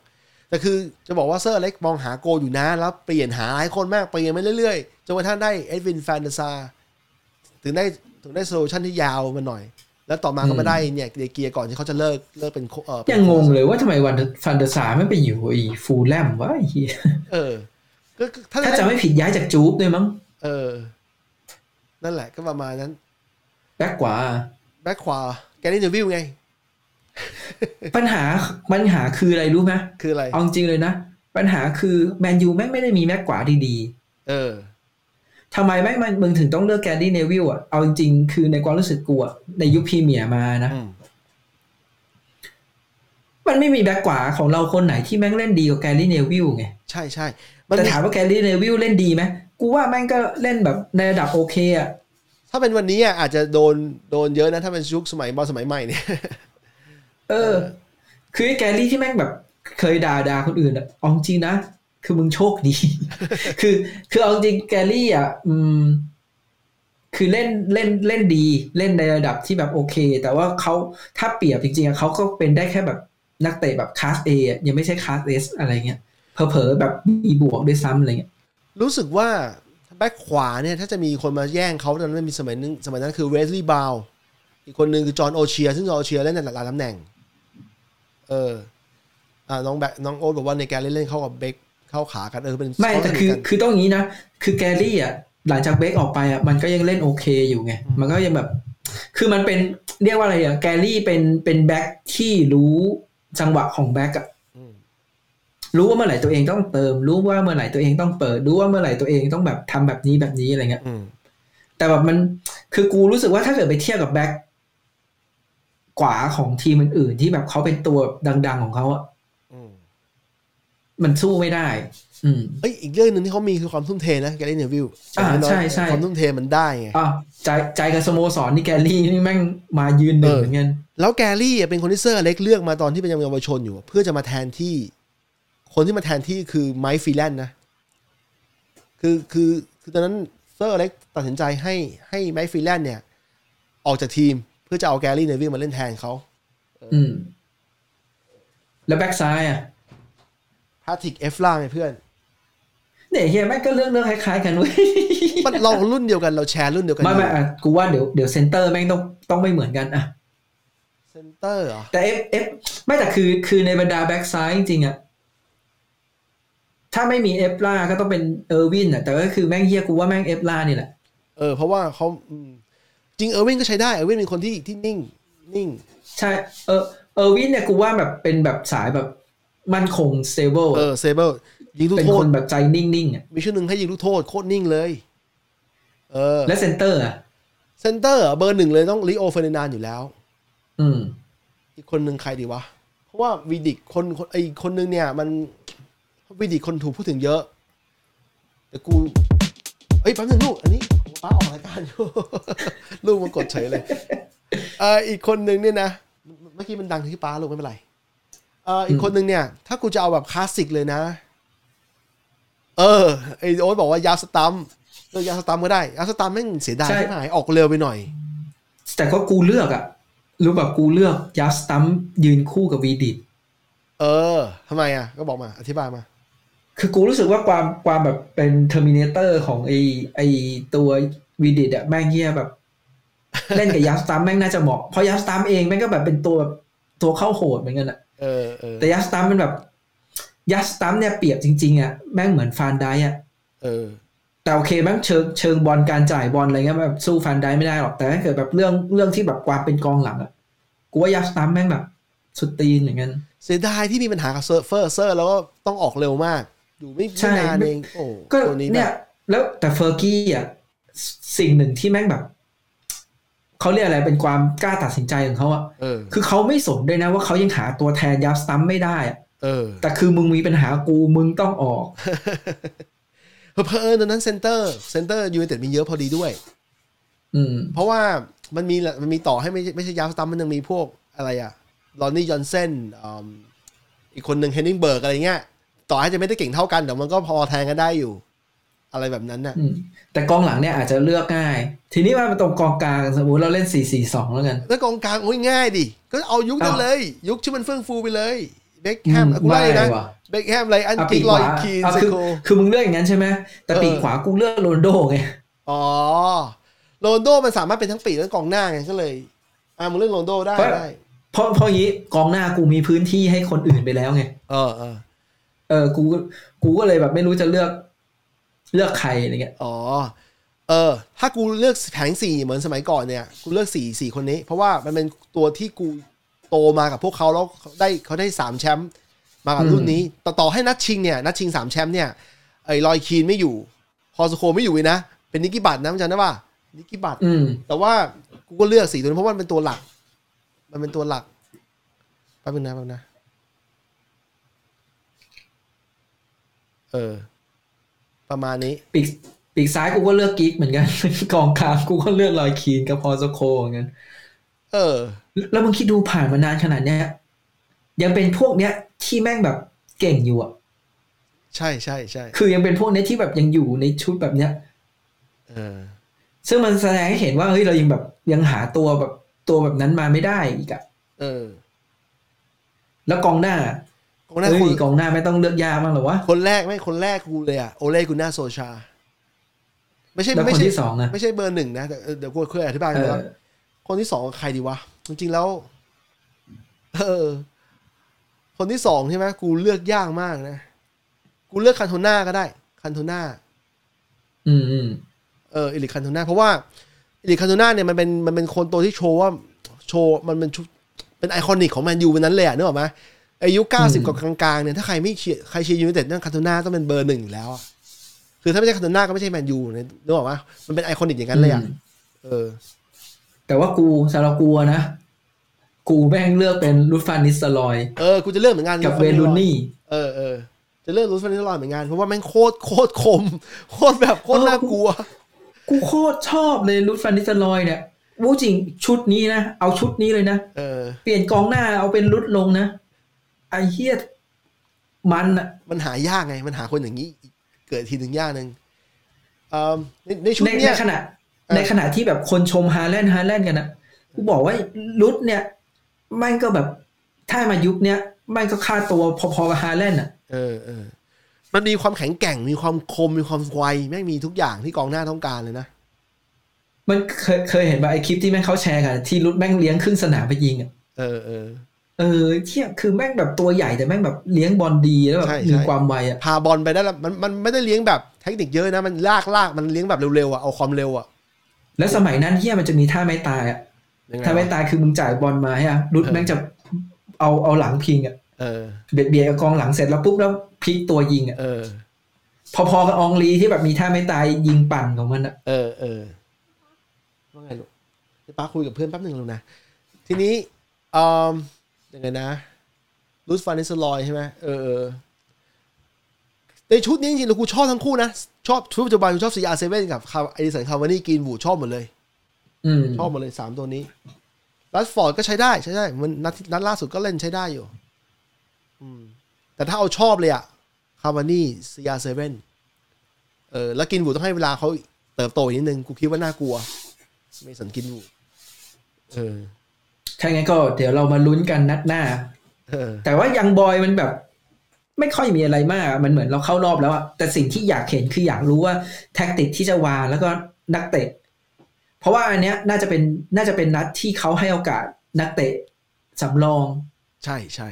แต่คือจะบอกว่าเซอร์อเล็กมองหาโกอยู่นะ แล้วเปลี่ยนหาหลายคนมาก เปลี่ยนไปเรื่อยๆ จนกระทั่งได้เอ็ดวินฟานเดอร์ซาร์ถึงได้ถึงได้ solution ที่ยาวมาหน่อย แล้วต่อมาก็มาได้เนี่ยเดเกียร์ก่อนที่เขาจะเลิกเลิกเป็นโค้ชเออเป็นยังงงเลยว่าทำไมวันฟานเดอร์ซาร์ไม่ไปอยู่ไอ้ฟูแล่มวะไอ้เหี้ยเออก็ก็ถ้าถ้าจะไม่ผิดย้ายจากจู๊บด้วยมั้งเออ นั่นแหละก็ประมาณนั้นแบ็กกว่าแบ็คขวาแกนี่เนวิลไง ปัญหาปัญหาคืออะไรรู้ไหมคืออะไรเอาจริงเลยนะ ปัญหาคือแมนยูแม่งไม่ได้มีแม็กกว่าดีเออๆทำไมแม่งมันมึงถึงต้องเลือกแกนดี้เนวิลอะเอาจริงๆคือในความรู้สึกกูอะในยุคพรีเมียร์มานะอืมมันไม่มีแบ็กขวาของเราคนไหนที่แม่งเล่นดีกว่าแกรี่เนวิลไงใช่ใช่มันแต่มีถามว่าแกรี่เนวิลเล่นดีไหมกูว่าแม่งก็เล่นแบบในระดับโอเคอะถ้าเป็นวันนี้อะอาจจะโดนโดนเยอะนะ ถ้าเป็นยุคสมัยบอลสมัยใหม่เนี่ย เออ คือไอ้แกรี่ที่แม่งแบบเคยด่าด่าคนอื่นอะเอาจริงนะคือมึงโชคดี คือ คือเอาจริงแกรี่อะ อืม คือเล่นเล่นเล่นดีเล่นในระดับที่แบบโอเค แต่ว่าเขาถ้าเปรียบจริงๆเขาก็เป็นได้แค่แบบนักเตะแบบ class A ยังไม่ใช่ class S อะไรเงี้ยเผลอๆแบบ B บวกด้วยซ้ำอะไรเงี้ย รู้สึกว่าแบ็คขวาเนี่ย ถ้าจะมีคนมาแย่งเขาตอนนั้นมีสมัยนึงสมัยนั้นคือเวสลีย์บราวน์อีกคนหนึ่งคือจอห์นโอเชีย ซึ่งจอห์นโอเชียเล่นในหลายตำแหน่ง เอออ่าน้องแบ็คน้องโอ๊ตบอกว่าในการเล่นเล่นเข้ากับเบคเข้าขากันเออเป็นไม่แต่คือเขาสนิทกันคือต้องอย่างนี้นะคือแกรี่อะหลังจากเบ็คออกไปอะมันก็ยังเล่นโอเคอยู่ไงมันก็ยังแบบ คือมันเป็นเรียกว่าอะไรอะแกรี่เป็นเป็นแบ็คที่รู้จังหวะของแบ็คอะอืมรู้ว่าเมื่อไหร่ตัวเองต้องเติม รู้ว่าเมื่อไหร่ตัวเองต้องเปิด รู้ว่าเมื่อไหร่ตัวเองต้องแบบทำแบบนี้แบบนี้อะไรเงี้ยอืมแต่แบบมันคือกูรู้สึกว่าถ้าเกิดไปเทียบกับแบ็ค ขวาของทีมอื่นๆที่แบบเขาเป็นตัวดัง ๆ ของเขาอะอืมมันสู้ไม่ได้ อืมเอ้ยอีกเรื่องหนึ่งที่เขามีคือความทุ่มเทนะแกรี่เนวิลอ่าใช่ใช่ความทุ่มเทมันได้ไงอะใจใจกับสโมสรนี่แกรี่นี่แม่งมายืนหนึ่งเออเหมือนกันแล้วแกรี่อะเป็นคนที่เซอร์อเล็กเลือกมาตอนที่เป็นเยาวชนอยู่ เพื่อจะมาแทนที่ คนที่มาแทนที่คือไมค์ฟรีแลนด์นะคือคือคือตอนนั้นเซอร์อเล็กตัดสินใจให้ให้ไมค์ฟรีแลนด์เนี่ย ออกจากทีมเพื่อจะเอาแกรี่เนวิลมาเล่นแทนเขาอืม แล้วแบ็กซ้ายอะพาทริซเอฟร่าไงเพื่อน เนี่ยเฮียแม่งก็เรื่องเรื่องคล้ายๆกันเว้ยมันเรารุ่นเดียวกันเราแชร์รุ่นเดียวกันไม่ไม่อะกูว่าเดี๋ยวเดี๋ยวเซนเตอร์แม่งต้องต้องไม่เหมือนกันอะเซนเตอร์เหรอแต่เอฟเอฟไม่แต่คือคือในบรรดาแบ็กซ้ายจริงๆอะถ้าไม่มีเอฟร่าก็ต้องเป็นเออร์วินอะแต่ก็คือแม่งเฮียกูว่าแม่งเอฟร่านี่แหละเออเพราะว่าเขาอืม จริงเออร์วินก็ใช้ได้เออร์วินเป็นคนที่ที่นิ่ง นิ่ง ใช่เออเออร์วินเนี่ยกูว่าแบบเป็นแบบสายแบบมั่นคง stable เออ stable ยิงลูกโทษเป็นคนแบบใจนิ่งๆอะมีช่วงหนึ่งให้ยิงลูกโทษโคตรนิ่งเลย เออ และเซนเตอร์อะเซนเตอร์เบอร์หนึ่งเลยต้องริโอเฟอร์ดินานด์อยู่แล้ว อืม อีกคนหนึ่งใครดีวะ เพราะว่าวิดิชคนคนไอคนหนึ่งเนี่ย มันวิดิชคนถูกพูดถึงเยอะ แต่กู เอ้ยแป๊บนึงลูกอันนี้ ป้าออกรายการอยู่ ลูกมันกดเฉยเลยเอออีกคนหนึ่งเนี่ยนะเมื่อกี้มันดังที่ป้าลูกไม่เป็นไรเอออีกคนหนึ่งเนี่ย ถ้ากูจะเอาแบบคลาสสิกเลยนะ เออไอโอ๊ตบอกว่ายาสตัมเออยาสตัมก็ได้ยาสตัมแม่งเสียดายใช่ใช่ไหมออกเร็วไปหน่อย แต่ก็กูเลือกอะรู้แบบกูเลือกยัสตัมยืนคู่กับวีดิตเออทำไมอะก็บอกมา อธิบายมา คือกูรู้สึกว่าความความแบบเป็น terminator ของไอไอตัววิดิชอะแม่งเฮียแบบ เล่นกับยาปสตัมแม่งน่าจะเหมาะเพราะยาปสตัมเองแม่งก็แบบเป็นตัวตัวเข้าโหดเหมือนกันอะเออเออแต่ยัสตัมมันแบบยาปสตัมเนี่ยเปรียบจริงๆอะแม่งเหมือนฟานไดค์อะเออแต่โอเคแม่งเชิงเชิงบอลการจ่ายบอลอะไรเงี้ยแบบสู้ฟันได้ไม่ได้หรอกแต่ถ้าเกิดแบบเรื่องเรื่องที่แบบความเป็นกองหลังอะกูว่ายาสตัมแม่งแบบสุดตีนอย่างเงี้ยเสียดายที่มีปัญหากับเซิร์ฟเฟอร์เซอร์ แล้วก็ต้องออกเร็วมาก อยู่ไม่ใช่ไม่นานเองโอ้ก็ตัวนี้เนี่ยแบบแล้วแต่เฟอร์กี้อะสิ่งหนึ่งที่แม่งแบบเขาเรียกอะไรเป็นความกล้าตัดสินใจของเขาอะเออคือเขาไม่สนด้วยนะว่าเขายังหาตัวแทนยับสตัมไม่ได้อะเออแต่คือมึงมีปัญหากูมึงต้องออกเพอเพอๆตอนนั้นเซนเตอร์เซนเตอร์ยูไนเต็ดมีเยอะพอดีด้วย อืม เพราะว่ามันมีมันมีต่อให้ไม่ใช่ไม่ใช่ยาวสตัมมันยังมีพวกอะไรอะลอนนี่ยอนเซนอีกคนหนึ่งเฮนนิงเบิร์กอะไรเงี้ย ต่อให้จะไม่ได้เก่งเท่ากันแต่มันก็พอแทนกันได้อยู่ อะไรแบบนั้นน่ะอืมแต่กองหลังเนี่ยอาจจะเลือกง่าย ทีนี้มาตรงกองกลางสมมติเราเล่น4-4-2แล้วกัน แล้วกองกลางโอ้ยง่ายดิก็เอายุคนั้นอ้าวเลย ยุคที่มันเฟื่องฟูไปเลยเบคแฮมอืมกูไล่นะไม่ว่ะเบคแฮมไรอันเอากิปีกกลขอยวาคีนเอาเซคือโกคือมึงเลือกอย่างนั้นใช่ไหมแต่เออปีกขวากูเลือกโรนลโดไงอ๋อโรนลโดมันสามารถเป็นทั้งปีกและกองหน้าไงก็เลยอ่ามึงเล่นโรนลโดได้เพราะได้เพราะเพราะอย่างนี้กองหน้ากูมีพื้นที่ให้คนอื่นไปแล้วไงเออเออ เออกูกูก็เลยแบบไม่รู้จะเลือก เลือกใครอะไรเงี้ยอ๋อเออ ถ้ากูเลือกแผงสี่เหมือนสมัยก่อนเนี่ยกูเลือกสี่สี่คนนี้ เพราะว่ามันเป็นตัวที่กูโตมากับพวกเขาแล้วได้เขาได้สามแชมป์มากับรุ่นนี้ ต่อต่อให้นัดชิงเนี่ยนัดชิงสามแชมป์เนี่ยไอ้ลอยคีนไม่อยู่พอสโคไม่อยู่เลยนะเป็นนิกกี้บัตนะมันจำได้ป่ะนิกกี้บัตอืมแต่ว่ากูก็เลือกสี่ตัวนี้เพราะว่ามันเป็นตัวหลัก มันเป็นตัวหลักแป๊บนึงนะแป๊บนึงนะ เออ ประมาณนี้ ปีกปีกซ้ายกูก็เลือกกิ๊กเหมือนกันกองกลางกูก็เลือกลอยคีนกับพอสโคเหมือนกันเออ แล้วมึงคิดดูผ่านมานานขนาดเนี้ยยังเป็นพวกเนี้ยที่แม่งแบบเก่งอยู่อะ ใช่ใช่ใช่คือยังเป็นพวกเนี้ยที่แบบยังอยู่ในชุดแบบเนี้ยเออ ซึ่งมันแสดงให้เห็นว่าเฮ้ยเรายังแบบยังหาตัวแบบตัวแบบนั้นมาไม่ได้อีกอะเออ แล้วกองหน้า คนแรกเฮ้คนยกองหน้าไม่ต้องเลือกยากบ้างเหรอวะคนแรกไม่คนแรกกูเลยอะโอเล่กูน่าโซชา ไม่ใช่แล้วไม่คนใช่ที่สองอะไม่ใช่เบอร์หนึ่งนะแต่เออเดี๋ยวกูเคยอธิบายเอไปอแล้วคนที่สองใครดีวะ จริง ๆ แล้ว เออ คนที่สองใช่ไหมกูเลือกยากมากนะ กูเลือกคันโทน่าก็ได้คันโทน่า อืมอืมเออเอริคคันโทน่าเพราะว่าเอริคคันโทน่าเนี่ยมันเป็นมันเป็นคนตัวที่โชว์ว่าโชว์มันเป็นชุดเป็น iconic ของแมนยูวันนั้นเลยอะนึกออกไหม อายุเก้าสิบกับกลางๆเนี่ยถ้าใครไม่เชียร์ใครเชียร์ยูไนเต็ดนั่นคันโทน่าต้องเป็นเบอร์หนึ่งอยู่แล้วอะคือถ้าไม่ใช่คันโทน่าก็ไม่ใช่แมนยูเนี่ยนึกออกไหมมันเป็น iconic อย่างนั้นเลยอะมเออ แต่ว่ากูสำหรับกูอะนะ กูแม่งเลือกเป็นรูดฟานนิสเตอรอย เออ กูจะเลือกเหมือนกันกับเวลูนี่ เออเออจะเลือกรูดฟานนิสเตอรอยเหมือนกันเพราะว่าแม่งโคตรโคตรคม โคตรแบบโคตรน่ากลัว กูโคตรชอบเลยรูดฟานนิสเตอรอยเนี่ยวูจริงชุดนี้นะ เอาชุดนี้เลยนะ เออ เปลี่ยนกองหน้าเอาเป็นรูดลงนะ ไอ้เฮียมันอะมันหายากไง มันหาคนอย่างนี้อีกเกิดทีหนึ่งยากหนึ่งเอ่อในในชุดในเนี้ในยขณะเออในขณะที่แบบคนชมฮาแลนด์ฮาแลนด์กันนะกูบอกว่ารุดเนี่ยแม่งก็แบบถ้ามายุคเนี้ยแม่งก็ค่าตัวพอๆกับฮาแลนด์อะเออเออมันมีความแข็งแกร่งมีความคมมีความไวแม่งมีทุกอย่างที่กองหน้าต้องการเลยนะมันเคยเคยเห็นว่าไอคลิปที่แม่งเขาแชร์กัน ที่รุดแม่งเลี้ยงครึ่งสนามไปยิงอะเออเออ เออเที่ยคือแม่งแบบตัวใหญ่แต่แม่งแบบเลี้ยงบอลดีแล้วแบบใช่ใช่มีความไวอะพาบอลไปได้แล้วมันมันไม่ได้เลี้ยงแบบเทคนิคเยอะนะมันลากลากมันเลี้ยงแบบเร็วๆอะเอาความเร็วอะแล้วสมัยนั้นเที่ยมันจะมีท่าไม่ตายอะยังไงท่าไม่วะตายคือมึงจ่ายบอลมาฮะรุดแม่งจะเอาเอาหลังพิงอะเออเบียดเบียดกับกองหลังเสร็จแล้วปุ๊บแล้วพลิกตัวยิงอะเออพอๆกับอองลีที่แบบมีท่าไม่ตายยิงปั่นของมันอะเออเออว่าไงลูกเดี๋ยวป้าคุยกับเพื่อนแป๊บหนึ่งลูกนะทีนี้อืม ยังไงนะรูสฟานิสลอยใช่ไหมเออเออในชุดนี้จริงๆแล้วกูชอบทั้งคู่นะ ชอบชุดปัจจุบันกูชอบ CR7 กับคาไอดิสันคาวานี่กรีนวูดชอบหมดเลยอืมชอบหมดเลยสามตัวนี้รัสฟอร์ดก็ใช้ได้ใช้ได้มันนัดนัดล่าสุดก็เล่นใช้ได้อยู่อืมแต่ถ้าเอาชอบเลยอะคาวานี่ CR7 เออแล้วกินวูดต้องให้เวลาเขาเติบโตอีกนิดนึง กูคิดว่าน่ากลัว ไม่สนกินวูดเออ ถ้างั้นก็เดี๋ยวเรามาลุ้นกันนัดหน้าเออแต่ว่ายังบอยมันแบบ ไม่ค่อยมีอะไรมากอะมันเหมือนเราเข้ารอบแล้วอะแต่สิ่งที่อยากเห็นคืออยากรู้ว่าแท็กติกที่จะวางแล้วก็นักเตะ เพราะว่าอันเนี้ยน่าจะเป็นน่าจะเป็นนัดที่เขาให้โอกาสนักเตะสำรอง ใช่ใช่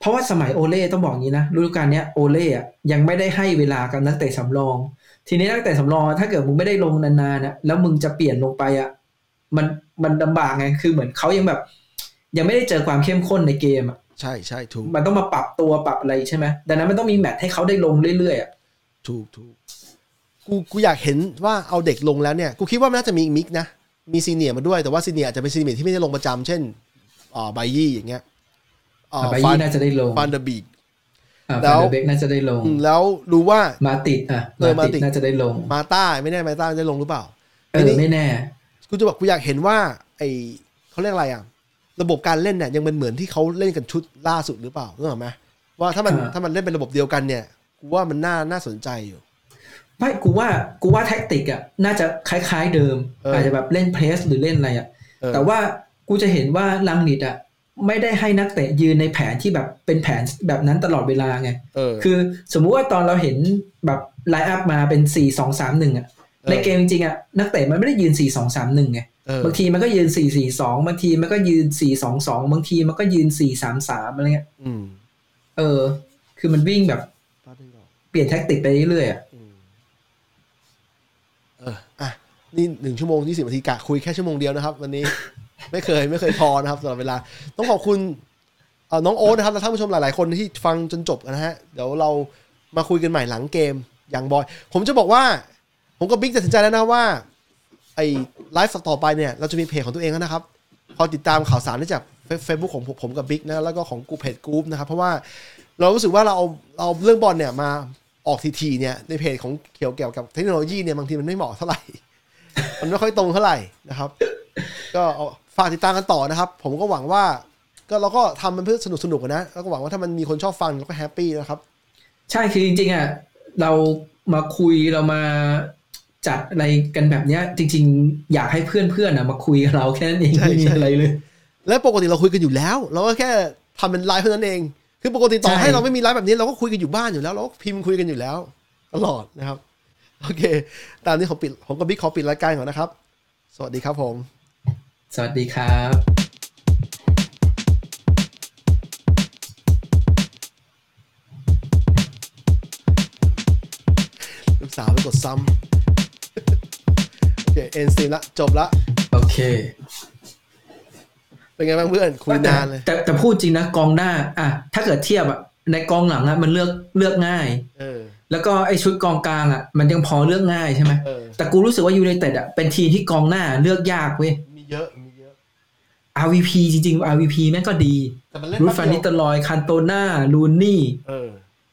เพราะว่าสมัยโอเล่ต้องบอกอย่างนี้นะฤดูกาลเนี้ยโอเล่อะยังไม่ได้ให้เวลากับนักเตะสำรอง ทีนี้นักเตะสำรองถ้าเกิดมึงไม่ได้ลงนานๆนะแล้วมึงจะเปลี่ยนลงไปอะมัน มันลำบากไงคือเหมือนเขายังแบบ ยังไม่ได้เจอความเข้มข้นในเกมอะใช่ใช่ถูกมันต้องมาปรับตัวปรับอะไรใช่ไหมดังนั้นมันต้องมีแมตช์ให้เขาได้ลงเรื่อยๆอะถูกถูกกูกูอยากเห็นว่าเอาเด็กลงแล้วเนี่ย กูคิดว่ามันน่าจะมีอีก mix นะ มี senior มาด้วยแต่ว่า senior อาจจะเป็น senior ที่ไม่ได้ลงประจำเช่นอ่าไบยี่อย่างเงี้ยอ่าบาฟัยี่นน่าจะได้ลงฟันเดอร์บีกอ่าแล้ฟานวเดอร์เบกน่าจะได้ลงอืมแล้วรู้ว่ามาติดอะเออมาติดมาติดน่าจะได้ลง มาต้าไม่แน่มาต้าได้ลงหรือเปล่าเออไม่แน่ กูจะบอกกูอยากเห็นว่า ไอเขาเรียกอะไรอะ ระบบการเล่นเนี่ยยังเป็นเหมือนที่เขาเล่นกันชุดล่าสุดหรือเปล่ารู้ไหมว่าถ้ามันอ่าถ้ามันเล่นเป็นระบบเดียวกันเนี่ย กูว่ามันน่าน่าสนใจอยู่ไม่กูว่ากูว่าแท็กติกอะน่าจะคล้าย ๆเดิมเออออาจจะแบบเล่น press หรือเล่นอะไรอะเออแต่ว่ากูจะเห็นว่ารังนิกอะไม่ได้ให้นักเตะยืนในแผนที่แบบเป็นแผนแบบนั้นตลอดเวลาไงเออคือสมมุติว่าตอนเราเห็นแบบ line up มาเป็นสี่สองสามหนึ่งอะเออ ในเกมจริงๆอะนักเตะมันไม่ได้ยืนสี่สองสามหนึ่งไงเออบางทีมันก็ยืนสี่สี่สองบางทีมันก็ยืนสี่สองสองบางทีมันก็ยืนสี่สามสามอะไรเงี้ยอืมเออ คือมันวิ่งแบบแป๊บนึงก่อนเปลี่ยนแท็กติกไปเรื่อยๆอะอืมเอออะนี่หนึ่งชั่วโมงยี่สิบนาทีกะคุยแค่ชั่วโมงเดียวนะครับ วันนี้ไม่เคยไม่เคยพอนะครับสำหรับเวลา ต้องขอบคุณเอ่อน้องโอ๊ตนะครับและท่านผู้ชมหลาย ๆ คนที่ฟังจนจบนะฮะ เดี๋ยวเรามาคุยกันใหม่หลังเกมอย่างบอย ผมจะบอกว่า ผมกับบิ๊กตัดสินใจแล้วนะว่า ไอ้ไลฟ์ต่อไปเนี่ย เราจะมีเพจของตัวเองแล้วนะครับคอติดตามข่าวสารได้จากเฟซบุ๊กของผมกับบิ๊กนะแล้วก็ของกูเพจกรุ๊ปนะครับ เพราะว่าเรารู้สึกว่าเราเอาเราเรื่องบอลเนี่ยมาออกทีๆเนี่ยในเพจของเกี่ยวเกี่ยวกับเทคโนโลยีเนี่ยบางทีมันไม่เหมาะเท่าไหร่ มันไม่ค่อยตรงเท่าไหร่นะครับ ก็เอาฝากติดตามกันต่อนะครับ ผมก็หวังว่า ก็เราก็ทำมันเพื่อสนุกสนุกนะแล้วก็หวังว่าถ้ามันมีคนชอบฟังเราก็ happy นะครับ ใช่คือจริงๆอะเรามาคุยเรามา จัดอะไรกันแบบเนี้ย จริง ๆ อยากให้เพื่อนๆอะมาคุยกับเราแค่นั้นเองใช่ไม่มีใช่อะไรเลย และปกติเราคุยกันอยู่แล้ว เราก็แค่ทำเป็นไลฟ์เท่านั้นเอง คือปกติต่อใช่ให้เราไม่มีไลฟ์แบบนี้เราก็คุยกันอยู่บ้านอยู่แล้วเราก็พิมพ์คุยกันอยู่แล้ว ตลอดนะครับ โอเค ตามนี้ขอปิดผมกับบิ๊กขอปิดรายการก่อนนะครับ สวัสดีครับผม สวัสดีครับลูกสาวไปกดซ้ำโอ เคเอ็นซีละจบละ โอเค เป็นไงบ้างเพื่อนคุยนานเลยแต่แต่แต่พูดจริงนะกองหน้า อะ ถ้าเกิดเทียบอะในกองหลังอะมันเลือกเลือกง่าย เออ แล้วก็ไอชุดกองกลางอะ มันยังพอเลือกง่ายใช่ไหมเออแต่กูรู้สึกว่ายูไนเต็ดอะเป็นทีมที่กองหน้าเลือกยากเว้ยมีเยอะมีเยอะ RVP จริงๆ RVP แม่งก็ดีแต่มันเล่นรูแป๊ดบฟาเดีนิยวตลอยคันโตนาลูนี่เออ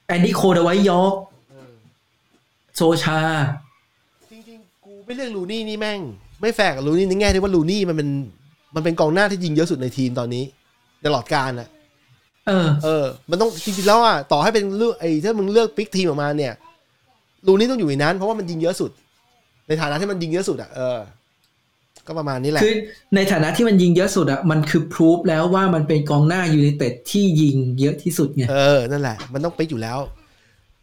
แอนดี้โคลดไวท์ยอร์กเออโซชาจริงๆกู ไม่เลือกรูนีย์นี่แม่ง ไม่แฟร์กับรูนีย์ในแง่ที่ว่ารูนีย์มันเป็นมันเป็นกองหน้าที่ยิงเยอะสุดในทีมตอนนี้ตลอดกาลอะเออ เออ มันต้องจริงๆแล้วอะต่อให้เป็นเลือกไอ้ถ้ามึงเลือก pick ทีมออกมาเนี่ยรูนีย์ต้องอยู่ในนั้น เพราะว่ามันยิงเยอะสุด ในฐานะที่มันยิงเยอะสุดอะเออ ก็ประมาณนี้แหละคือในฐานะที่มันยิงเยอะสุดอะมันคือ prove แล้วว่ามันเป็นกองหน้ายูไนเต็ดที่ยิงเยอะที่สุดไงเออนั่นแหละ มันต้อง pick อยู่แล้ว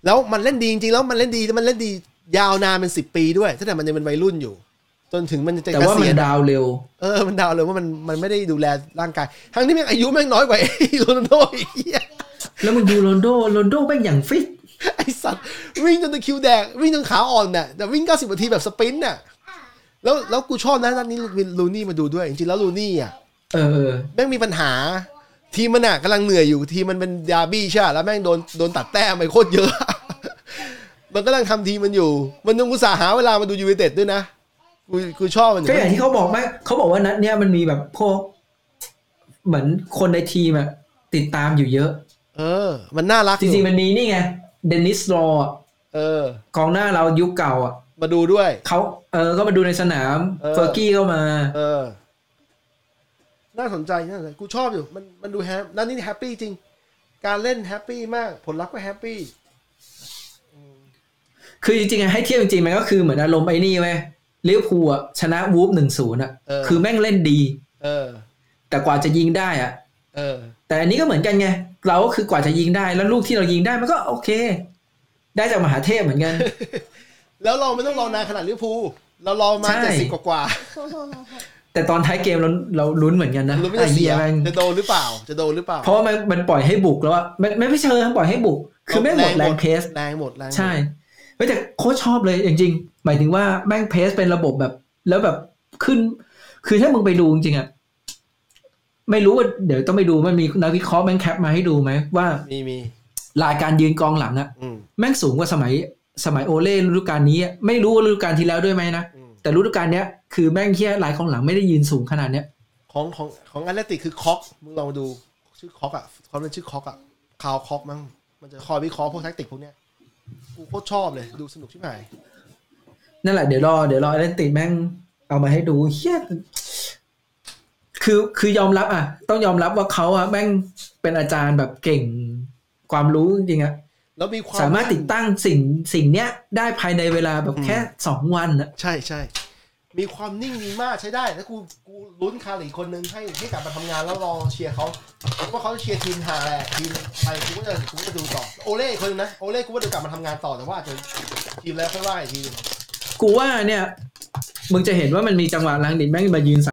แล้วมันเล่นดีจริงๆแล้วมันเล่นดีแล้วมันเล่นดี ยาวนานเป็นสิบปีด้วยตั้งแต่มันยังเป็นวัยรุ่นอยู่ จนถึงมันจะแต่ว่าเกมันษียณ down เร็ว เออมัน down เลยว่ามันมันไม่ได้ดูแลร่างกาย ทั้งที่แม่งอายุแม่งน้อยกว่าไอ้โรนัลโดอีกเหี้ยแล้วมึงดูโรนัลโดโรนัลโดแม่งอย่างฟิตไอ้สัตว์วิ่งจนตะคริวแดกวิ่งจนขาอ่อนน่ะแต่วิ่ง90นาทีแบบ sprint น่ะแล้วแล้วกูชอบนะนัดนี้มีรูนีย์มาดูด้วย จริงๆแล้วรูนีย์อะเออเออแม่งมีปัญหา ทีมมันอะกำลังเหนื่อยอยู่ ทีมมันเป็นดาร์บี้ใช่ปะแล้วแม่งโดนโดนตัดแต้มไปโคตรเยอะ มันกำลังทำทีมมันอยู่ มันต้องอุตส่าห์หาเวลามาดูยูไนเต็ดด้วยนะกูกูชอบมันอยู่ก็อย่างที่เขาบอกไหมเขาบอกว่านัดเนี้ยมันมีแบบพวกเหมือนคนในทีมอะติดตามอยู่เยอะ เออ มันน่ารักจริงๆมันมีนี่ไงเดนิสลอว์อะเออกองหน้าเรายุคเก่าอะ มาดูด้วยเขาเออ ก็มาดูในสนามเออเฟอร์กี้ก็มา เออ น่าสนใจน่าสนใจกูชอบอยู่ มันมันดู happy นั่นนี่ happy จริง การเล่น happy มาก ผลลัพธ์ก็ happy คือจริงๆอะให้เทียบจริงๆมันก็คือเหมือนอารมณ์ไอ้นี่เว้ยลิเวอร์พูลอะชนะวูล์ฟหนึ่งศูนย์อะเออคือแม่งเล่นดี เออ แต่กว่าจะยิงได้อะเออ แต่อันนี้ก็เหมือนกันไง เราก็คือกว่าจะยิงได้แล้วลูกที่เรายิงได้มันก็โอเค ได้จากมหาเทพเหมือนกัน แล้วเราไม่ต้องรอนานขนาดลิเวอร์พูลเรารอมาใช่เจ็ดสิบกว่าๆแต่ตอนท้ายเกมเราเราลุ้นเหมือนกันนะรู้ไม่จะเสียอ้หี้ยแม่งจะโดนหรือเปล่า จะโดนหรือเปล่า เพราะว่ามันมันปล่อยให้บุกแล้วอะไม่ไม่ไม่เชิงปล่อยให้บุก คือแม่งหมดแรง press แรงหมดแรงหมดใช่ เฮ้ยแต่โคตรชอบเลยจริงๆ หมายถึงว่าแม่ง press เป็นระบบแบบ แล้วแบบขึ้น คือถ้ามึงไปดูจริงๆอะไม่รู้ว่าเดี๋ยวต้องไปดูมันมีนักวิเคราะห์แม่ง cap มาให้ดูไหมว่ามีมีลายการยืนกองหลังอะอืมแม่งสูงกว่าสมัยสมัยโอเล่ฤดูกาลนี้อะไม่รู้ว่าฤดูกาลที่แล้วด้วยไหมนะอืมแต่ฤดูกาลเนี้ยคือแม่งแค่ลายกองหลังไม่ได้ยืนสูงขนาดเนี้ยของของของแอตเลติกคือคอกมึงลองดูชื่อคอกอะเขาเป็นชื่อคอกอะคาวคอกมั้งมันจะคอยวิเคราะห์พวกแท็กติกพวกเนี้ย กูโคตรชอบเลยดูสนุกชิบหายนั่นแหละเดี๋ยวรอเดี๋ยวรอเอเลนติแม่งเอามาให้ดูเฮียคือคือยอมรับ อะ ต้องยอมรับว่าเขาอะแม่งเป็นอาจารย์แบบเก่งความรู้จริงๆอะแล้วมีความสามารถติดตั้งสิ่งสิ่งเนี้ยได้ภายในเวลาแบบแค่สองวันอะ ใช่ใช่ มีความนิ่งดีมากใช้ได้แล้วกูกูลุ้นคาร์ลอีกคนนึงให้ให้กลับมาทำงานแล้วรอเชียร์เขาว่าเขาจะเชียร์ทีมหาแหละทีมไทยกูก็จะกูก็จะดูต่อโอเล่คนนึงนะโอเล่กูว่าเดี๋ยวกลับมาทำงานต่อแต่ว่าอาจจะทีมแล้วค่อยว่าอีกทีกูว่าเนี่ย มึงจะเห็นว่ามันมีจังหวะลังดินแม่งมายืน